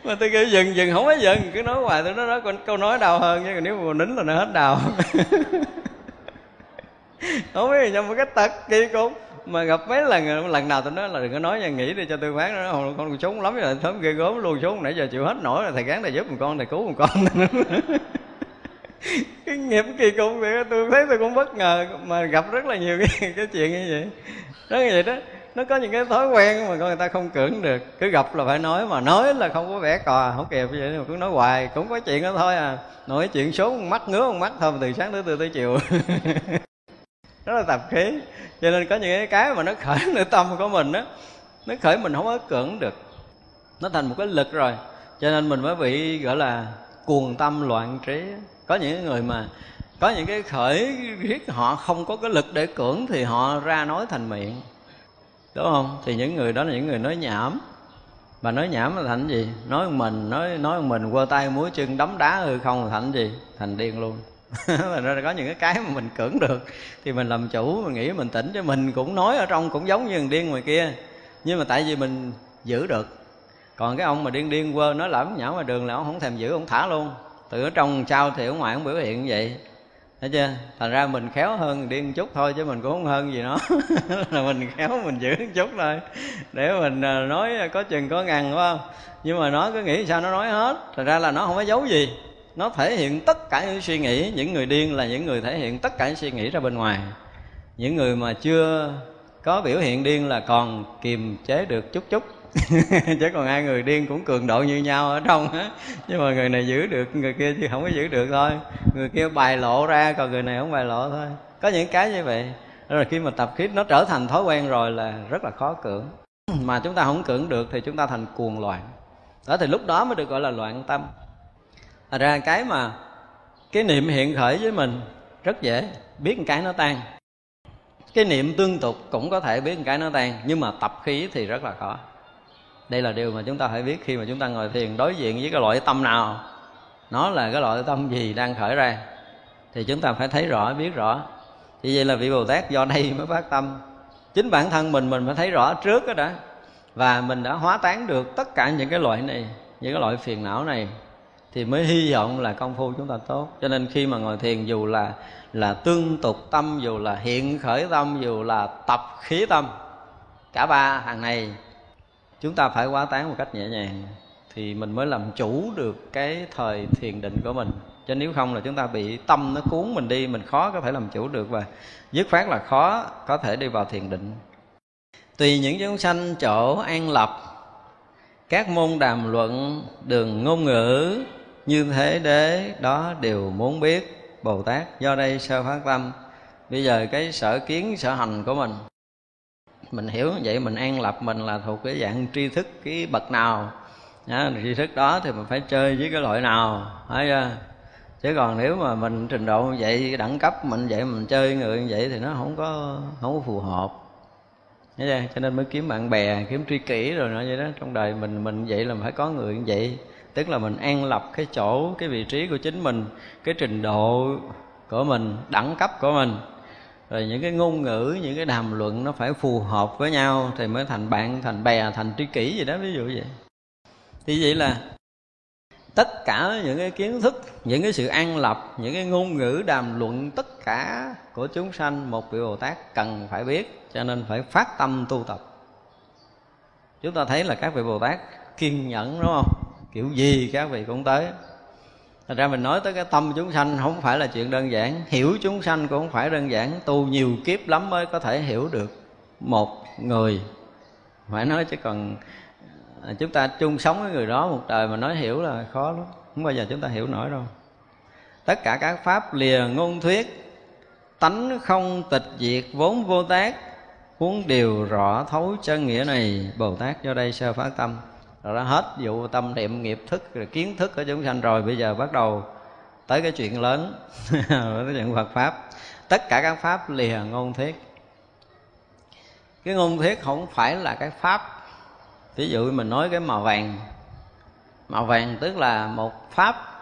mà tôi kêu dừng dừng không có dừng. Cứ nói hoài tôi nói đó câu nói đau hơn chứ nếu mà nín là nó hết đau. [LAUGHS] Không biết là một cái tật kỳ cục. Mà gặp mấy lần lần nào tôi nói là đừng có nói nha nghĩ đi cho tôi phán nó. Con con sống lắm rồi sớm ghê gớm luôn xuống nãy giờ chịu hết nổi rồi thầy gán thầy giúp một con thầy cứu một con. [LAUGHS] Cái nghiệp kỳ cục vậy tôi thấy tôi cũng bất ngờ. Mà gặp rất là nhiều cái, cái chuyện như vậy. Đó như vậy đó nó có những cái thói quen mà con người ta không cưỡng được. Cứ gặp là phải nói mà nói là không có vẻ cò, không kịp vậy mà cứ nói hoài. Cũng có chuyện đó thôi à. Nói chuyện số mắt ngứa một mắt thôi từ sáng tới từ tới chiều. [LAUGHS] Rất là tập khí. Cho nên có những cái mà nó khởi [LAUGHS] nội tâm của mình á, nó khởi mình không có cưỡng được. Nó thành một cái lực rồi. Cho nên mình mới bị, gọi là, cuồng tâm loạn trí có những người mà có những cái khởi riết họ không có cái lực để cưỡng thì họ ra nói thành miệng đúng không? Thì những người đó là những người nói nhảm. Mà nói nhảm là thành gì? Nói mình, nói nói mình, quơ tay múa chân, đấm đá hư không là thành gì? Thành điên luôn. [LAUGHS] Là có những cái cái mà mình cưỡng được. Thì mình làm chủ, mình nghĩ mình tỉnh cho mình, cũng nói ở trong cũng giống như thằng điên ngoài kia. Nhưng mà tại vì mình giữ được. Còn cái ông mà điên điên quơ nói lẩm nhảm ngoài đường là ông không thèm giữ, ông thả luôn. Từ ở trong sao thì ở ngoài ông biểu hiện như vậy thấy chưa? Thành ra mình khéo hơn điên chút thôi chứ mình cũng không hơn gì nó. [LAUGHS] Là mình khéo mình giữ một chút thôi. Để mình à, nói có chừng có ngàn, phải không? Nhưng mà nó cứ nghĩ sao nó nói hết. Thật ra là nó không có giấu gì. Nó thể hiện tất cả những suy nghĩ. Những người điên là những người thể hiện tất cả những suy nghĩ ra bên ngoài. Những người mà chưa có biểu hiện điên là còn kiềm chế được chút chút. [LAUGHS] chứ còn hai người điên cũng cường độ như nhau ở trong á. Nhưng mà người này giữ được, người kia chứ không có giữ được thôi. Người kia bài lộ ra, còn người này không bài lộ thôi. Có những cái như vậy. Rồi khi mà tập khí nó trở thành thói quen rồi là rất là khó cưỡng. [CLEARS THROAT] Mà chúng ta không cưỡng được thì chúng ta thành cuồng loạn. Đó thì lúc đó mới được gọi là loạn tâm. Thật ra cái mà cái niệm hiện khởi với mình rất dễ, biết một cái nó tan. Cái niệm tương tục cũng có thể biết một cái nó tan, nhưng mà tập khí thì rất là khó đây là điều mà chúng ta phải biết khi mà chúng ta ngồi thiền đối diện với cái loại tâm nào. Nó là cái loại tâm gì đang khởi ra. Thì chúng ta phải thấy rõ, biết rõ. Thì vậy là vị bồ tát do đây mới phát tâm. Chính bản thân mình mình phải thấy rõ trước đó đã. Và mình đã hóa tán được tất cả những cái loại này, những cái loại phiền não này, thì mới hy vọng là công phu chúng ta tốt. Cho nên khi mà ngồi thiền, dù là là tương tục tâm, dù là hiện khởi tâm, dù là tập khí tâm, cả ba hàng này chúng ta phải quá tán một cách nhẹ nhàng thì mình mới làm chủ được cái thời thiền định của mình. Chứ nếu không là chúng ta bị tâm nó cuốn mình đi, mình khó có thể làm chủ được và dứt khoát là khó có thể đi vào thiền định. Tùy những chúng sanh chỗ an lập, các môn đàm luận, đường ngôn ngữ, như thế đế, đó đều muốn biết bồ tát do đây sơ phát tâm. Bây giờ cái sở kiến, sở hành của mình mình hiểu vậy mình an lập mình là thuộc cái dạng tri thức cái bậc nào. Đó, tri thức đó thì mình phải chơi với cái loại nào thấy chưa? Chứ còn nếu mà mình trình độ vậy đẳng cấp mình vậy mình chơi người như vậy thì nó không có không có phù hợp. Thấy chưa? cho nên mới kiếm bạn bè kiếm tri kỷ rồi nói vậy đó. Trong đời mình mình vậy là phải có người như vậy. Tức là mình an lập cái chỗ cái vị trí của chính mình cái trình độ của mình đẳng cấp của mình rồi những cái ngôn ngữ, những cái đàm luận nó phải phù hợp với nhau thì mới thành bạn, thành bè, thành tri kỷ gì đó, ví dụ vậy. Thì vậy là tất cả những cái kiến thức, những cái sự an lập, những cái ngôn ngữ, đàm luận, tất cả của chúng sanh một vị bồ tát cần phải biết, cho nên phải phát tâm tu tập. Chúng ta thấy là các vị bồ tát kiên nhẫn, đúng không? Kiểu gì các vị cũng tới. Thật ra mình nói tới cái tâm chúng sanh không phải là chuyện đơn giản. Hiểu chúng sanh cũng không phải đơn giản. Tu nhiều kiếp lắm mới có thể hiểu được một người. Phải nói chứ còn à, chúng ta chung sống với người đó một đời mà nói hiểu là khó lắm. Không bao giờ chúng ta hiểu nổi đâu. Tất cả các pháp lìa ngôn thuyết, Tánh không tịch diệt vốn vô tác Huống điều rõ thấu chân nghĩa này, Bồ Tát do đây sơ phát tâm rồi đó, hết vụ tâm niệm nghiệp thức, rồi kiến thức của chúng sanh rồi. Bây giờ bắt đầu tới cái chuyện lớn [LAUGHS] cái chuyện Phật pháp. Tất cả các pháp lìa ngôn thuyết. Cái ngôn thuyết không phải là cái pháp ví dụ mình nói cái màu vàng. Màu vàng tức là một pháp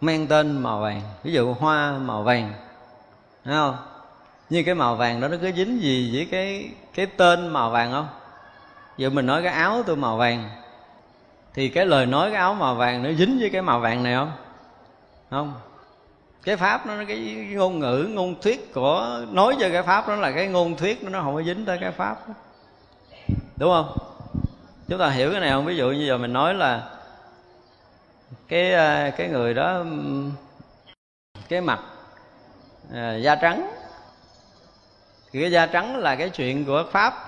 mang tên màu vàng ví dụ hoa màu vàng, thấy không? Như cái màu vàng đó nó cứ dính gì với cái cái tên màu vàng không? Giờ mình nói cái áo tôi màu vàng. Thì cái lời nói cái áo màu vàng nó dính với cái màu vàng này không? Không. Cái pháp nó cái ngôn ngữ ngôn thuyết của nói cho cái pháp đó là cái ngôn thuyết nó không có dính tới cái pháp đó. đúng không? Chúng ta hiểu cái này không? Ví dụ như giờ mình nói là cái ờ, cái người đó cái mặt à, da trắng. Thì cái da trắng là cái chuyện của pháp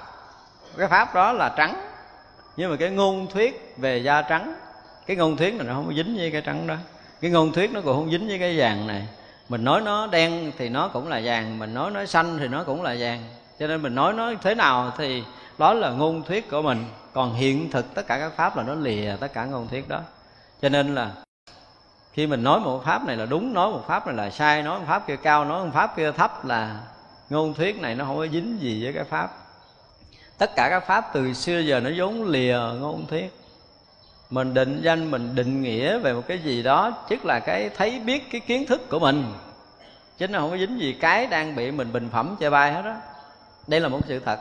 cái pháp đó là trắng. Nhưng mà cái ngôn thuyết về da trắng, cái ngôn thuyết này nó không dính với cái trắng đó. Cái ngôn thuyết nó cũng không dính với cái vàng này. Mình nói nó đen thì nó cũng là vàng, mình nói nó xanh thì nó cũng là vàng. Cho nên mình nói nó thế nào thì đó là ngôn thuyết của mình. Còn hiện thực tất cả các pháp là nó lìa tất cả ngôn thuyết đó. Cho nên là khi mình nói một pháp này là đúng, nói một pháp này là sai, nói một pháp kia cao, nói một pháp kia thấp là ngôn thuyết này nó không có dính gì với cái pháp tất cả các pháp từ xưa giờ nó vốn lìa ngôn thiết. Mình định danh, mình định nghĩa về một cái gì đó tức là cái thấy biết cái kiến thức của mình. Chứ nó không có dính gì cái đang bị mình bình phẩm chê bai hết đó đây là một sự thật.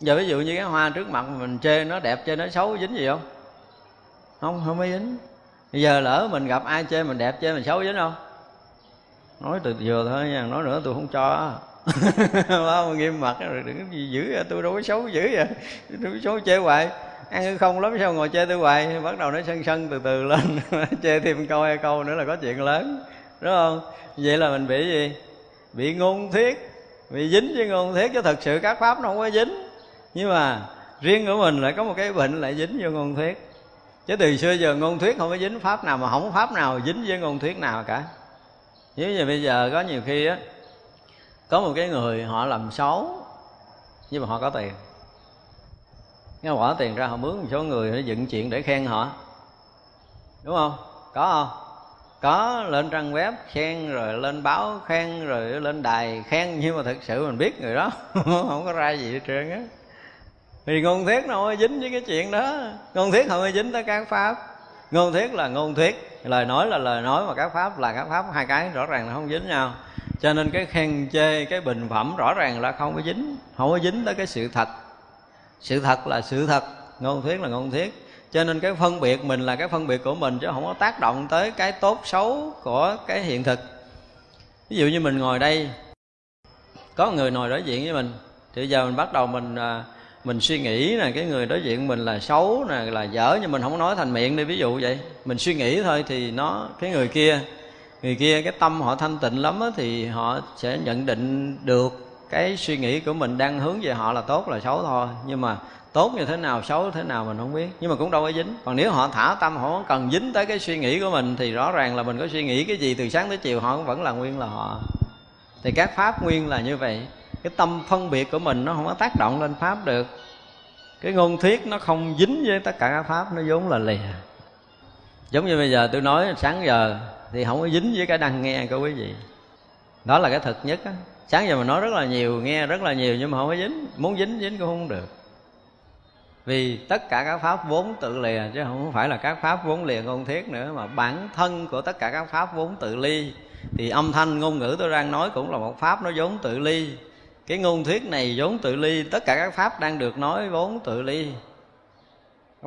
Giờ ví dụ như cái hoa trước mặt mình chê, nó đẹp chê, nó xấu, dính gì không? Không không có dính. Bây giờ lỡ mình gặp ai chê mình đẹp chê mình xấu dính không? Nói từ vừa thôi nha, nói nữa tôi không cho [LAUGHS] không nghiêm mặt rồi đừng có gì dữ vậy tôi đâu có xấu dữ vậy tôi có xấu chê hoài. Ăn không lắm sao ngồi chê tôi hoài, bắt đầu nó sân sân từ từ lên. [LAUGHS] Chê thêm câu hai câu nữa là có chuyện lớn, đúng không? Vậy là mình bị gì? Bị ngôn thuyết, bị dính với ngôn thuyết, chứ thật sự các pháp nó không có dính. Nhưng mà riêng của mình lại có một cái bệnh lại dính vô ngôn thuyết. Chứ từ xưa giờ ngôn thuyết không có dính pháp nào mà không có pháp nào dính với ngôn thuyết nào cả. Nếu như bây giờ có nhiều khi á có một cái người họ làm xấu, nhưng mà họ có tiền. Nghe bỏ tiền ra, họ mướn một số người để dựng chuyện để khen họ. Đúng không? Có không? Có, lên trang web khen, rồi lên báo khen, rồi lên đài khen, nhưng mà thực sự mình biết người đó, [LAUGHS] không có ra gì hết trơn á. Thì ngôn thuyết nó không dính với cái chuyện đó. Ngôn thuyết không có dính tới các pháp. Ngôn thuyết là ngôn thuyết, lời nói là lời nói, mà các pháp là các pháp, hai cái rõ ràng là không dính nhau cho nên cái khen chê, cái bình phẩm rõ ràng là không có dính, không có dính tới cái sự thật. Sự thật là sự thật, ngôn thuyết là ngôn thuyết. Cho nên cái phân biệt mình là cái phân biệt của mình chứ không có tác động tới cái tốt xấu của cái hiện thực. Ví dụ như mình ngồi đây, có người ngồi đối diện với mình, thì giờ mình bắt đầu mình à, mình suy nghĩ là cái người đối diện mình là xấu nè, là dở, nhưng mình không nói thành miệng đi, ví dụ vậy. Mình suy nghĩ thôi thì nó, cái người kia người kia cái tâm họ thanh tịnh lắm á, thì họ sẽ nhận định được cái suy nghĩ của mình đang hướng về họ là tốt là xấu thôi. Nhưng mà tốt như thế nào xấu thế nào mình không biết. Nhưng mà cũng đâu có dính. Còn nếu họ thả tâm họ không cần dính tới cái suy nghĩ của mình thì rõ ràng là mình có suy nghĩ cái gì từ sáng tới chiều họ cũng vẫn là nguyên là họ. Thì các pháp nguyên là như vậy. Cái tâm phân biệt của mình nó không có tác động lên pháp được. Cái ngôn thuyết nó không dính với tất cả các pháp nó vốn là lìa. Giống như bây giờ tôi nói sáng giờ thì không có dính với cái đang nghe của quý vị. Đó là cái thực nhất á. Sáng giờ mình nói rất là nhiều, nghe rất là nhiều nhưng mà không có dính. Muốn dính dính cũng không được. Vì tất cả các pháp vốn tự lìa, chứ không phải là các pháp vốn lìa ngôn thiết nữa, mà bản thân của tất cả các pháp vốn tự ly. Thì âm thanh, ngôn ngữ tôi đang nói cũng là một pháp nó vốn tự ly. Cái ngôn thuyết này vốn tự ly, tất cả các pháp đang được nói vốn tự ly.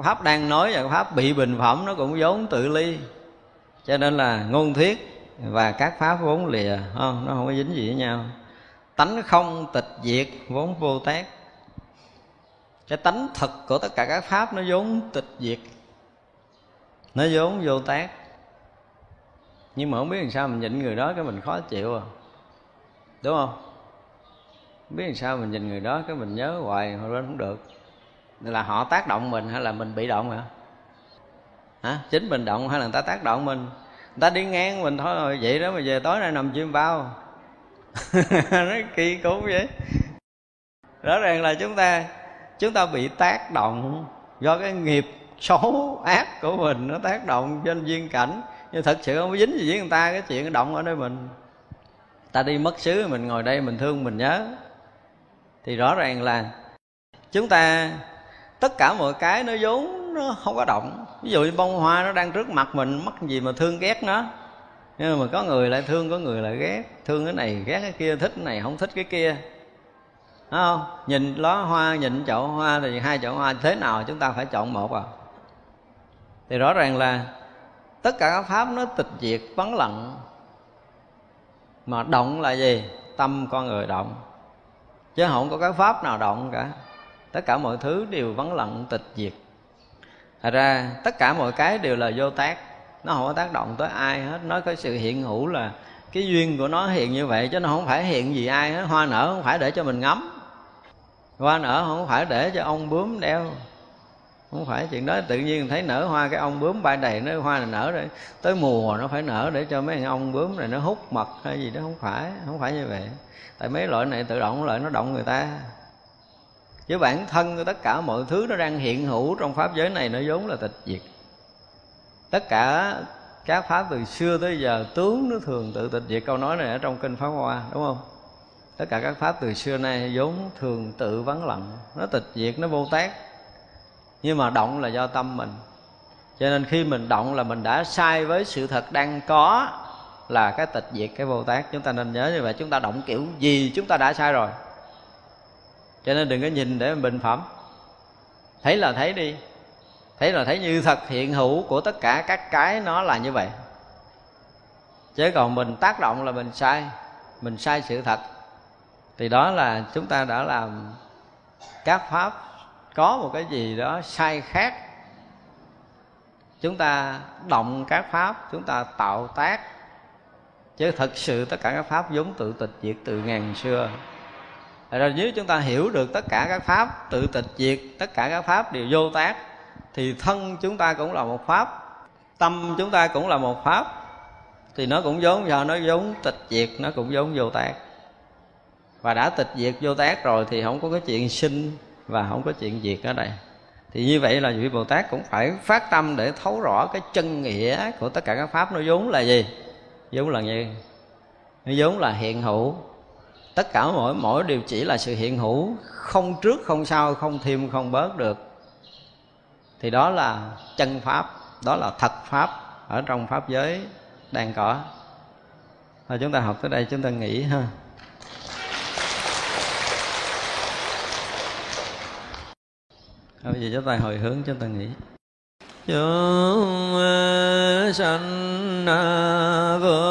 Pháp đang nói và pháp bị bình phẩm nó cũng vốn tự ly cho nên là ngôn thuyết và các pháp vốn lìa không nó không có dính gì với nhau. Tánh không tịch diệt vốn vô tác cái tánh thật của tất cả các pháp nó vốn tịch diệt, nó vốn vô tác nhưng mà không biết làm sao mình nhịn người đó cái mình khó chịu à. Đúng không? Không biết làm sao mình nhìn người đó cái mình nhớ hoài, hồi lên không được. Là họ tác động mình hay là mình bị động hả? Hả? Chính mình động hay là người ta tác động mình? Người ta đi ngang mình thôi rồi vậy đó mà về tối nay nằm chim bao. [LAUGHS] Nó kỳ cú vậy. Rõ ràng là chúng ta chúng ta bị tác động do cái nghiệp xấu ác của mình, nó tác động trên duyên cảnh. Nhưng thật sự không có dính gì với người ta cái chuyện động ở nơi mình. Ta đi mất xứ, mình ngồi đây, mình thương, mình nhớ. Thì rõ ràng là chúng ta, tất cả mọi cái nó vốn nó không có động. Ví dụ như bông hoa nó đang trước mặt mình, mắc gì mà thương ghét nó? Nhưng mà có người lại thương, có người lại ghét. Thương cái này, ghét cái kia, thích cái này, không thích cái kia. Đúng không? Nhìn ló hoa, nhìn chậu hoa, thì hai chậu hoa thế nào chúng ta phải chọn một à. Thì rõ ràng là tất cả các pháp nó tịch diệt, vắng lặng. Mà động là gì? Tâm con người động. Chứ không có cái pháp nào động cả. Tất cả mọi thứ đều vắng lặng, tịch diệt. Thật ra, tất cả mọi cái đều là vô tác. Nó không có tác động tới ai hết. Nó có sự hiện hữu là Cái duyên của nó hiện như vậy, Chứ nó không phải hiện gì ai hết. Hoa nở không phải để cho mình ngắm. Hoa nở không phải để cho ông bướm đeo. Không phải chuyện đó. Tự nhiên thấy nở hoa, cái ông bướm bay đầy, nó hoa này nở rồi. Tới mùa nó phải nở để cho mấy ông bướm này nó hút mật hay gì đó. Không phải không phải như vậy. Tại mấy loại này tự động, loại nó động người ta chứ bản thân của tất cả mọi thứ nó đang hiện hữu trong pháp giới này, nó vốn là tịch diệt. Tất cả các pháp từ xưa tới giờ, tướng nó thường tự tịch diệt câu nói này ở trong kinh pháp hoa, đúng không? Tất cả các pháp từ xưa nay vốn thường tự vắng lặng, nó tịch diệt, nó vô tác. Nhưng mà động là do tâm mình. Cho nên khi mình động là mình đã sai với sự thật đang có là cái tịch diệt, cái vô tác. Chúng ta nên nhớ như vậy. Chúng ta động kiểu gì chúng ta đã sai rồi cho nên đừng có nhìn để bình phẩm. Thấy là thấy đi. Thấy là thấy như thật, hiện hữu của tất cả các cái nó là như vậy. Chứ còn mình tác động là mình sai mình sai sự thật. Thì đó là chúng ta đã làm các pháp, có một cái gì đó sai khác. Chúng ta động các pháp, chúng ta tạo tác. Chứ thật sự tất cả các pháp vốn tự tịch diệt từ ngàn xưa rồi nếu chúng ta hiểu được tất cả các pháp, tự tịch diệt, tất cả các pháp đều vô tác, thì thân chúng ta cũng là một pháp, tâm chúng ta cũng là một pháp, thì nó cũng giống do nó giống tịch diệt, nó cũng giống vô tác. Và đã tịch diệt vô tác rồi thì không có cái chuyện sinh và không có chuyện diệt ở đây. Thì như vậy là vị bồ tát cũng phải phát tâm để thấu rõ cái chân nghĩa của tất cả các pháp. Nó vốn là gì? Vốn là như, nó vốn là hiện hữu tất cả mỗi mỗi điều chỉ là sự hiện hữu, không trước, không sau, không thêm, không bớt được. Thì đó là chân pháp, đó là thật pháp ở trong pháp giới đang có. Thôi, chúng ta học tới đây, chúng ta nghỉ ha. Bây giờ chúng ta hồi hướng, chúng ta nghĩ chúng sanh vô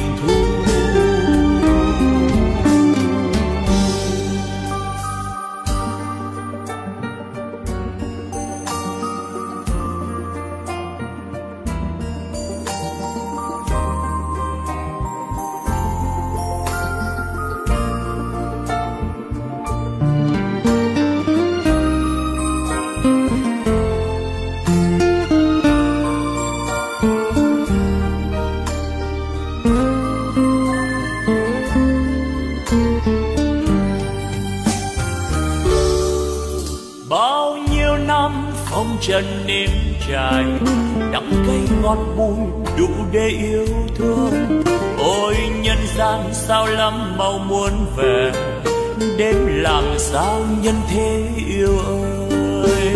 để yêu thương. Ôi, nhân gian sao lắm mau muốn về. Đến làm sao nhân thế yêu ơi?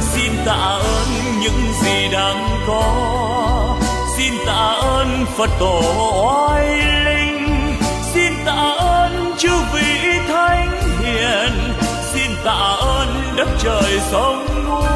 Xin tạ ơn những gì đang có. Xin tạ ơn phật tổ oai linh. Xin tạ ơn chư vị thánh hiền. Xin tạ ơn đất trời sông núi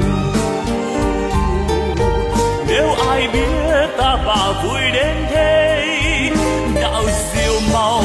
nếu ai biết ta bà vui đến thế đạo diệu màu